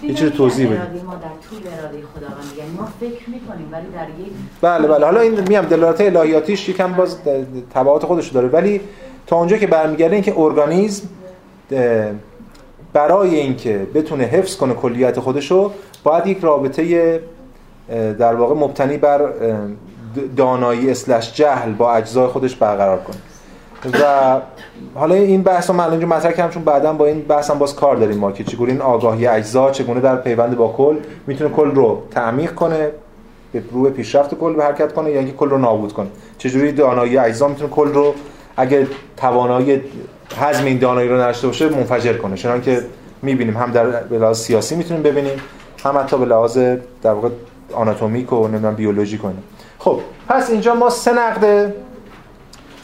یه چیز توضیح بدیم. ما در طول اراده خداوند یعنی ما فکر می‌کنیم ولی در یک بله بله. حالا این میام دلالت الهیاتیش یکم باز تبعات خودش داره. ولی تا اونجا که برمیگرده اینکه ارگانیسم برای اینکه بتونه حفظ کنه کلیت خودشو باید یک رابطه در واقع مبتنی بر دانایی اسلش جهل با اجزای خودش برقرار کنه. و حالا این بحث رو من اینجا مطرح کردم چون بعدا با این بحث هم باز کار داریم ما که چگونه این آگاهی اجزا چگونه در پیوند با کل می‌تونه کل رو تعمیق کنه به رو پیشرفت کل به حرکت کنه یا اینکه کل رو نابود کنه. چجوری دانایی اجزا می‌تونه کل رو اگه توانایی هضم این دانایی رو نداشته باشه منفجر کنه. چون که می‌بینیم هم در به لحاظ سیاسی می‌تونیم ببینیم هم حتی به لحاظ در واقع آناتومیک و نمی‌دونم بیولوژی کنیم خب پس اینجا ما سه نقد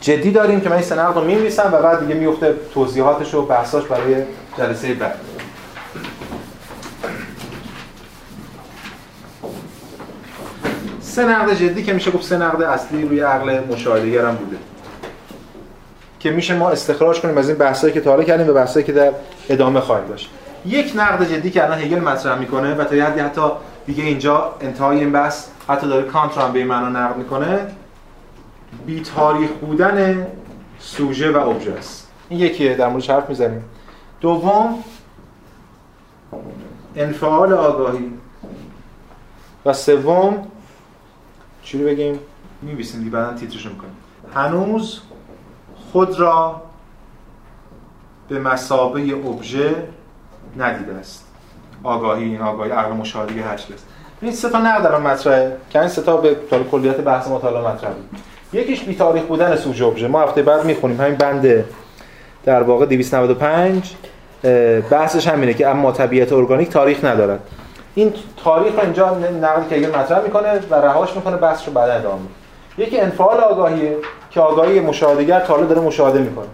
جدی داریم که من این سه نقد رو می‌نویسم و بعد دیگه میفته توضیحاتش و بحثاش برای جلسه بعد. سه نقد جدی که میشه گفت سه نقد اصلی روی عقل مشاهده هم بوده. که میشه ما استخراج کنیم از این بحثایی که تا کردیم و بحثایی که در ادامه خواهیم داشت. یک نقد جدی که الان هگل مطرح می‌کنه و تا یه حدی حتی دیگه اینجا انتهای این بحث حتی داره کانت رو هم به معنا نقد می‌کنه بی تاریخ بودن سوژه و ابژه است. این یکیه در موردش حرف می‌زنیم. دوم انفعال آگاهی. و سوم چی رو بگیم؟ میبیسیم دیگه بعدا تیترشو می‌کنیم. هنوز خود را به مسابه ابژه ندیده است. آگاهی این آگاهی عقل مشاهده هر است. این سه تا نقد دارم مطرحه. که این سه تا به طور کلیت بحث مطالعه مطرح بود. یکیش بی تاریخ بودن سوژه ابژه. ما هفته بعد می‌خونیم. همین بند در واقع 295 بحثش همینه که اما طبیعت ارگانیک تاریخ ندارد. این تاریخ اینجا نقدی که مطرح می‌کنه و رهاش می‌کنه بحث رو بعد ادامه یکی انفعال آگاهیه که آگاهی مشاهدهگر تا داره مشاهده می‌کنه.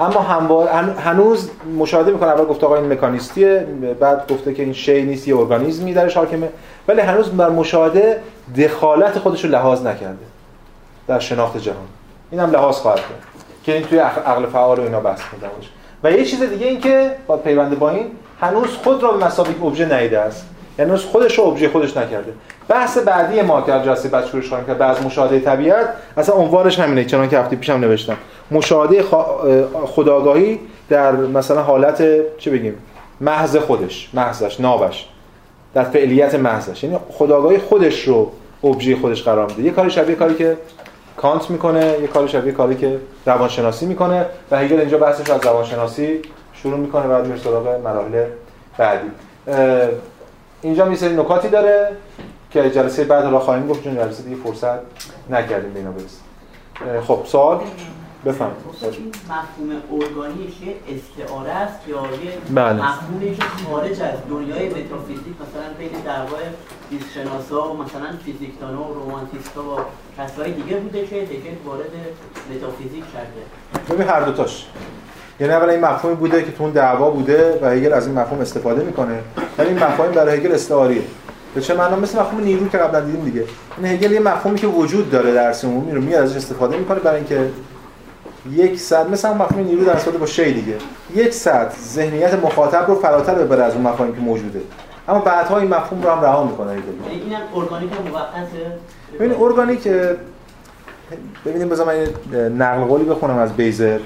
اما هموار هنوز مشاهده می‌کنه. اول گفته آقا این مکانیستیه بعد گفته که این شی نیست یه ارگانیزمی درش حاکمه ولی هنوز بر مشاهده دخالت خودش رو لحاظ نکرده در شناخت جهان. این هم لحاظ خواهد کرد که این توی عقل فعال و اینا بحث می‌کنه. و یه چیز دیگه این که با پیوند با این هنوز خود را به مسابقه ابژه نیده است. یعنی هنوز خودش رو ابژه خودش نکرده. بحث بعدی ما که جلسه بعد شروع خواهیم کرد بعض مشاهده طبیعت اصلا عنوانش همینه چون که هفته پیشم نوشتم. مشاهده خداگاهی در مثلا حالت چه بگیم محض خودش محضش نابش در فعلیت محضش. یعنی خداگاهی خودش رو ابژه خودش قرار میده. یه کاری شبیه کاری که کانت می‌کنه یه کاری شبیه کاری که روانشناسی می‌کنه و هگل اینجا بحثش از روانشناسی شروع می‌کنه بعد میره سراغ مراحل بعدی. اینجا سری نکاتی داره. که جلسه بعد حالا خواهیم گفت چون جلسه دیگه فرصت نکردیم به اینا برسیم. خب سوال؟ بفرمایید. مفهوم ارگانیک یه استعاره است یا یه بله. مفهومی که خارج از دنیای متافیزیک مثلا بین دعوای زیست شناسا و مثلا فیزیکدانا و رومانتیستا و کسای دیگه بوده که دیگه وارد متافیزیک کرده ببین هر دوتاش یعنی اولا این مفهومی بوده که تو اون دعوا بوده و هگل از این مفهوم استفاده می‌کنه. ولی این مفهوم برای هگل استعاریه. به چه معنا؟ مثل مفهوم نیرو که قبلا دیدیم دیگه. این هگل یه مفهومی که وجود داره در عمومی رو میاد ازش استفاده می‌کنه برای اینکه یک صد مثلا مفهوم نیرو در استفاده با شی دیگه. یک صد ذهنیت مخاطب رو فراتر ببره از اون مفاهیمی که موجوده. اما بعدها این مفهوم رو هم رها می‌کنه یعنی اینم ارگانیک موقته ببین ارگانیک ببینیم بذار من نقل قولی بخونم از بیزر.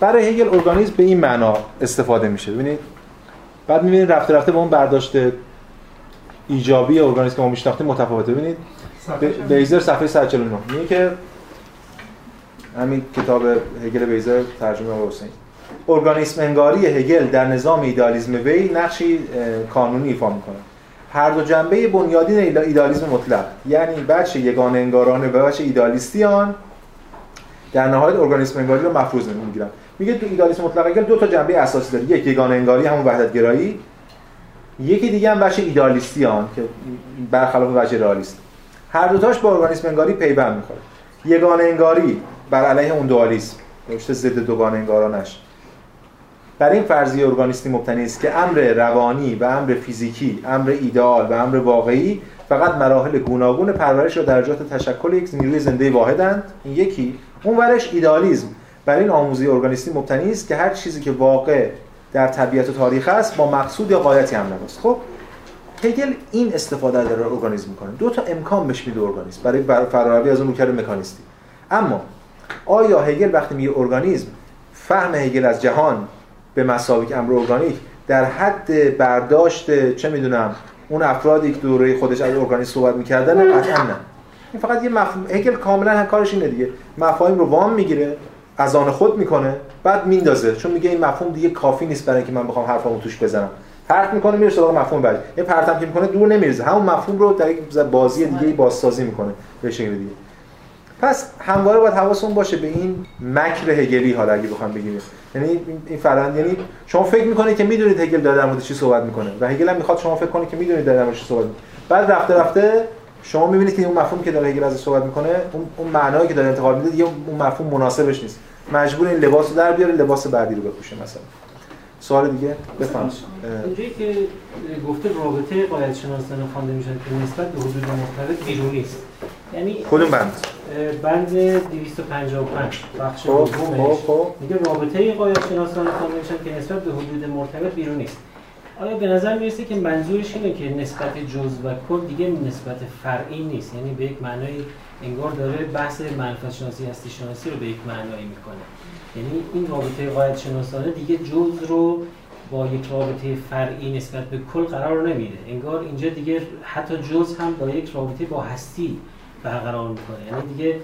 برای هگل ارگانیسم به این معنا استفاده میشه. ببینید بعد می‌بینید رفته رفته با اون برداشت ایجابی ارگانیسم که ما میشناختیم متفاوته. ببینید بیزر صفحه 149 میگه که همین کتاب هگل بیزر ترجمه حسین. ارگانیسم انگاری هگل در نظام ایدالیسم وی نقشی کانونی ایفا می‌کنه هر دو جنبه بنیادین ایدالیسم مطلق یعنی بچه یگان انگارانه و بچه ایدالیستی آن در نهایت ارگانیسم انگاری رو مفروض می‌گیرن. میگه تو ایدالیسم مطلق هگل دو تا جنبه اساسی داره یک یگانه انگاری همون وحدت گرایی یکی دیگه هم بخش ایدالیستی آن که برخلاف وجه رئالیست. هر دوتاش با ارگانیسم انگاری پیوند می‌خوره. یگانه انگاری بر علیه اون دوالیسم. نوشته ضد دوگانه انگارانش. بر این فرضیه ارگانیستی مبتنی است که امر روانی و امر فیزیکی امر ایدئال و امر واقعی فقط مراحل گوناگون پرورش و درجات تشکل یک نیروی زنده واحدند. این یکی. اون ورش ایدالیسم بر این آموزه ارگانیستی مبتنی است که هر چیزی که واقع در طبیعت و تاریخ است با مقصود یا قایتی هم است خب هگل این استفاده در ارگانیسم می‌کنه. دو تا امکان بهش میده ارگانیسم برای فراروی از اون روکر مکانیستی. اما آیا هگل وقتی میگه ارگانیسم فهم هگل از جهان به مسابق امر ارگانیک در حد برداشت چه می‌دونم اون افرادی که دوره خودش از ارگانیسم صحبت می‌کردن قطعا نه. این فقط یه مفهوم هگل کاملا هم کارش اینه دیگه. مفاهیم رو وام می‌گیره از آن خود می‌کنه. بعد میندازه چون میگه این مفهوم دیگه کافی نیست برای اینکه من بخوام حرفامو توش بزنم. پرت می‌کنه میره سراغ مفهوم بعدی. این پرتم که می‌کنه دور نمیرزه همون مفهوم رو در یک بازی دیگه بازسازی می‌کنه به شکل دیگه. پس همواره باید حواسمون باشه به این مکر هگلی حالا اگه بخوام بگیم. یعنی این فرند یعنی شما فکر می‌کنید که می‌دونید هگل داره در مورد چی صحبت می‌کنه و هگل هم می‌خواد شما فکر کنید که می‌دونید در مورد چی صحبت می‌کنه. بعد رفته رفته شما می‌بینید که اون مفهوم که داره هگل ازش صحبت می‌کنه اون اون معنایی که داره انتقال میده دیگه اون مفهوم مناسبش نیست. مجبور این لباس رو در بیاره لباس بعدی رو بپوشه مثلا. سوال دیگه؟ بفرمایید. اینجایی که گفته رابطه قایت شناسانه خوانده میشن که نسبت به حدود مرتبط بیرونی است یعنی کدوم بند؟ بند 255 بخش خب، دومش. خب، خب. میگه رابطه قایت شناسانه خوانده میشن که نسبت به حدود مرتبط بیرونی است آیا به نظر می‌رسه که منظورش اینه که نسبت جز و کل دیگه نسبت فرعی نیست؟ یعنی به یک معنای انگار داره بحث معرفت شناسی هستی شناسی رو به یک معنایی می‌کنه. یعنی این رابطه قاعد شناسانه دیگه جز رو با یک رابطه فرعی نسبت به کل قرار نمیده. انگار اینجا دیگه حتی جز هم با یک رابطه با هستی برقرار می‌کنه. یعنی دیگه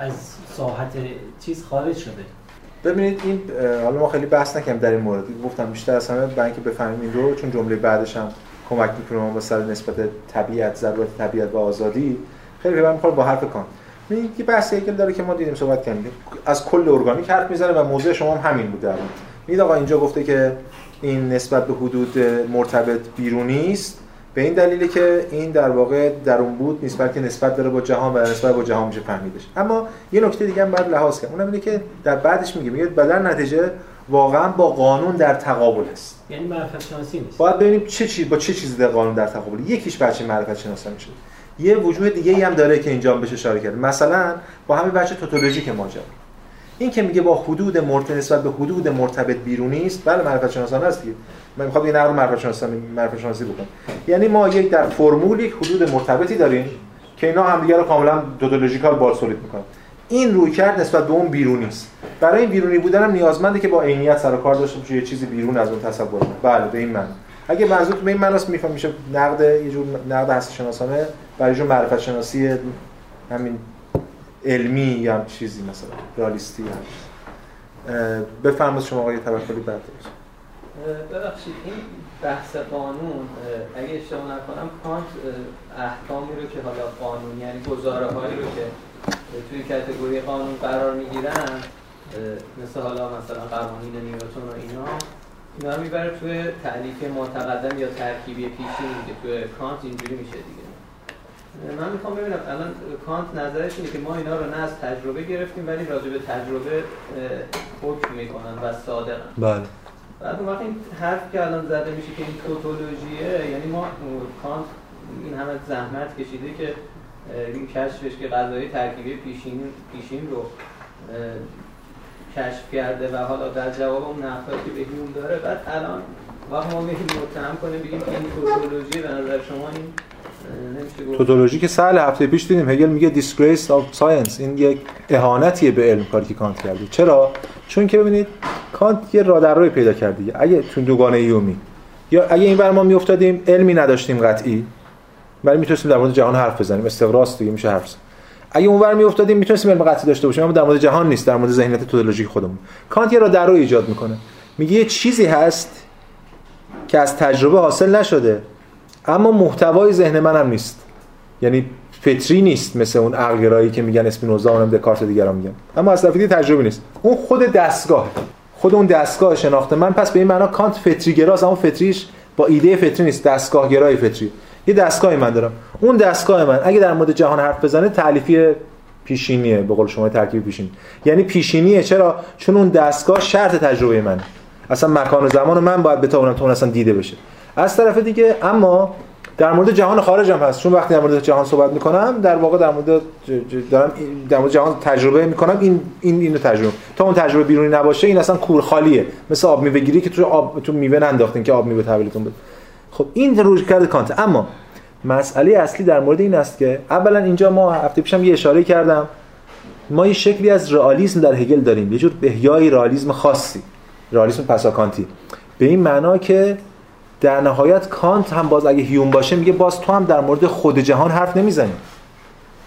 از ساحت چیز خارج شده. ببینید این حالا ما خیلی بحث نکنیم در این مورد. گفتم بیشتر از همه برای اینکه بفهمیم این رو چون جمله بعدش هم کمک می‌کنه ما سر نسبت طبیعت ضرورت طبیعت و آزادی. خیلی به می‌خوره با حرف کان یه بحثی که داره که ما دیدیم صحبت کردیم. از کل ارگانیک حرف می‌زنه و موضوع شما هم همین بود در میگید آقا اینجا گفته که این نسبت به حدود مرتبط بیرونی است به این دلیلی که این در واقع درون بود نسبت که نسبت داره با جهان و نسبت با جهان میشه فهمیدش. اما یه نکته دیگه هم باید لحاظ کرد. اونم اینه که در بعدش میگه میگه بدل نتیجه واقعا با قانون در تقابل است. یعنی معرفت شناسی نیست. باید ببینیم چه چیز با چه چیزی در قانون در تقابل. یکیش بچه معرفت شناسی میشه. یه وجوه دیگه هم داره که اینجا بهش اشاره کرده مثلا با همین بچه توتولوژیک ماجرا این که میگه با حدود مرتبط نسبت به حدود مرتبط بیرونی است بله معرفت شناسانه است دیگه. من می‌خوام این نقل معرفت شناسی معرفت شناسی بکنم. یعنی ما یک در فرمول یک حدود مرتبطی داریم که اینا همدیگه رو کاملا توتولوژیکال بالسولید می‌کنن. این روی کرد نسبت به اون بیرونی است. برای این بیرونی بودن هم نیازمنده که با عینیت سر کار داشته باشه یه چیزی بیرون از اون تصور بله به این معنی. اگه منظور به این معناست میفهم میشه نقد یه جور نقد هستی شناسانه برای جور معرفت شناسی همین علمی یا چیزی مثلا رالیستی هم بفرمایید شما آقای توکلی بعد ببخشید این بحث قانون اگه اشتباه نکنم کانت احکامی رو که حالا قانون یعنی گزاره هایی رو که توی کتگوری قانون قرار می‌گیرن مثل حالا مثلا قوانین نیوتن و اینا اینا رو می‌بره توی تعلیف متقدم یا ترکیبی پیشی که توی کانت اینجوری میشه دیگه. من می‌خوام ببینم الان کانت نظرش اینه که ما اینا رو نه از تجربه گرفتیم ولی راجع به تجربه حکم می‌کنن و صادقن. بله. بعد اون وقت این حرف که الان زده میشه که این توتولوژیه یعنی ما کانت این همه زحمت کشیده که این کشفش که غذای ترکیبی پیشین پیشین رو کشف کرده و حالا در جواب اون نقدی که به هیوم داره بعد الان وقت ما میگیم متهم کنیم بگیم که این توتولوژی به نظر شما این توتولوژی که سال هفته پیش دیدیم هگل میگه disgrace of science. این یک اهانتیه به علم کاری که کانت کرده. چرا؟ چون که ببینید کانت یه رادرروی پیدا کرد دیگه. اگه تو دوگانه ایومی یا اگه این بر ما میافتادیم علمی نداشتیم قطعی ولی می‌تونستیم در مورد جهان حرف بزنیم. استقراص دیگه میشه حرف اگه اونور میافتادیم می‌تونستیم علم قطعی داشته باشیم اما در مورد جهان نیست در مورد ذهنیت توتولوژیک خودمون. کانت یه رادرروی ایجاد می‌کنه. میگه یه چیزی هست که از تجربه حاصل نشده اما محتوای ذهن منم نیست. یعنی فطری نیست مثل اون عقلگرایی که میگن اسپینوزا اونم دکارت دیگران میگن. اما از طرفی تجربه نیست. اون خود دستگاه خود اون دستگاه شناخته من پس به این معنا کانت فطری گراست اما فطریش با ایده فطری نیست. دستگاه گرای فطری. یه دستگاهی من دارم. اون دستگاه من اگه در مورد جهان حرف بزنه تعلیفی پیشینیه. به قول شما ترکیب پیشین یعنی پیشینیه. چرا؟ چون اون دستگاه شرط تجربه من. اصلا مکان و زمان من باید بتونم تو اصلا دیده بشه. از طرف دیگه اما در مورد جهان خارج هم هست. چون وقتی در مورد جهان صحبت می‌کنم در واقع در مورد دارم در مورد جهان تجربه می‌کنم. این این اینو تجربه تا اون تجربه بیرونی نباشه این اصلا کور خالیه مثل آب میوه گیری که تو آب تو میوه ننداختین که آب میوه تحویلتون بده. خب این روش کرده کانت. اما مسئله اصلی در مورد این است که اولا اینجا ما هفته پیشم یه اشاره کردم. ما یه شکلی از رئالیسم در هگل داریم. یه جور بهیای رئالیسم خاصی. رئالیسم پساکانتی. به این معنا که در نهایت کانت هم باز اگه هیوم باشه میگه باز تو هم در مورد خود جهان حرف نمی‌زنی.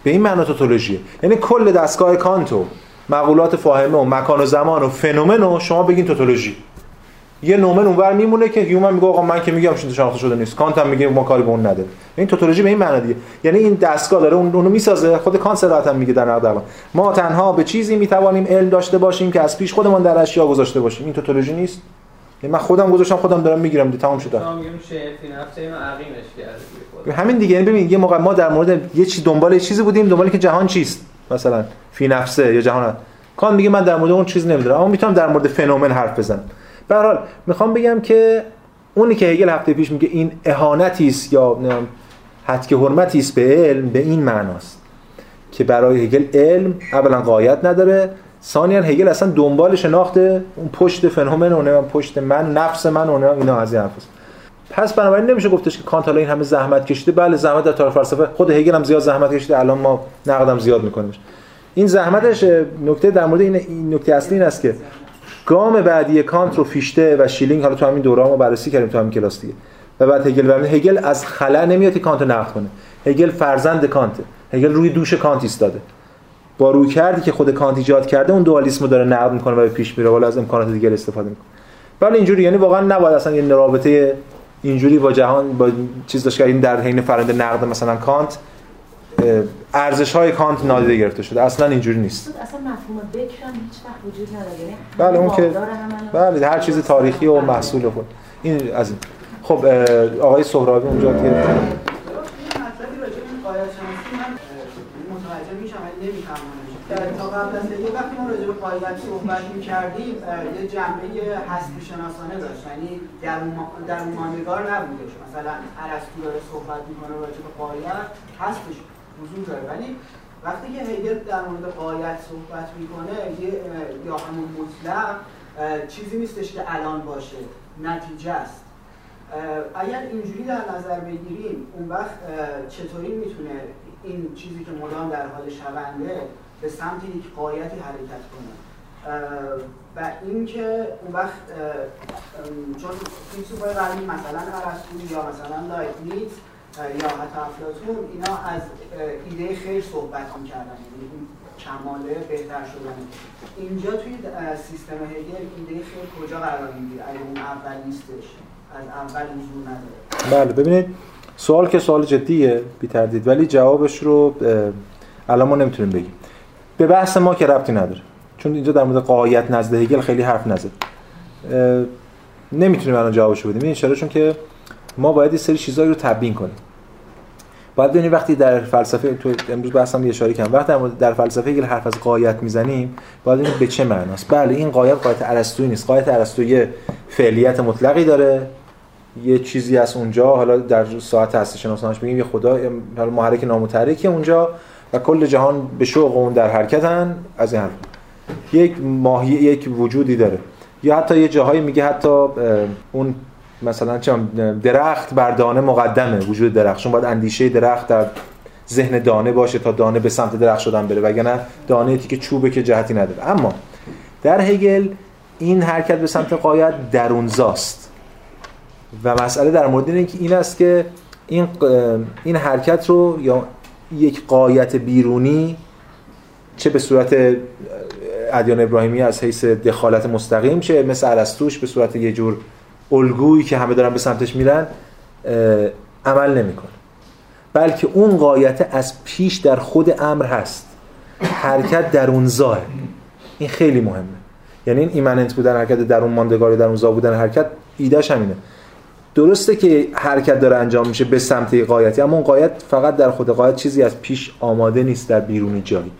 به این معنا توتولوژیه. یعنی کل دستگاه کانتو مقولات فاهمه و مکان و زمان و فنومن و شما بگین توتولوژی. یه نومن اونور میمونه که هیوم میگه آقا من که میگم شده شناخته شده نیست. کانت هم میگه ما کاری به اون نداره این توتولوژی به این معنی دیگه. یعنی این دستگاه داره اون اونو می‌سازه. خود کانت صراحتا میگه در نقد ما تنها به چیزی می‌توانیم علم داشته باشیم که از پیش خودمان در اشیا گذاشته باشیم. این توتولوژی نیست. یعنی من خودم گذاشتم خودم دارم می‌گیرم دی تمام شده همین دیگه. یعنی ببین یه موقع ما در مورد یه چی دنبال یه چیزی بودیم دنبال که جهان چیست. مثلا فی نفسه یا جهان کان میگه من در مورد اون چیز نمی‌دونم. اما می‌تونم در مورد فنومن حرف بزنم. به حال می‌خوام بگم که اونی که هگل هفته پیش میگه این اهانتی است یا حد که حرمتی است به علم به این معناست که برای هگل علم اولا قایت نداره ثانیا هگل اصلا دنبال شناخت اون پشت فنومن و پشت من نفس من و اینا از این حرفاست. پس بنابراین نمیشه گفتش که کانت این همه زحمت کشیده. بله زحمت در تاریخ فلسفه. خود هگل هم زیاد زحمت کشیده. الان ما نقدم زیاد می‌کنیم این زحمتش نکته در مورد این نکته اصلی این است که گام بعدی کانت رو فیشته و شیلینگ حالا تو همین دوره ما بررسی کردیم تو همین کلاس دیگه. و بعد هگل و هگل از خلا نمیاد که کانت نقد کنه. هگل فرزند کانت هگل روی دوش کانت ایستاده. با رویکردی که خود کانت ایجاد کرده اون دوالیسم رو داره نقد می‌کنه و به پیش میره. ولی از امکانات دیگه استفاده می‌کنه. ولی اینجوری یعنی واقعا نباید اصلا یه رابطه اینجوری با جهان با چیز داشت که این در حین فرنده نقد مثلا کانت ارزش های کانت نادیده گرفته شده. اصلا اینجوری نیست. اصلا مفهوم بکر هیچ وقت وجود نداره. یعنی بله اون که بله هر چیز تاریخی و محصول خود. این از این. خب آقای سهرابی اونجا که در تا قبل از یه وقتی ما راجع به قاعدت صحبت می‌کردیم یه جنبه هستی شناسانه داشت. یعنی در در ماندگار نبودش. مثلا ارسطو داره صحبت می‌کنه راجع به قاعدت هستش وجود داره. ولی وقتی که هگل در مورد قایت صحبت می‌کنه یه یا همون مطلق چیزی نیستش که الان باشه. نتیجه است. اگر اینجوری در نظر بگیریم اون وقت چطوری می‌تونه این چیزی که مدام در حال شونده به سمت یک قایتی حرکت کنه؟ و اینکه اون وقت چون فیلسوفای قدیم مثلا ارسطو یا مثلا لایبنیتس یا حتی افلاطون اینا از ایده خیر صحبت می‌کردن یعنی این کماله بهتر شدن. اینجا توی سیستم هگل ایده خیر کجا قرار می‌گیره؟ اگه اون اول نیستش از اول حضور نداره. بله ببینید سوال که سوال جدیه بی تردید ولی جوابش رو الان ما نمی‌تونیم بگیم. به بحث ما که ربطی نداره چون اینجا در مورد قایت نزد هگل خیلی حرف نزد. نمی‌تونیم الان جوابشو بدیم. این چون که ما باید یه سری چیزایی رو تبیین کنیم. باید ببینید وقتی در فلسفه تو امروز بحثم یه اشاره کردم وقتی در فلسفه هگل حرف از قایت می‌زنیم باید ببینید به چه معناست. بله این قایت قایت ارسطویی نیست. قایت ارسطویی فعلیت مطلقی داره. یه چیزی از اونجا حالا در ساعت هستی شناسانش میگیم یه خدا حالا محرک نامتحرکی اونجا و کل جهان به شوق اون در حرکتن. از این حرف. یک ماهی یک وجودی داره. یا حتی یه جاهایی میگه حتی اون مثلا درخت بر دانه مقدمه وجود درخت. باید اندیشه درخت در ذهن دانه باشه تا دانه به سمت درخت شدن بره وگرنه دانه که چوبه که جهتی نداره. اما در هگل این حرکت به سمت قایت درونزاست. و مسئله در مورد اینه که این است که این این حرکت رو یا یک قایت بیرونی چه به صورت ادیان ابراهیمی از حیث دخالت مستقیم چه مثل ارسطوش به صورت یه جور الگویی که همه دارن به سمتش میرن عمل نمی‌کنه. بلکه اون قایت از پیش در خود امر هست. حرکت در اون زاه این خیلی مهمه. یعنی این ایمننت بودن حرکت در اون ماندگاری در اون زا بودن حرکت ایدهش همینه. درسته که حرکت داره انجام میشه به سمت قایتی اما اون قایت فقط در خود قایت چیزی از پیش آماده نیست در بیرونی جایی.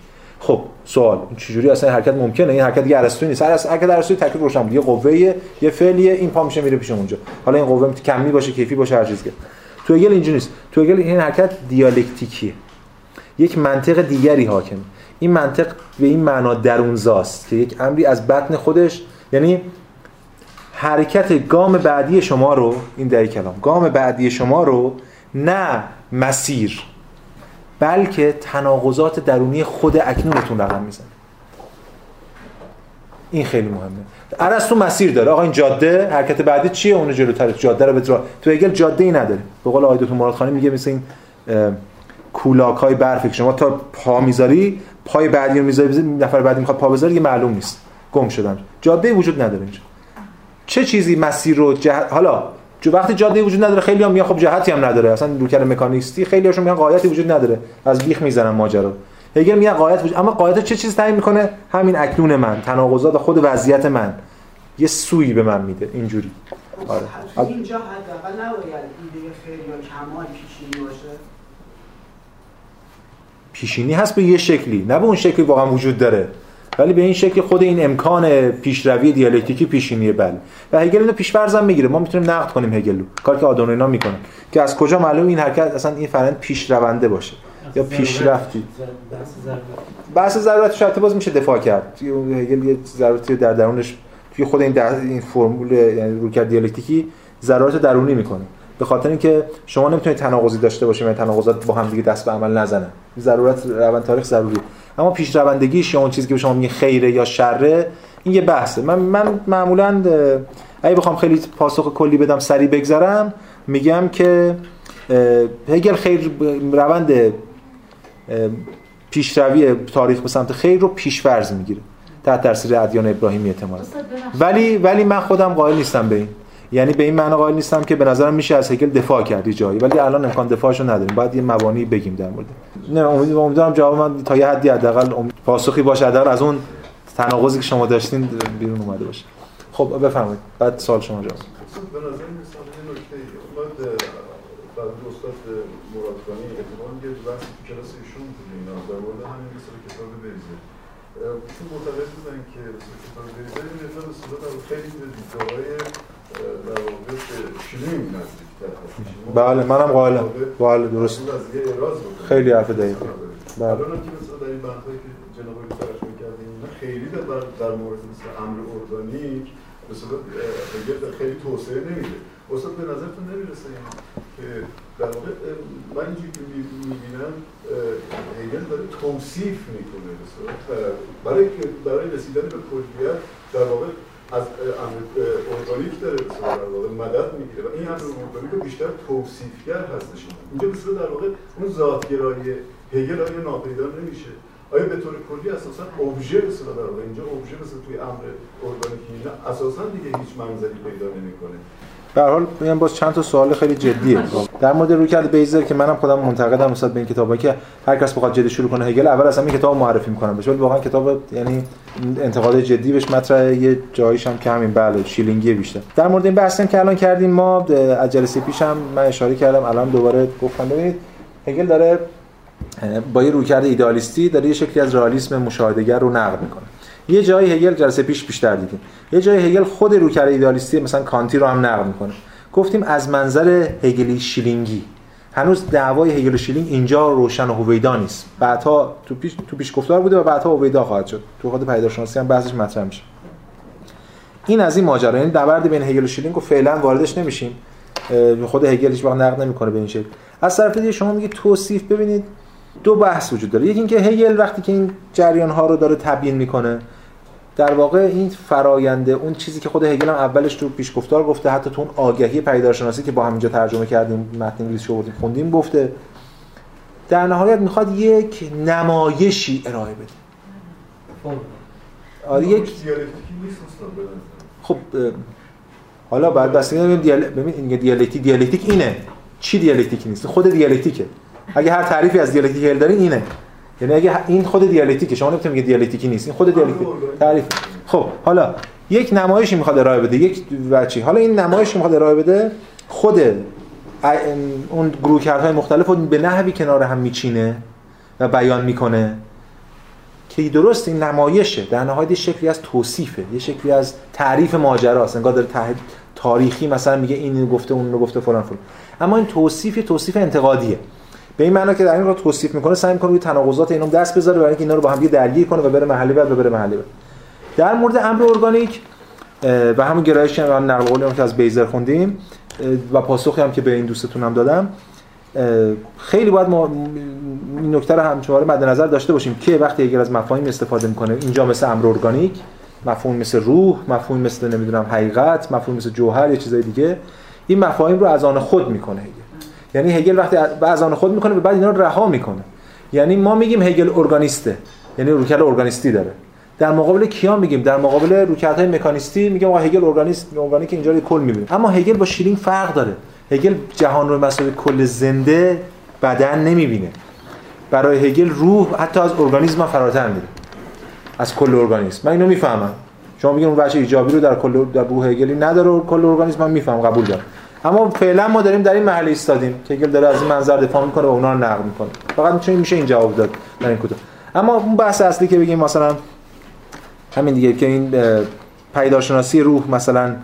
خب سوال چجوری اصلا حرکت ممکنه؟ این حرکت دیگه ارسطویی نیست. هر حرکت ارسطویی تکلیف روشن یه قوه یه فعلیه این پا میشه میره پیش اونجا. حالا این قوه کمی باشه کیفی باشه هر چیز که. تو اگل اینجوری نیست. تو اگل این حرکت دیالکتیکیه. یک منطق دیگری حاکم این منطق به این معنا درونزاست که یک امری از بطن خودش یعنی حرکت گام بعدی شما رو این در کلام گام بعدی شما رو نه مسیر. بلکه تناقضات درونی خود اکنونتون رقم می‌زنه. این خیلی مهمه. تو مسیر داره. آقا این جاده حرکت بعدی چیه؟ اون جلوتر. جاده رو بترا تو اگل جاده ای نداره به قول آقای مراد خانی میگه مثل این کولاک های برفی شما تا پا می‌ذاری پای بعدی رو می‌ذاری نفر بعدی می‌خواد پا بذاره معلوم نیست. گم شدن. جاده وجود نداره اینجا. چه چیزی مسیر رو جهت حالا جو وقتی جاده وجود نداره خیلی هم میگن خب جهتی هم نداره. اصلا روکر مکانیستی خیلی هاشون میگن قایتی وجود نداره. از بیخ می‌زنن ماجرا. هگل میگه قایت وجود اما قایت چه چیزی تعیین می‌کنه؟ همین اکنون من تناقضات خود وضعیت من. یه سوی به من میده. اینجوری. آره. اینجا حداقل نباید ایده خیلی یا کمال پیشینی باشه. پیشینی هست به یه شکلی. نه به اون شکلی واقعا وجود داره. ولی به این شکل خود این امکان پیشروی دیالکتیکی پیشینیه بله. و هگل اینو پیش‌فرض می‌گیره. ما می‌تونیم نقد کنیم هگل کاری که آدورنو اینا می‌کنن. که از کجا معلوم این حرکت؟ اصلا این فرآیند پیشرونده باشه. یا پیشرفتی بحث ضرورت. شرط باز میشه دفاع کرد. هگل یه ضرورتی در درونش توی خود این در این فرمول یعنی رویکرد دیالکتیکی ضرورت درونی می‌کنه. به خاطر اینکه شما نمی‌تونید تناقضی داشته باشید و تناقضات با هم دیگه دست به عمل نزنن. ضرورت روند تاریخ ضروری اما پیشروندگیش یا اون چیزی که به شما میگه خیره یا شره این یه بحثه. من من معمولا اگه بخوام خیلی پاسخ کلی بدم سری بگذرم. میگم که هگل خیر روند پیشروی تاریخ به سمت خیر رو پیشفرض می‌گیره. تحت تاثیر ادیان ابراهیمی احتمالاً. ولی ولی من خودم قائل نیستم به این. یعنی به این معنی قائل نیستم که به نظرم میشه از هگل دفاع کردی جایی. ولی الان امکان دفاعشو نداریم. باید یه مبانی بگیم در مورد. نه امیدوارم جواب من تا یه حدی حداقل پاسخی باشه. حداقل از اون تناقضی که شما داشتین بیرون اومده باشه. خب بفرمایید. بعد سوال شما جواب. به نظر یه استاد یه کلاس ایشون در معتقد بودن که کتاب بریزه این مقدار به خیلی به دیدگاه‌های در واقع هست بله منم قائلم. بله درست. خیلی حرف دقیقه بله. الان که مثلا در این بحثایی که جناب خیلی در در مورد مثل امر ارگانیک مثلا خیلی توسعه نمیده. استاد به نظرتون نمی‌رسه این که در واقع من اینجوری که می‌بینم هگل داره توصیف می‌کنه برای برای رسیدن به کلیت در واقع از ارگانیک داره در واقع مدد می‌گیره و این امر ارگانیک بیشتر توصیفگر هستش. اینجا مثلا در واقع اون ذاتگرایی هگل آیا ناپیدا نمیشه. آیا به طور کلی اساسا ابژه مثلا در واقع اینجا ابژه مثلا توی امر ارگانیکی اساسا دیگه هیچ منظری پیدا نمی‌کنه؟ به حال میگم باز چند تا سوال خیلی جدیه. در مورد رویکرد بیزر که منم خودم منتقدم نسبت به این کتابا که هر کس بخواد جدی شروع کنه هگل اول اصلا این کتاب معرفی می‌کنم بهش ولی واقعا کتاب یعنی انتقاد جدی بهش مطرح یه جاییش هم که همین بله شیلینگی بیشتر. در مورد این بحثی که الان کردیم ما از جلسه پیشم من اشاره کردم الان دوباره گفتم. ببینید هگل داره با یه رویکرد ایدالیستی داره یه شکلی از رئالیسم مشاهدهگر رو نقد می‌کنه. یه جایی هگل جلسه پیش بیشتر دیدیم. یه جایی هگل خود رویکرد ایدالیستی مثلا کانتی رو هم نقد می‌کنه. گفتیم از منظر هگلی شیلینگی. هنوز دعوای هگل و شیلینگ اینجا روشن و هویدا نیست. بعدها تو پیش تو پیش گفتار بوده و بعدها هویدا خواهد شد. تو خود پدیدارشناسی هم بحثش مطرح میشه. این از این ماجرا. یعنی نبرد بین هگل و شیلینگ رو فعلا واردش نمیشیم. خود هگل هیچ وقت نقد نمی‌کنه به این شکل. از طرف دیگه شما میگید توصیف ببینید دو بحث وجود داره. یکی اینکه هگل وقتی که این جریان ها رو داره تبیین می‌کنه در واقع این فراینده اون چیزی که خود هگل هم اولش تو پیشگفتار گفته حتی تو اون آگهی پیدارشناسی که با همینجا ترجمه کردیم متن انگلیسی رو خوندیم گفته در نهایت می‌خواد یک نمایشی ارائه بده. آره یک خب حالا بعد بس ببین دیال... ببین دیالکتیک دیالکتیک اینه. چی دیالکتیک نیست؟ خود دیالکتیکه. اگه هر تعریفی از دیالکتیک هگل دارین اینه. یعنی اگه این خود دیالکتیکه شما نمی‌تونید بگید دیالکتیکی نیست. این خود دیالکتیک. تعریف. خب حالا یک نمایشی می‌خواد ارائه بده یک بچی حالا این نمایشی می‌خواد ارائه بده خود اون گروه مختلف رو به نحوی کنار هم میچینه و بیان می‌کنه که درست این نمایشه. در نهایت یه شکلی از توصیفه یه شکلی از تعریف ماجراست. انگار داره تاریخی مثلا میگه این گفته اون رو گفته فلان فلان. اما این توصیف توصیف انتقادیه. به این معنا که در این رو توصیف می‌کنه سعی می‌کنه روی تناقضات اینم دست بذاره برای اینکه اینا رو با هم دیگه درگیر کنه و بره محلی بعد و بره محلی بعد. در مورد امر ارگانیک و همون گرایشی هم نقل قولی که از بیزر خوندیم و پاسخی هم که به این دوستتونم دادم خیلی باید ما این نکته رو همچنان مد نظر داشته باشیم که وقتی اگر از مفاهیم استفاده می‌کنه اینجا مثل امر ارگانیک مفهوم مثل روح مفهوم مثل نمی‌دونم حقیقت مفهوم مثل جوهر یا چیزای دیگه این مفاهیم رو از آن خود می‌کنه یعنی هگل وقتی از آن خود می‌کنه به بعد اینا رو رها می‌کنه. یعنی ما میگیم هگل ارگانیسته یعنی روکل ارگانیستی داره. در مقابل کیا میگیم؟ در مقابل روکرت های مکانیستی میگم آقا هگل ارگانیست ارگانیک اینجا رو کل می‌بینه. اما هگل با شیرین فرق داره. هگل جهان رو مسابقه کل زنده بدن نمی‌بینه. برای هگل روح حتی از ارگانیسم فراتر میره. از کل ارگانیسم. من اینو می‌فهمم. شما میگین اون بچه ایجابی رو در کل در روح هگلی نداره کل ارگانیسم من میفهم قبول دارم. اما فعلا ما داریم در این محل ایستادیم که هگل داره از این منظر دفاع می‌کنه و اونا رو نقد می‌کنه. فقط می‌تونه میشه این جواب داد در این کتاب اما اون بحث اصلی که بگیم مثلا همین دیگه که این پیداشناسی روح مثلا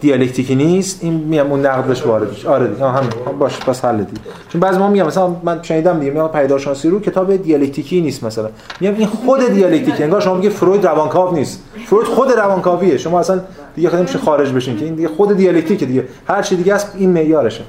دیالکتیکی نیست این میام اون نقدش وارد بشه آره دیگه همین. باش پس حل دیگه. چون بعضی ما میگم مثلا من شنیدم دیگه میگم پیداشناسی رو کتاب دیالکتیکی نیست مثلا. میگم این خود دیالکتیک انگار شما میگه فروید روانکاو نیست. فروید خود روانکاویه. شما اصلا دیگه خیلی خارج بشین که این دیگه خود دیالکتیک دیگه. هر چی دیگه است این معیارشه.